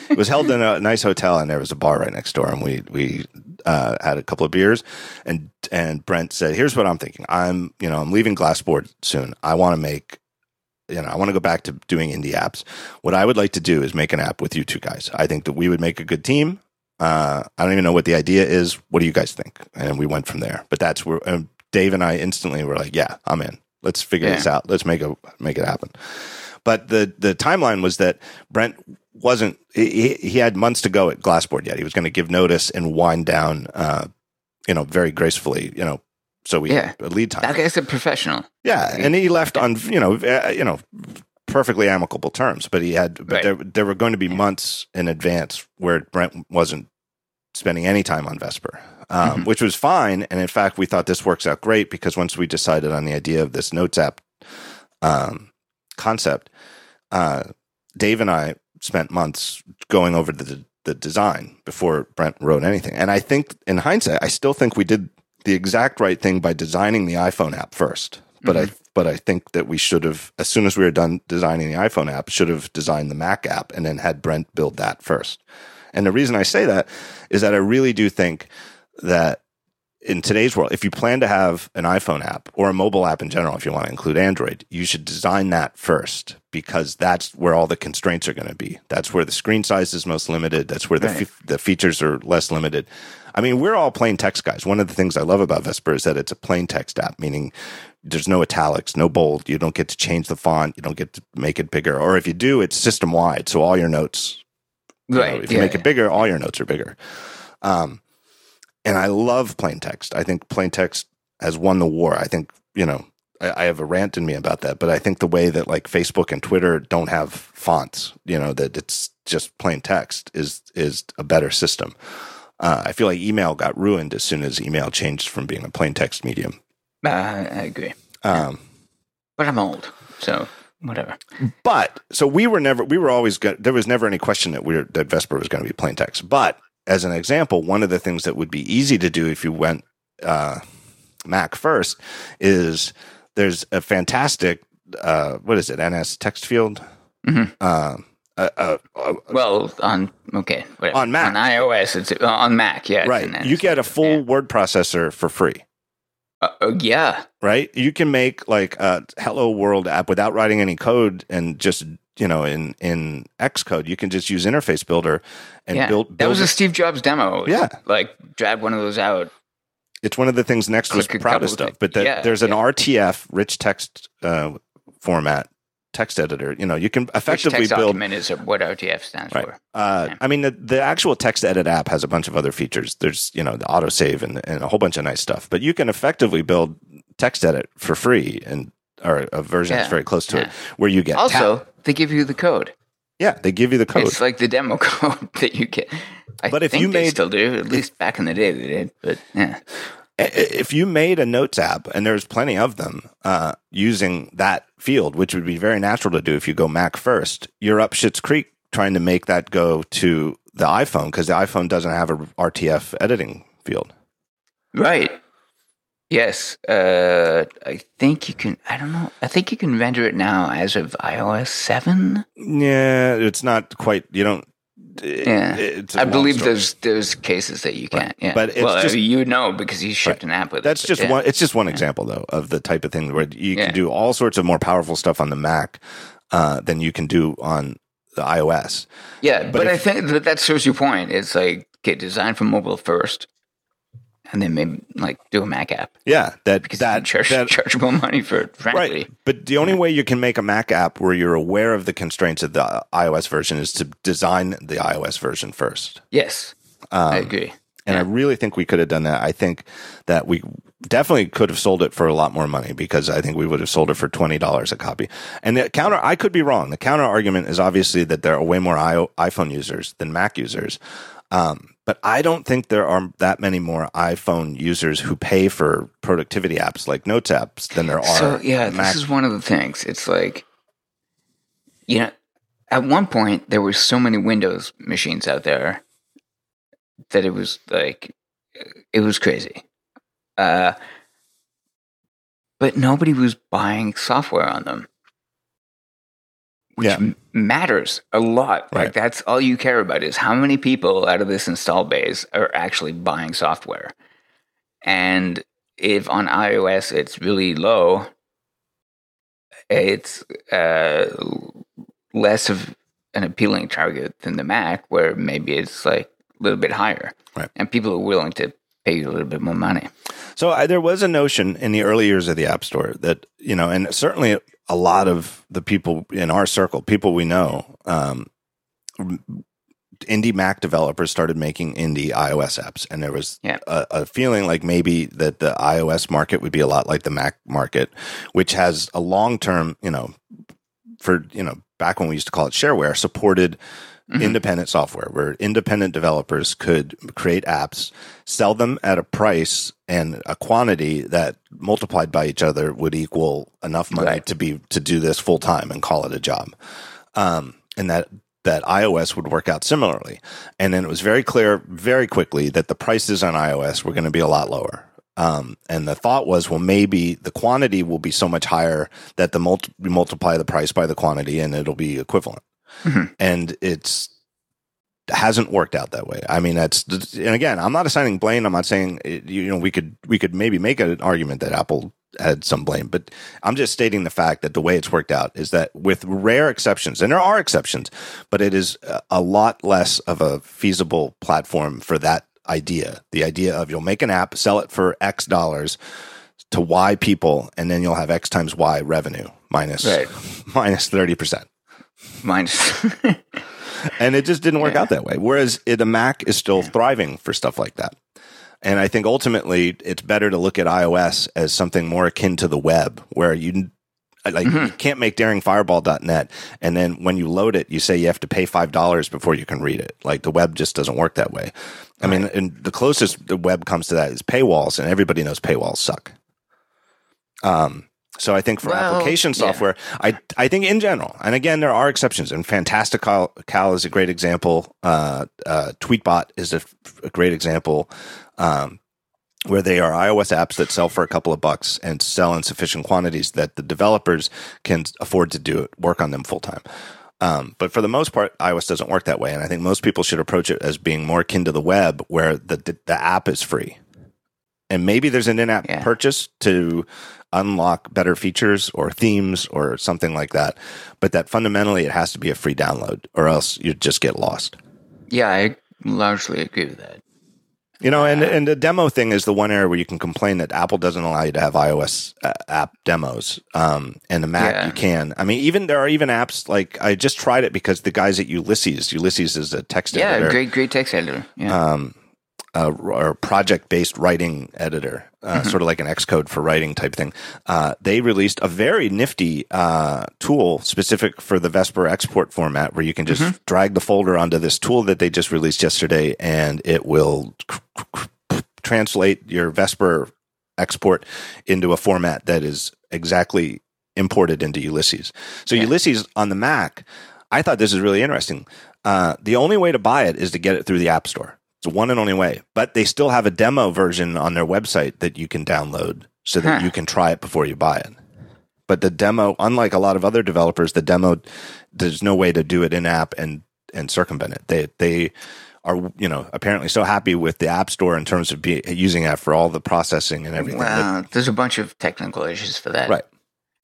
it was held in a nice hotel, and there was a bar right next door, and we we uh, had a couple of beers, and and Brent said, "Here's what I'm thinking. I'm you know I'm leaving Glassboard soon. I want to make." You know, I want to go back to doing indie apps. What I would like to do is make an app with you two guys. I think that we would make a good team. Uh, I don't even know what the idea is. What do you guys think? And we went from there. But that's where Dave and I instantly were like, "Yeah, I'm in. Let's figure this out. Let's make a make it happen." But the the timeline was that Brent wasn't. He, he had months to go at Glassboard yet. He was going to give notice and wind down, uh, you know, very gracefully. You know, so we Yeah. had a lead time. That guy's a professional. Yeah, and he left on you know uh, you know perfectly amicable terms, but he had but Right. there there were going to be months in advance where Brent wasn't spending any time on Vesper, um, Mm-hmm. which was fine. And in fact, we thought this works out great because once we decided on the idea of this Notes app um, concept, uh, Dave and I spent months going over the the design before Brent wrote anything. And I think in hindsight, I still think we did the exact right thing by designing the iPhone app first. But I but I think that we should have, as soon as we were done designing the iPhone app, should have designed the Mac app and then had Brent build that first. And the reason I say that is that I really do think that in today's world, if you plan to have an iPhone app or a mobile app in general, if you want to include Android, you should design that first because that's where all the constraints are going to be. That's where the screen size is most limited. That's where the, Right. fe- the features are less limited. I mean, we're all plain text guys. One of the things I love about Vesper is that it's a plain text app, meaning there's no italics, no bold. You don't get to change the font. You don't get to make it bigger. Or if you do, it's system wide. So all your notes you know, Right. if you yeah, make it bigger, all your notes are bigger. Um, and I love plain text. I think plain text has won the war. I think, you know, I, I have a rant in me about that, but I think the way that like Facebook and Twitter don't have fonts, you know, that it's just plain text is is a better system. Uh, I feel like email got ruined as soon as email changed from being a plain text medium. Uh, I agree. Um, But I'm old, so whatever. But so we were never we were always good. There was never any question that we were that Vesper was going to be plain text. But as an example, one of the things that would be easy to do if you went uh, Mac first is there's a fantastic uh, what is it NS text field. Mhm. Uh, uh, Well, on okay. On Mac. on iOS, it's uh, on Mac. Yeah, right, you get a full Yeah. word processor for free. Uh, uh, yeah, right? You can make like a Hello World app without writing any code and just you know in in Xcode you can just use Interface Builder and yeah. build. that was a. Steve Jobs demo. Yeah. like drag one of those out. it's one of the things NeXT was proudest of. But that yeah, there's an yeah. RTF rich text uh, format text editor. You know you can Which effectively text build. document is what RTF stands Right. for. Uh, Yeah. I mean, the, the actual text edit app has a bunch of other features. There's, you know, the autosave and, and a whole bunch of nice stuff. But you can effectively build text edit for free and or a version that's very close to it, where you get Also, tap- they give you the code. yeah, they give you the code. It's like the demo code that you get. I But if think you they made- still do, at least back in the day they did. But yeah, if you made a notes app and there's plenty of them uh, using that field which would be very natural to do if you go mac first you're up shit's creek trying to make that go to the iPhone because the iPhone doesn't have a RTF editing field. Right. Yes. Uh, I think you can. I don't know. I think you can render it now as of iOS seven. Yeah, it's not quite. You don't. Yeah, it's a I believe story. there's there's cases that you can't. Yeah, But it's well, just- you know because you shipped an app with That's it. just yeah. one. It's just one example, though, of the type of thing where you Yeah. can do all sorts of more powerful stuff on the Mac uh, than you can do on the iOS. Yeah, but but, I think that that serves your point. It's like get designed for mobile first, and then maybe like do a Mac app Yeah, that because that, charge that chargeable money for it. Frankly, right. But the only way you can make a Mac app where you're aware of the constraints of the iOS version is to design the iOS version first. yes, Um, I agree. And I really think we could have done that. I think that we definitely could have sold it for a lot more money because I think we would have sold it for twenty dollars a copy. And the counter, I could be wrong. The counter argument is obviously that there are way more iPhone users than Mac users. Um, but I don't think there are that many more iPhone users who pay for productivity apps like Notes apps than there are. So yeah, Mac. this is one of the things. It's like, you know, at one point there were so many Windows machines out there that it was like, it was crazy. Uh, but nobody was buying software on them, which Yeah. matters a lot. Right. Like that's all you care about is how many people out of this install base are actually buying software. And if on iOS it's really low, it's uh, less of an appealing target than the Mac, where maybe it's like a little bit higher, Right. and people are willing to pay you a little bit more money. So I, there was a notion in the early years of the App Store that you know, and certainly a lot of the people in our circle, people we know, um, indie Mac developers started making indie iOS apps, and there was Yeah. a, a feeling like maybe that the iOS market would be a lot like the Mac market, which has a long term, you know, for you know, back when we used to call it shareware, supported Mhm. independent software where independent developers could create apps, sell them at a price and a quantity that multiplied by each other would equal enough money Right. to be to do this full time and call it a job. Um, and that that iOS would work out similarly. And then it was very clear very quickly that the prices on iOS were going to be a lot lower. Um, and the thought was, well, maybe the quantity will be so much higher that the multi- multiply the price by the quantity and it'll be equivalent. Mhm. And it's hasn't worked out that way. I mean, that's and again, I'm not assigning blame. I'm not saying you know we could we could maybe make an argument that Apple had some blame, but I'm just stating the fact that the way it's worked out is that with rare exceptions, and there are exceptions, but it is a- a lot less of a feasible platform for that idea. The idea of you'll make an app, sell it for X dollars to Y people, and then you'll have X times Y revenue minus Right. minus thirty percent. Mine's and it just didn't work Yeah. out that way. Whereas the Mac is still thriving for stuff like that. And I think ultimately it's better to look at iOS as something more akin to the web, where you like you Mhm. can't make daringfireball.net and then when you load it you say you have to pay five dollars before you can read it like the web just doesn't work that way i mean and the closest the web comes to that is paywalls and everybody knows paywalls suck um so I think for Well, application yeah. software, I I think in general, and again there are exceptions. And Fantastical Cal is a great example. Uh, uh, Tweetbot is a, a great example, um, where they are iOS apps that sell for a couple of bucks and sell in sufficient quantities that the developers can afford to do it, work on them full time. Um, but for the most part, iOS doesn't work that way, and I think most people should approach it as being more akin to the web, where the the, the app is free, and maybe there's an in-app Yeah. purchase to unlock better features or themes or something like that. But that fundamentally it has to be a free download, or else you just get lost. yeah, I largely agree with that. You know, and and the demo thing is the one area where you can complain that Apple doesn't allow you to have iOS uh, app demos, um, and the Mac Yeah. you can. I mean, even there are even apps like I just tried it because the guys at Ulysses, Ulysses is a text Yeah, editor, yeah, great, great text editor. Yeah, um, uh, or project based writing editor, uh, Mm-hmm. sort of like an Xcode for writing type thing. Uh, they released a very nifty uh, tool specific for the Vesper export format where you can just Mm-hmm. drag the folder onto this tool that they just released yesterday and it will translate your Vesper export into a format that is exactly imported into Ulysses. So Yeah. Ulysses on the Mac I thought this is really interesting. Uh, the only way to buy it is to get it through the App Store. It's one and only way. But they still have a demo version on their website that you can download so that Huh. you can try it before you buy it. But the demo, unlike a lot of other developers, the demo there's no way to do it in app and and circumvent it. They they are you know apparently so happy with the App Store in terms of be, using it for all the processing and everything. that- Well, there's a bunch of technical issues for that. Right.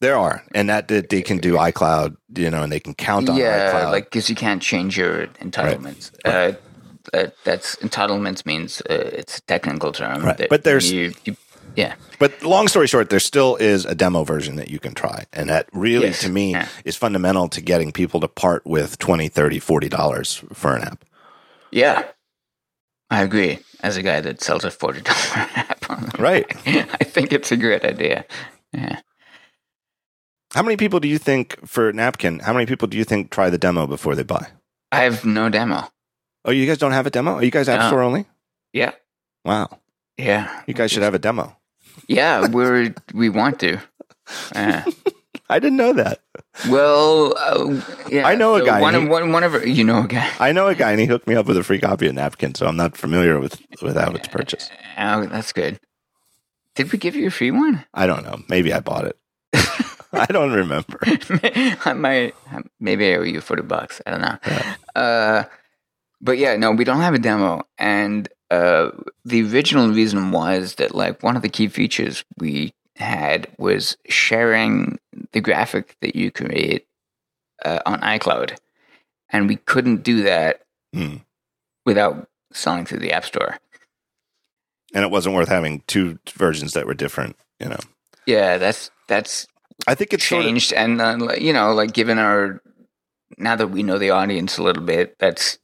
There are, and that, that they can do iCloud, you know, and they can count on yeah, iCloud. like because you can't change your entitlements. Uh, uh, that's entitlements means uh, it's a technical term. Right, but there's- you, you, yeah, But long story short, there still is a demo version that you can try. And that really, Yes, to me, yeah. is fundamental to getting people to part with 20 30 $40 for an app. yeah. I agree. As a guy that sells a forty dollar app, Right. I think it's a great idea. Yeah. How many people do you think, for Napkin, how many people do you think try the demo before they buy? I have no demo. Oh, you guys don't have a demo? Are you guys App No. Store only? Yeah, Wow. yeah, You guys should have a demo. yeah. We're we want to. Yeah. I didn't know that. Well, uh, yeah. I know a so guy, One, and one, one of you know a guy. I know a guy and he hooked me up with a free copy of Napkin, so I'm not familiar with, with how it's purchased. Oh, that's good. Did we give you a free one? I don't know. Maybe I bought it. I don't remember. I might, maybe I owe you forty bucks. I don't know. Uh, but yeah, no, we don't have a demo, and uh, the original reason was that like one of the key features we had was sharing the graphic that you create uh, on iCloud, and we couldn't do that Hmm. without selling through the App Store. And it wasn't worth having two versions that were different, you know. Yeah, that's that's I think it's sort of, changed and uh, you know like given our now that we know the audience a little bit that's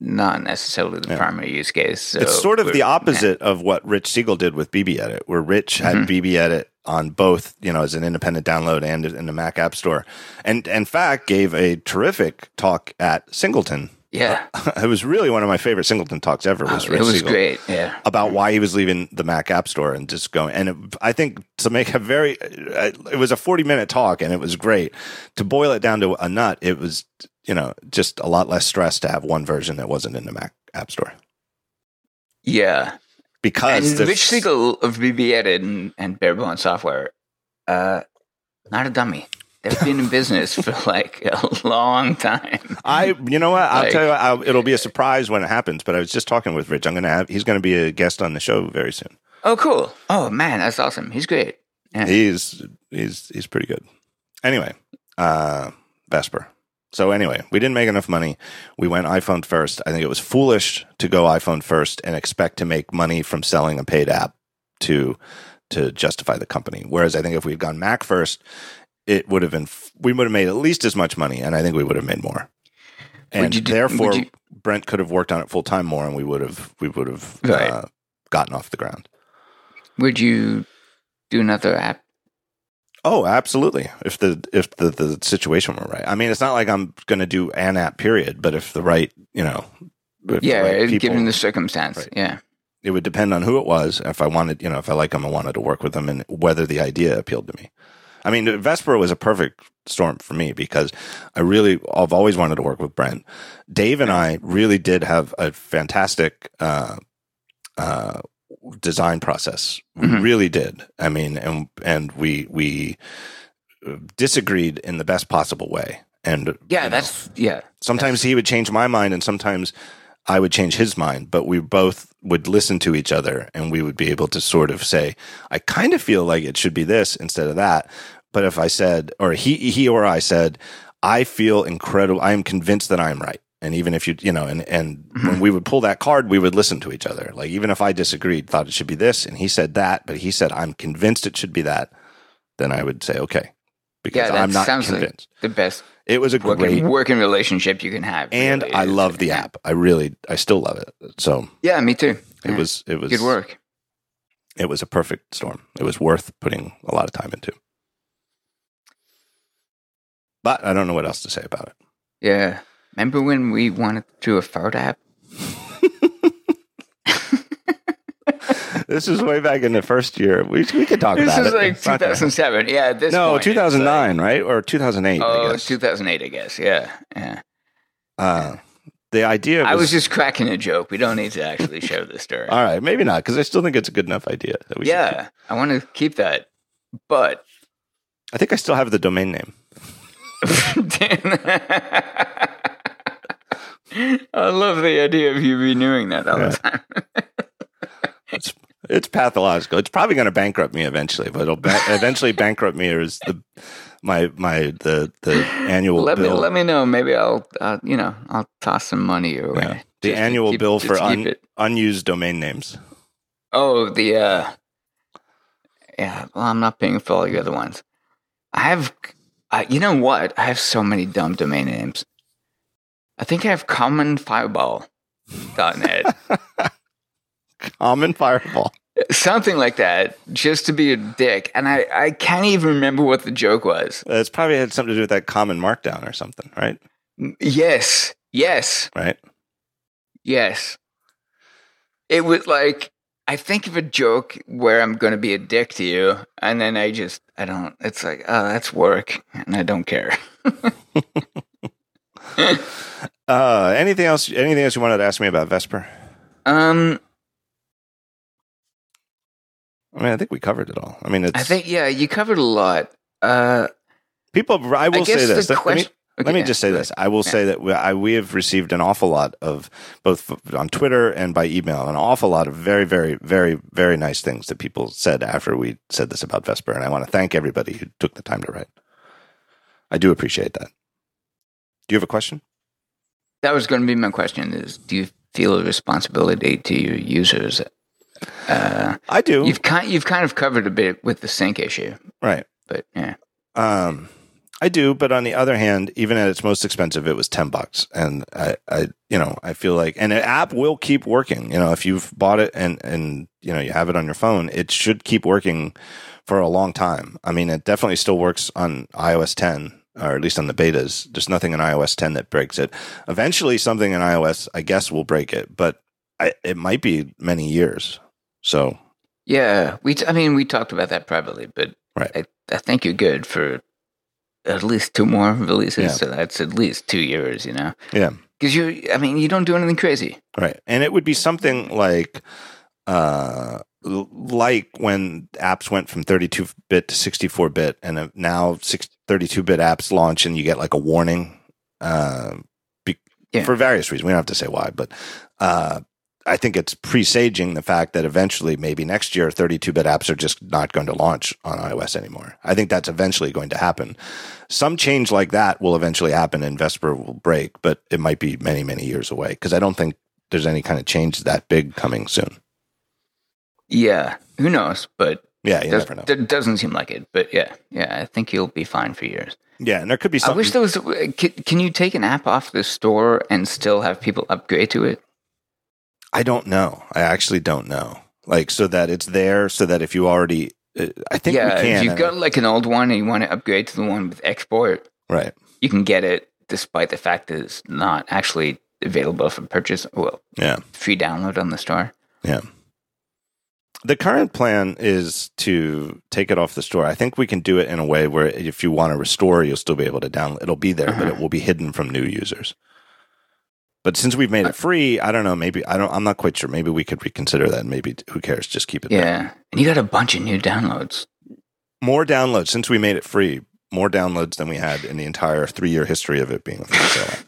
not necessarily the Yeah. primary use case so it's sort of the opposite of what Rich Siegel did with BBEdit, where Rich had Mhm. BBEdit on both, you know, as an independent download and in the Mac App Store, and in fact gave a terrific talk at Çingleton. yeah it was really one of my favorite Çingleton talks ever. Was Oh, Rich it was Siegel. great yeah about why he was leaving the Mac App Store and just going. And it, I think to make a very, uh, it was a 40 minute talk and it was great. To boil it down to a nut, it was, you know, just a lot less stress to have one version that wasn't in the Mac App Store. yeah Because and the- Rich Siegel of BBEdit and, and Bare Bones Software uh not a dummy they've been in business for like a long time I, you know what? I'll Like- tell you, I'll, it'll be a surprise when it happens. But I was just talking with Rich. I'm to have, he's going to be a guest on the show very soon. oh cool oh man that's awesome he's great yeah He's, he's, he's pretty good. Anyway, uh, Vesper. So anyway, we didn't make enough money. We went iPhone first. I think it was foolish to go iPhone first and expect to make money from selling a paid app to to justify the company. Whereas I think if we had gone Mac first, it would have been we would have made at least as much money, and I think we would have made more. And do- therefore, you- Brent could have worked on it full time more, and we would have we would have Right. uh, gotten off the ground. would you do another app Oh, absolutely. If the if the, the situation were right. I mean, it's not like I'm going to do an app period, but if the right, you know, yeah right people- given the circumstance Right. yeah it would depend on who it was. If I wanted, you know, if I like them, I wanted to work with them, and whether the idea appealed to me. I mean, Vesper was a perfect storm for me because I really, I've always wanted to work with Brent. Dave and I really did have a fantastic uh, uh, design process. We Mhm. really did. I mean, and and we we disagreed in the best possible way. And yeah you know, that's yeah sometimes he would change my mind and sometimes I would change his mind, but we both would listen to each other and we would be able to sort of say, I kind of feel like it should be this instead of that. But if I said, or he, he or I said, I feel incredible. I am convinced that I'm right. And even if you, you know, and, and when mm-hmm. we would pull that card, we would listen to each other. Like even if I disagreed, thought it should be this and he said that, but he said, I'm convinced it should be that, then I would say, okay, because yeah I'm not convinced. like the best it was a great working working relationship you can have and really I love the app. I really, I still love it. So yeah me too it Yeah. was, it was good work It was a perfect storm. It was worth putting a lot of time into. But I don't know what else to say about it. yeah remember when we wanted to do a fart app This is way back in the first year. We we could talk this about it. like It's not gonna- 2007 yeah this No, point, it's 2009, right? Or 2008, like- I oh guess. 2008 i guess yeah yeah Uh, the idea was, I was just cracking a joke. We don't need to actually share the story. all right, maybe not because I still think it's a good enough idea. That we should yeah, I want to keep that. But I think I still have the domain name. I love the idea of you renewing that all the time. It's it's pathological. It's probably going to bankrupt me eventually, but it'll ba- eventually bankrupt me as the my my the the annual let me bill. let me know. Maybe I'll uh, you know I'll toss some money your way. Yeah. the Just annual keep- bill for un, unused domain names. Oh, the uh yeah. Well, I'm not paying for all the other ones. I have, uh, you know what? I have so many dumb domain names. I think I have commonfireball.net, Common fireball. something like that, just to be a dick. And I I can't even remember what the joke was. It's probably had something to do with that common markdown or something, right? Mm, yes, yes, Right. yes. It was like I think of a joke where I'm going to be a dick to you, and then I just I don't. It's like oh, that's work, and I don't care. Uh, anything else? Anything else you wanted to ask me about Vesper? Um, I mean, I think we covered it all. I mean, it's I think yeah, you covered a lot. Uh, people. I will I say this. Let- let me- question. Let me just say this. I will say that we, I, we have received an awful lot of both on Twitter and by email, an awful lot of very, very, very, very nice things that people said after we said this about Vesper. And I want to thank everybody who took the time to write. I do appreciate that. Do you have a question? That was going to be my question: Is do you feel a responsibility to your users? Uh, I do. you've kind you've kind of covered a bit with the sync issue, right. but yeah, Um, I do, but on the other hand, even at its most expensive, it was ten bucks, and I, I, you know, I feel like, and an app will keep working. You know, if you've bought it and and you know you have it on your phone, it should keep working for a long time. I mean, it definitely still works on iOS 10, or at least on the betas. There's nothing in iOS 10 that breaks it. Eventually, something in iOS, I guess, will break it, but I, it might be many years. So, yeah. We t- I mean we talked about that privately, but Right. I, I think you're good for at least two more releases. Yeah. So that's at least two years, you know. yeah. Because you, I mean, you don't do anything crazy. Right. And it would be something like uh like when apps went from 32 bit to 64 bit and now now 32 bit apps launch and you get like a warning uh be- Yeah. for various reasons. We don't have to say why, but uh I think it's presaging the fact that eventually, maybe next year, 32 bit apps are just not going to launch on iOS anymore. I think that's eventually going to happen. Some change like that will eventually happen and Vesper will break, but it might be many, many years away because I don't think there's any kind of change that big coming soon. Yeah. Who knows? But Yeah, you does, never know. d- doesn't seem like it. But yeah, yeah. I think you'll be fine for years. Yeah, and there could be some. I wish there was. Can, can you take an app off the store and still have people upgrade to it? I don't know. I actually don't know. Like so that it's there, so that if you already, uh, I think yeah, if you've got like an old one and you want to upgrade to the one with export, right. you can get it despite the fact that it's not actually available for purchase. Well, Yeah. free download on the store. Yeah. The current plan is to take it off the store. I think we can do it in a way where if you want to restore, you'll still be able to download. It'll be there, but Uh-huh. it will be hidden from new users. But since we've made it free, I don't know. Maybe I don't. I'm not quite sure. Maybe we could reconsider that. Maybe who cares? Just keep it. there. Yeah, and you got a bunch of new downloads. More downloads since we made it free. More downloads than we had in the entire three year history of it being a free sale. app.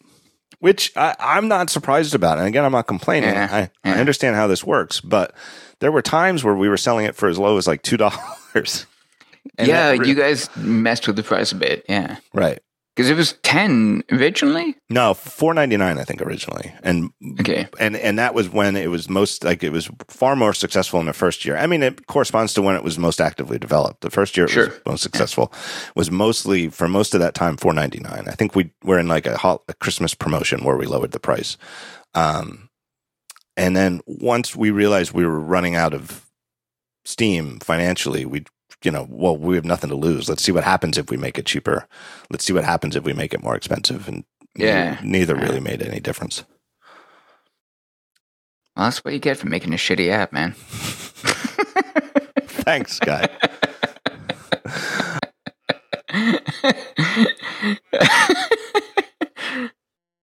Which I, I'm not surprised about. And again, I'm not complaining. Yeah, I, I understand how this works, but there were times where we were selling it for as low as like two dollars. yeah, you guys messed with the price a bit. Yeah, right. because it was ten originally. No, four ninety nine, I think originally, and Okay, and and that was when it was most like it was far more successful in the first year. I mean, it corresponds to when it was most actively developed. The first year it was most successful was mostly for most of that time four ninety nine. I think we were in like a, hol- a Christmas promotion where we lowered the price, um, and then once we realized we were running out of steam financially, we you know well we have nothing to lose. Let's see what happens if we make it cheaper. Let's see what happens if we make it more expensive, and Yeah. neither Yeah. really made any difference. well, that's what you get for making a shitty app, man. Thanks, guy.